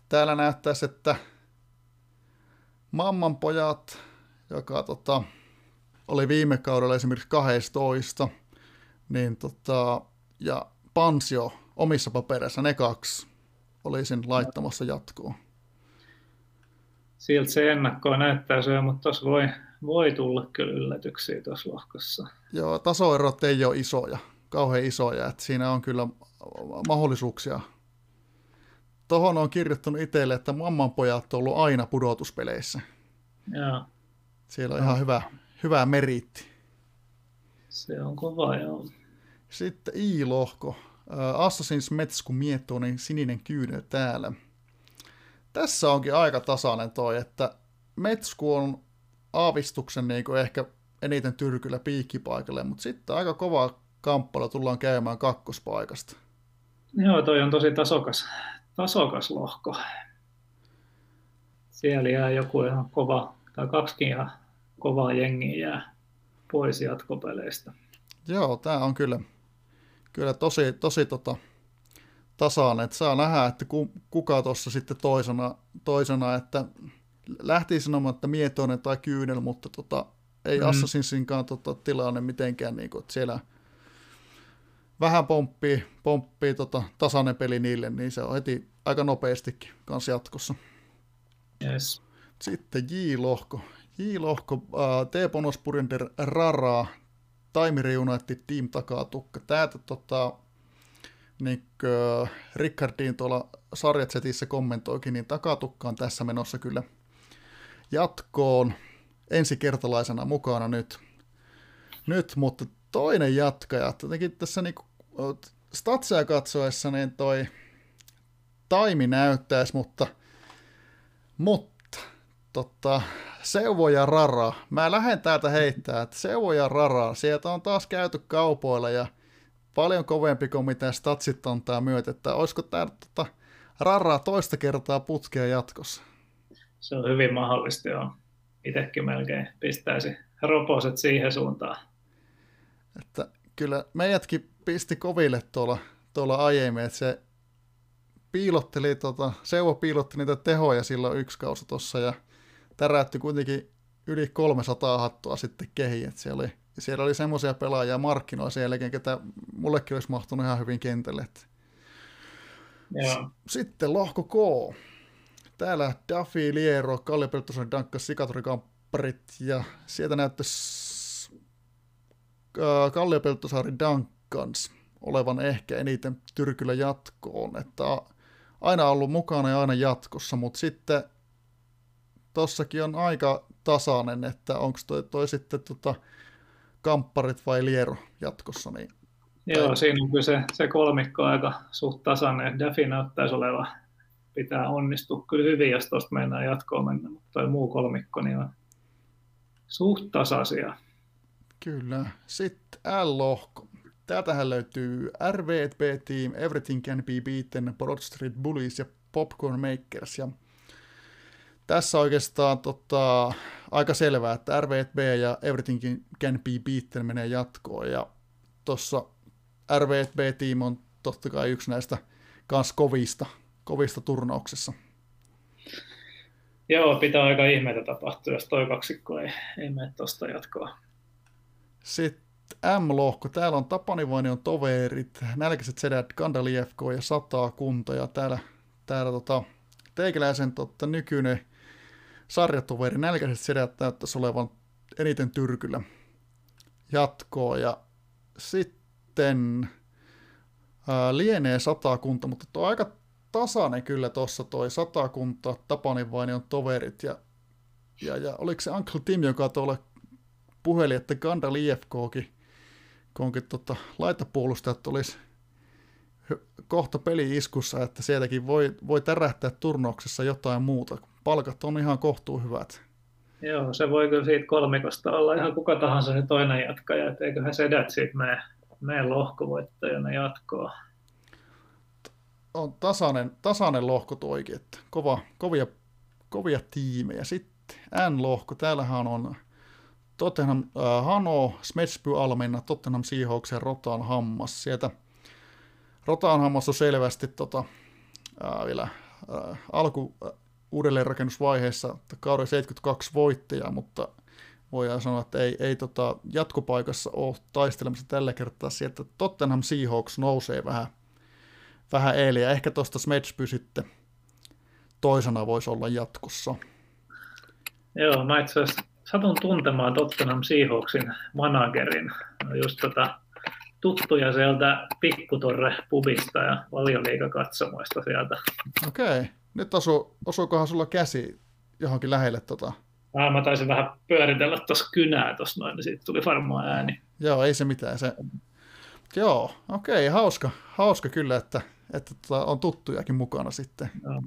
Täällä näyttäisi, että Mamman pojat, joka tota, oli viime kaudella esimerkiksi 12, niin tota, ja Pansio omissa papereissa, ne kaksi, olisin laittamassa jatkoon. Siltä se ennakkoa näyttää se, mutta tuossa voi, voi tulla kyllä yllätyksiä tuossa lohkossa. Joo, tasoerot ei ole isoja kauhean isoja, että siinä on kyllä mahdollisuuksia. Tuohon on kirjoittanut itselle, että mammanpojat on ollut aina pudotuspeleissä. Joo. Siellä on ihan hyvä, hyvä meritti. Se on kova, joo. Sitten I-lohko. Assassin's Metsku miettuu, niin sininen kyynel täällä. Tässä onkin aika tasainen toi, että Metsku on aavistuksen niin ehkä eniten tyrkyllä piikkipaikalle, mutta sitten aika kova kamppailu tullaan käymään kakkospaikasta. Joo, toi on tosi tasokas, tasokas lohko. Siellä jää joku ihan kova, tai kaksikin ihan kovaa jengiä jää pois jatkopeleistä. Joo, tämä on kyllä, kyllä tosi, tosi tota, tasainen, että saa nähdä, että kuka tuossa sitten toisena, toisena, että lähti sanomaan, että mietoinen tai kyynel, mutta tota, ei mm. Assassinsinkaan tota, tilanne mitenkään, niin kuin, että siellä – vähän pomppii, pomppii tota, tasainen peli niille, niin se on heti aika nopeastikin kanssa jatkossa. Yes. Sitten J-lohko. J-lohko, äh, T-Ponospurinder Rara, Taimiri United Team takatukka. Täältä tota, niin Rickardin tuolla sarjatsetissä kommentoikin, niin takatukka on tässä menossa kyllä jatkoon ensikertalaisena mukana nyt. Nyt, mutta toinen jatkaja, jotenkin tässä niin statsia katsoessa niin toi taimi näyttäisi, mutta, mutta tota, Seuvo ja Rara. Mä lähden täältä heittää, että Seuvo ja Rara, sieltä on taas käyty kaupoilla ja paljon kovempi kuin mitä statsit antaa myötä, että olisiko tää tota, Rara toista kertaa putkea jatkossa? Se on hyvin mahdollista, joo. Itsekin melkein pistäisi roposet siihen suuntaan. Että kyllä meidätkin pisti koville tuolla, tuolla aiemmin, että se piilotteli, tota, Seuvo piilotti niitä tehoja silloin yksi kausi tuossa ja täräytti kuitenkin yli 300 hattua sitten kehiin, että siellä oli, siellä oli semmoisia pelaajia markkinoilla sen jälkeen, ketä mullekin olisi mahtunut ihan hyvin kentälle. Ja. Sitten lohko K. täällä Duffy, Liero, Kalle Peltosen, Dankka, Sikatorikampparit ja sieltä näyttäisi äh, Kalle Peltosaari Dankans olevan ehkä eniten tyrkyllä jatkoon, että aina ollut mukana ja aina jatkossa, mutta sitten tossakin on aika tasainen, että onko toi, toi sitten tota, kampparit vai liero jatkossa. Niin, Joo, tai... siinä on kyllä se, se kolmikko aika suht tasainen. Defi näyttäisi olevan, pitää onnistua kyllä hyvin, jos tuosta mennään jatkoon mennä, mutta toi muu kolmikko niin on suht tasaisia. Kyllä. Sitten L-lohko. Täältähän löytyy RVB Team, Everything Can Be Beaten, Broad Street Bullies ja Popcorn Makers. Ja tässä oikeastaan tota, aika selvää, että RVB ja Everything Can Be Beaten menee jatkoon. Ja tuossa RVB-team on totta kai yksi näistä kans kovista, kovista turnauksessa. Joo, pitää aika ihmeitä tapahtua, jos toi kaksikko ei, ei mene tuosta jatkoa. Sitten M-lohko. Täällä on Tapani on toverit, Nälkäiset sedät, Gandali FK ja Sataa kunta. Ja täällä, täällä tota, teikäläisen totta, nykyinen sarjatoveri Nälkäiset sedät näyttäisi olevan eniten tyrkyllä jatkoa. Ja sitten ää, lienee satakunta, mutta tuo aika tasainen kyllä tuossa toi satakunta, Tapani on toverit ja, ja, ja oliko se Uncle Tim, joka tuolla puhelin, että Gandalf IFKkin onkin tota, laitapuolustajat olisi kohta peli-iskussa, että sieltäkin voi, voi tärähtää turnauksessa jotain muuta. Palkat on ihan kohtuu hyvät. Joo, se voi kyllä siitä kolmikosta olla ihan kuka tahansa se toinen jatkaja, että eiköhän sedät siitä mene, mene lohkovoittajana jatkoa. On tasainen, tasainen lohko toikin, että kova, kovia, kovia tiimejä. Sitten N-lohko, täällähän on Tottenham äh, Hano, Smetsby Almenna, Tottenham Seahawks ja Rotan Hammas. Sieltä Rotan Hammas on selvästi tota, äh, vielä äh, alku äh, uudelleenrakennusvaiheessa kauden 72 voittaja, mutta voidaan sanoa, että ei, ei tota, jatkopaikassa ole taistelemassa tällä kertaa sieltä. Tottenham Seahawks nousee vähän, vähän ja ehkä tuosta Smetsby sitten toisena voisi olla jatkossa. Joo, mä itse asiassa satun tuntemaan Tottenham Seahawksin managerin. No just tota, tuttuja sieltä Pikkutorre pubista ja valioliikakatsomoista sieltä. Okei. Okay. Nyt osu, osuukohan sulla käsi johonkin lähelle tota? Ah, mä taisin vähän pyöritellä tuossa kynää tuossa noin, niin siitä tuli varmaan ääni. Joo, ei se mitään. Se... Joo, okei, okay, hauska, hauska kyllä, että, että tota, on tuttujakin mukana sitten. Joo.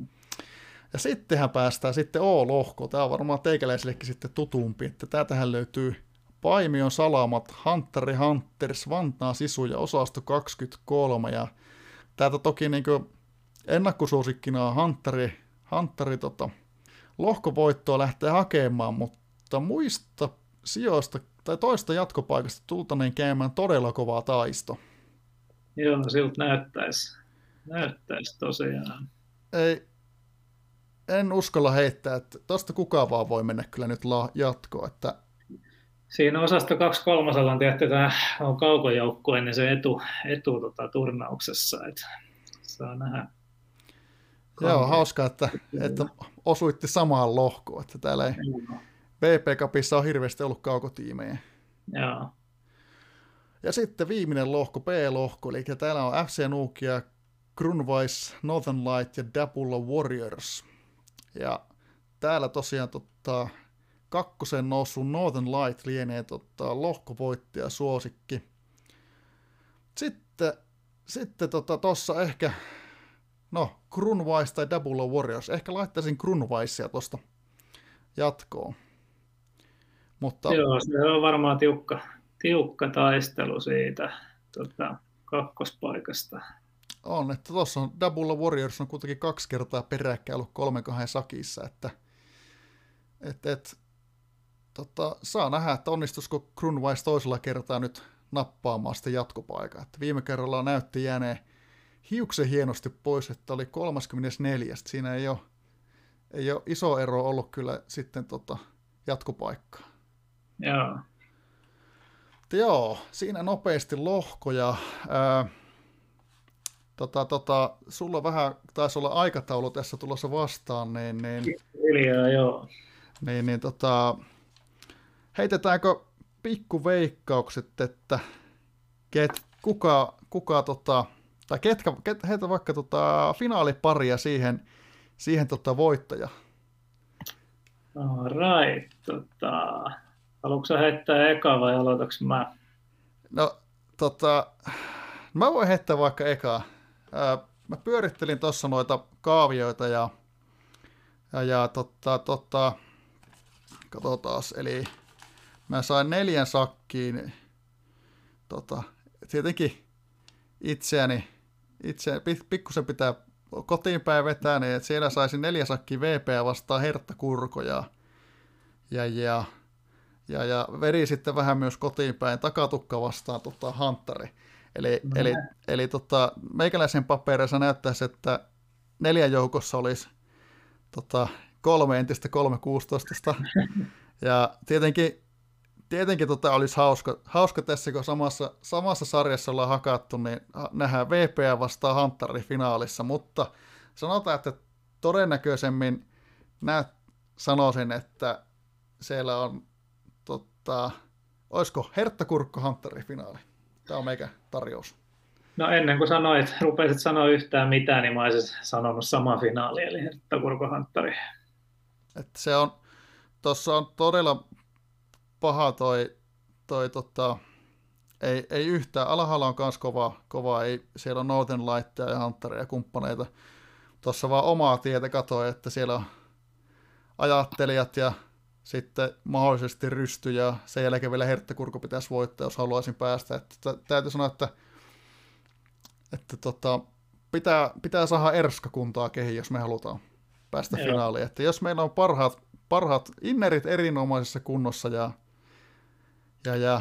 Ja sittenhän päästään sitten O-lohko. Tämä on varmaan teikäläisillekin sitten tutumpi, että täältähän löytyy Paimion Salamat, Hunteri Hunters, Vantaa Sisu ja osasto 23. Ja täältä toki niin ennakkosuosikkina on Hunteri, Hunteri tota, lohkovoittoa lähtee hakemaan, mutta muista sijoista tai toista jatkopaikasta tultaneen käymään todella kovaa taisto. Joo, siltä näyttäisi. Näyttäisi tosiaan. Ei, en uskalla heittää, että tosta kukaan vaan voi mennä kyllä nyt la- jatkoon. Että... Siinä osasta 2 kolmasella on tehty tämä on kaukojoukkue, niin se etu, etu tota, turnauksessa, että saa nähdä. Joo, hauska, että, että osuitti samaan lohkoon, että täällä ei VP Cupissa on hirveästi ollut kaukotiimejä. Joo. Ja sitten viimeinen lohko, B-lohko, eli täällä on FC Nuukia, Grunweiss, Northern Light ja Dapulla Warriors. Ja täällä tosiaan tota, kakkosen noussut Northern Light lienee tota, lohkovoittaja suosikki. Sitten, sitten tota, tossa ehkä, no, Grunwise tai Double Warriors. Ehkä laittaisin Grunwisea tosta jatkoon. Mutta... Joo, se on varmaan tiukka, tiukka taistelu siitä tota, kakkospaikasta. On, että tuossa on Double Warriors on kuitenkin kaksi kertaa peräkkäin ollut kolmen kahden sakissa, että et, et, tota, saa nähdä, että onnistuisiko Grunwise toisella kertaa nyt nappaamaan sitä jatkopaikaa. Että viime kerralla näytti jääneen hiuksen hienosti pois, että oli 34. Siinä ei ole, ei ole iso ero ollut kyllä sitten tota, jatkopaikkaa. Joo. joo, siinä nopeasti lohkoja. Ää, Tota, tota, sulla vähän taisi olla aikataulu tässä tulossa vastaan, niin, niin, Hiljaa, joo. niin, niin tota, heitetäänkö pikkuveikkaukset, että ket, kuka, kuka tota, tai ketkä, ket, heitä vaikka tota, finaaliparia siihen, siihen tota, voittaja. All right. Tota, haluatko heittää eka vai aloitaks mä? No, tota, mä voin heittää vaikka eka. Ää, mä pyörittelin tuossa noita kaavioita ja, ja, ja tota, tota, katsotaan, eli mä sain neljän sakkiin tota, tietenkin itseäni, itse, pikkusen pitää kotiin päin vetää, niin että siellä saisin neljä sakkia VP vastaan Hertta Kurkoja. Ja, ja, ja, ja veri sitten vähän myös kotiin päin takatukka vastaan tota, Hunteri. Eli, no. eli, eli tota, meikäläisen papereissa näyttäisi, että neljän joukossa olisi tota, kolme entistä 316. ja tietenkin, tietenkin tota olisi hauska, hauska tässä, kun samassa, samassa sarjassa ollaan hakattu, niin nähdään VPA vastaan Hunteri finaalissa, mutta sanotaan, että todennäköisemmin näet, sanoisin, että siellä on, tota, olisiko Hertta Kurkko Hunteri finaali? Tämä on meikä tarjous. No ennen kuin sanoit, rupesit sanoa yhtään mitään, niin mä olisin sanonut sama finaali, eli Hertta Kurko Hunteri. Että se on, tuossa on todella paha toi, toi tota, ei, ei yhtään, alhaalla on myös kova, kova, ei, siellä on Northern Lightia ja Hunteria ja kumppaneita. Tuossa vaan omaa tietä katsoin, että siellä on ajattelijat ja sitten mahdollisesti rysty ja sen jälkeen vielä herttäkurku pitäisi voittaa, jos haluaisin päästä. Että täytyy sanoa, että, että tota, pitää, pitää saada Erska kuntaa kehi, jos me halutaan päästä Joo. finaaliin. Että jos meillä on parhaat, parhaat innerit erinomaisessa kunnossa ja, ja, ja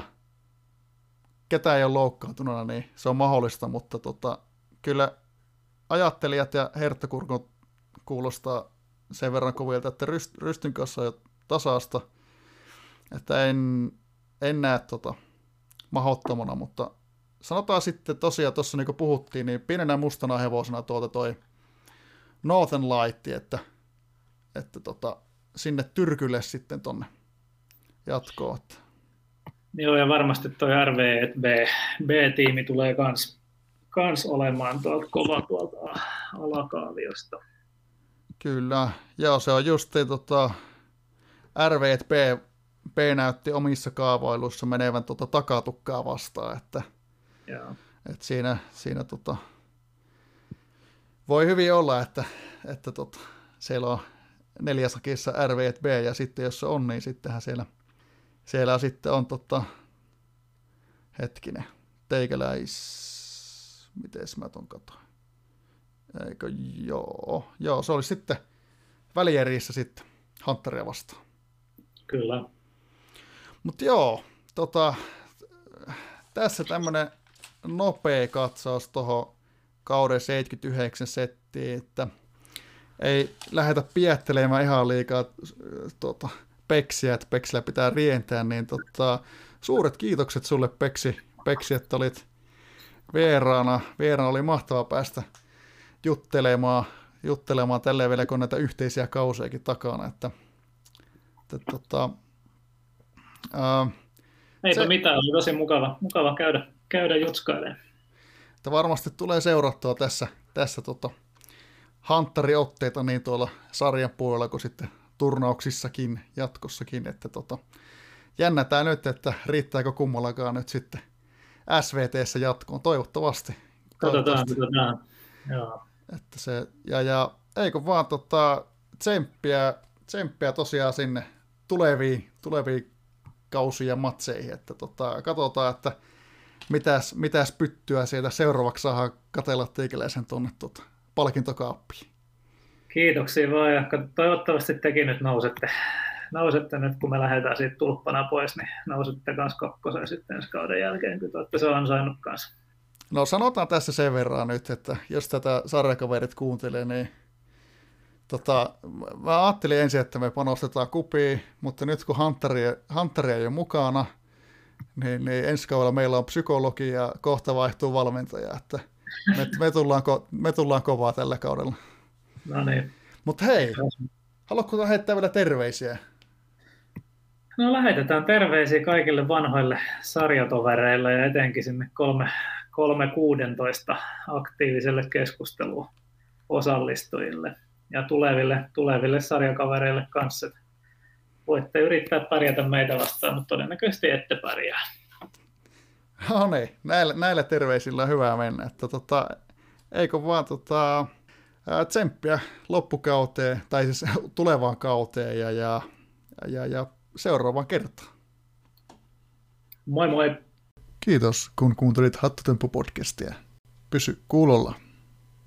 ketään ei ole loukkaantunut, niin se on mahdollista, mutta tota, kyllä ajattelijat ja herttäkurkut kuulostaa sen verran kovilta, että ryst, Rystyn kanssa on tasasta, että en, en näe tota mahottomana, mutta sanotaan sitten tosiaan tuossa niin kuin puhuttiin, niin pienenä mustana hevosena tuolta toi Northern Light, että, että tota, sinne Tyrkylle sitten tonne jatkoon. Että. Joo, ja varmasti toi RV, että B, B-tiimi tulee kans, kans olemaan tuolta kova tuolta alakaaviosta. Kyllä, joo, se on just tota, RV B, B näytti omissa kaavailuissa menevän tota takatukkaa vastaan, että, Joo. että siinä, siinä tota, voi hyvin olla, että, että tota, siellä on neljäsakissa RV B ja sitten jos se on, niin sittenhän siellä, siellä sitten on tota, hetkinen, teikäläis, miten mä ton katoin. Eikö, joo, joo, se oli sitten välierissä sitten Hunteria vastaan. Kyllä. Mutta joo, tota, tässä tämmöinen nopea katsaus tuohon kauden 79 settiin, että ei lähdetä piettelemään ihan liikaa tota, Peksiä, että Peksillä pitää rientää, niin tota, suuret kiitokset sulle Peksi, Peksi että olit vieraana. Vieraana oli mahtava päästä juttelemaan, juttelemaan tälleen vielä, kun näitä yhteisiä kausejakin takana, että että, tota, ää, Eipä se, mitään, oli tosi mukava, mukava käydä, käydä jutskailemaan. Että varmasti tulee seurattua tässä, tässä tota, Hunteri-otteita niin tuolla sarjan puolella kuin sitten turnauksissakin jatkossakin, että tota, jännätään nyt, että riittääkö kummallakaan nyt sitten SVTssä jatkoon, toivottavasti. Katsotaan, katsotaan. Joo. Että se, ja, ja eikö vaan tota, tsemppiä, tsemppiä tosiaan sinne tuleviin, tuleviin kausiin ja matseihin, että tota, katsotaan, että mitäs, mitäs pyttyä sieltä seuraavaksi saa katella teikäläisen tuonne tuota, palkintokaappiin. Kiitoksia vaan, ja toivottavasti tekin nyt nousette, nousette nyt, kun me lähdetään siitä tulppana pois, niin nousette kanssa kakkoseen sitten ensi kauden jälkeen, kun olette se ansainnut kanssa. No sanotaan tässä sen verran nyt, että jos tätä sarjakaverit kuuntelee, niin Tota, mä ajattelin ensin, että me panostetaan kupiin, mutta nyt kun Hunteri, Hunteri ei ole mukana, niin, niin ensi kaudella meillä on psykologi ja kohta vaihtuu valmentaja. Että me, me, tullaan, ko- me tullaan kovaa tällä kaudella. No niin. Mutta hei, haluatko heittää vielä terveisiä? No lähetetään terveisiä kaikille vanhoille sarjatovereille ja etenkin sinne kolme, kolme 16 aktiiviselle keskusteluun osallistujille ja tuleville, tuleville sarjakavereille kanssa. Voitte yrittää pärjätä meitä vastaan, mutta todennäköisesti ette pärjää. No niin, näillä, näillä terveisillä on hyvä mennä. Että tota, eikö vaan tota, tsemppiä loppukauteen, tai siis tulevaan kauteen ja, ja, ja, ja seuraavaan kertaan. Moi moi! Kiitos, kun kuuntelit Hattutemppu-podcastia. Pysy kuulolla.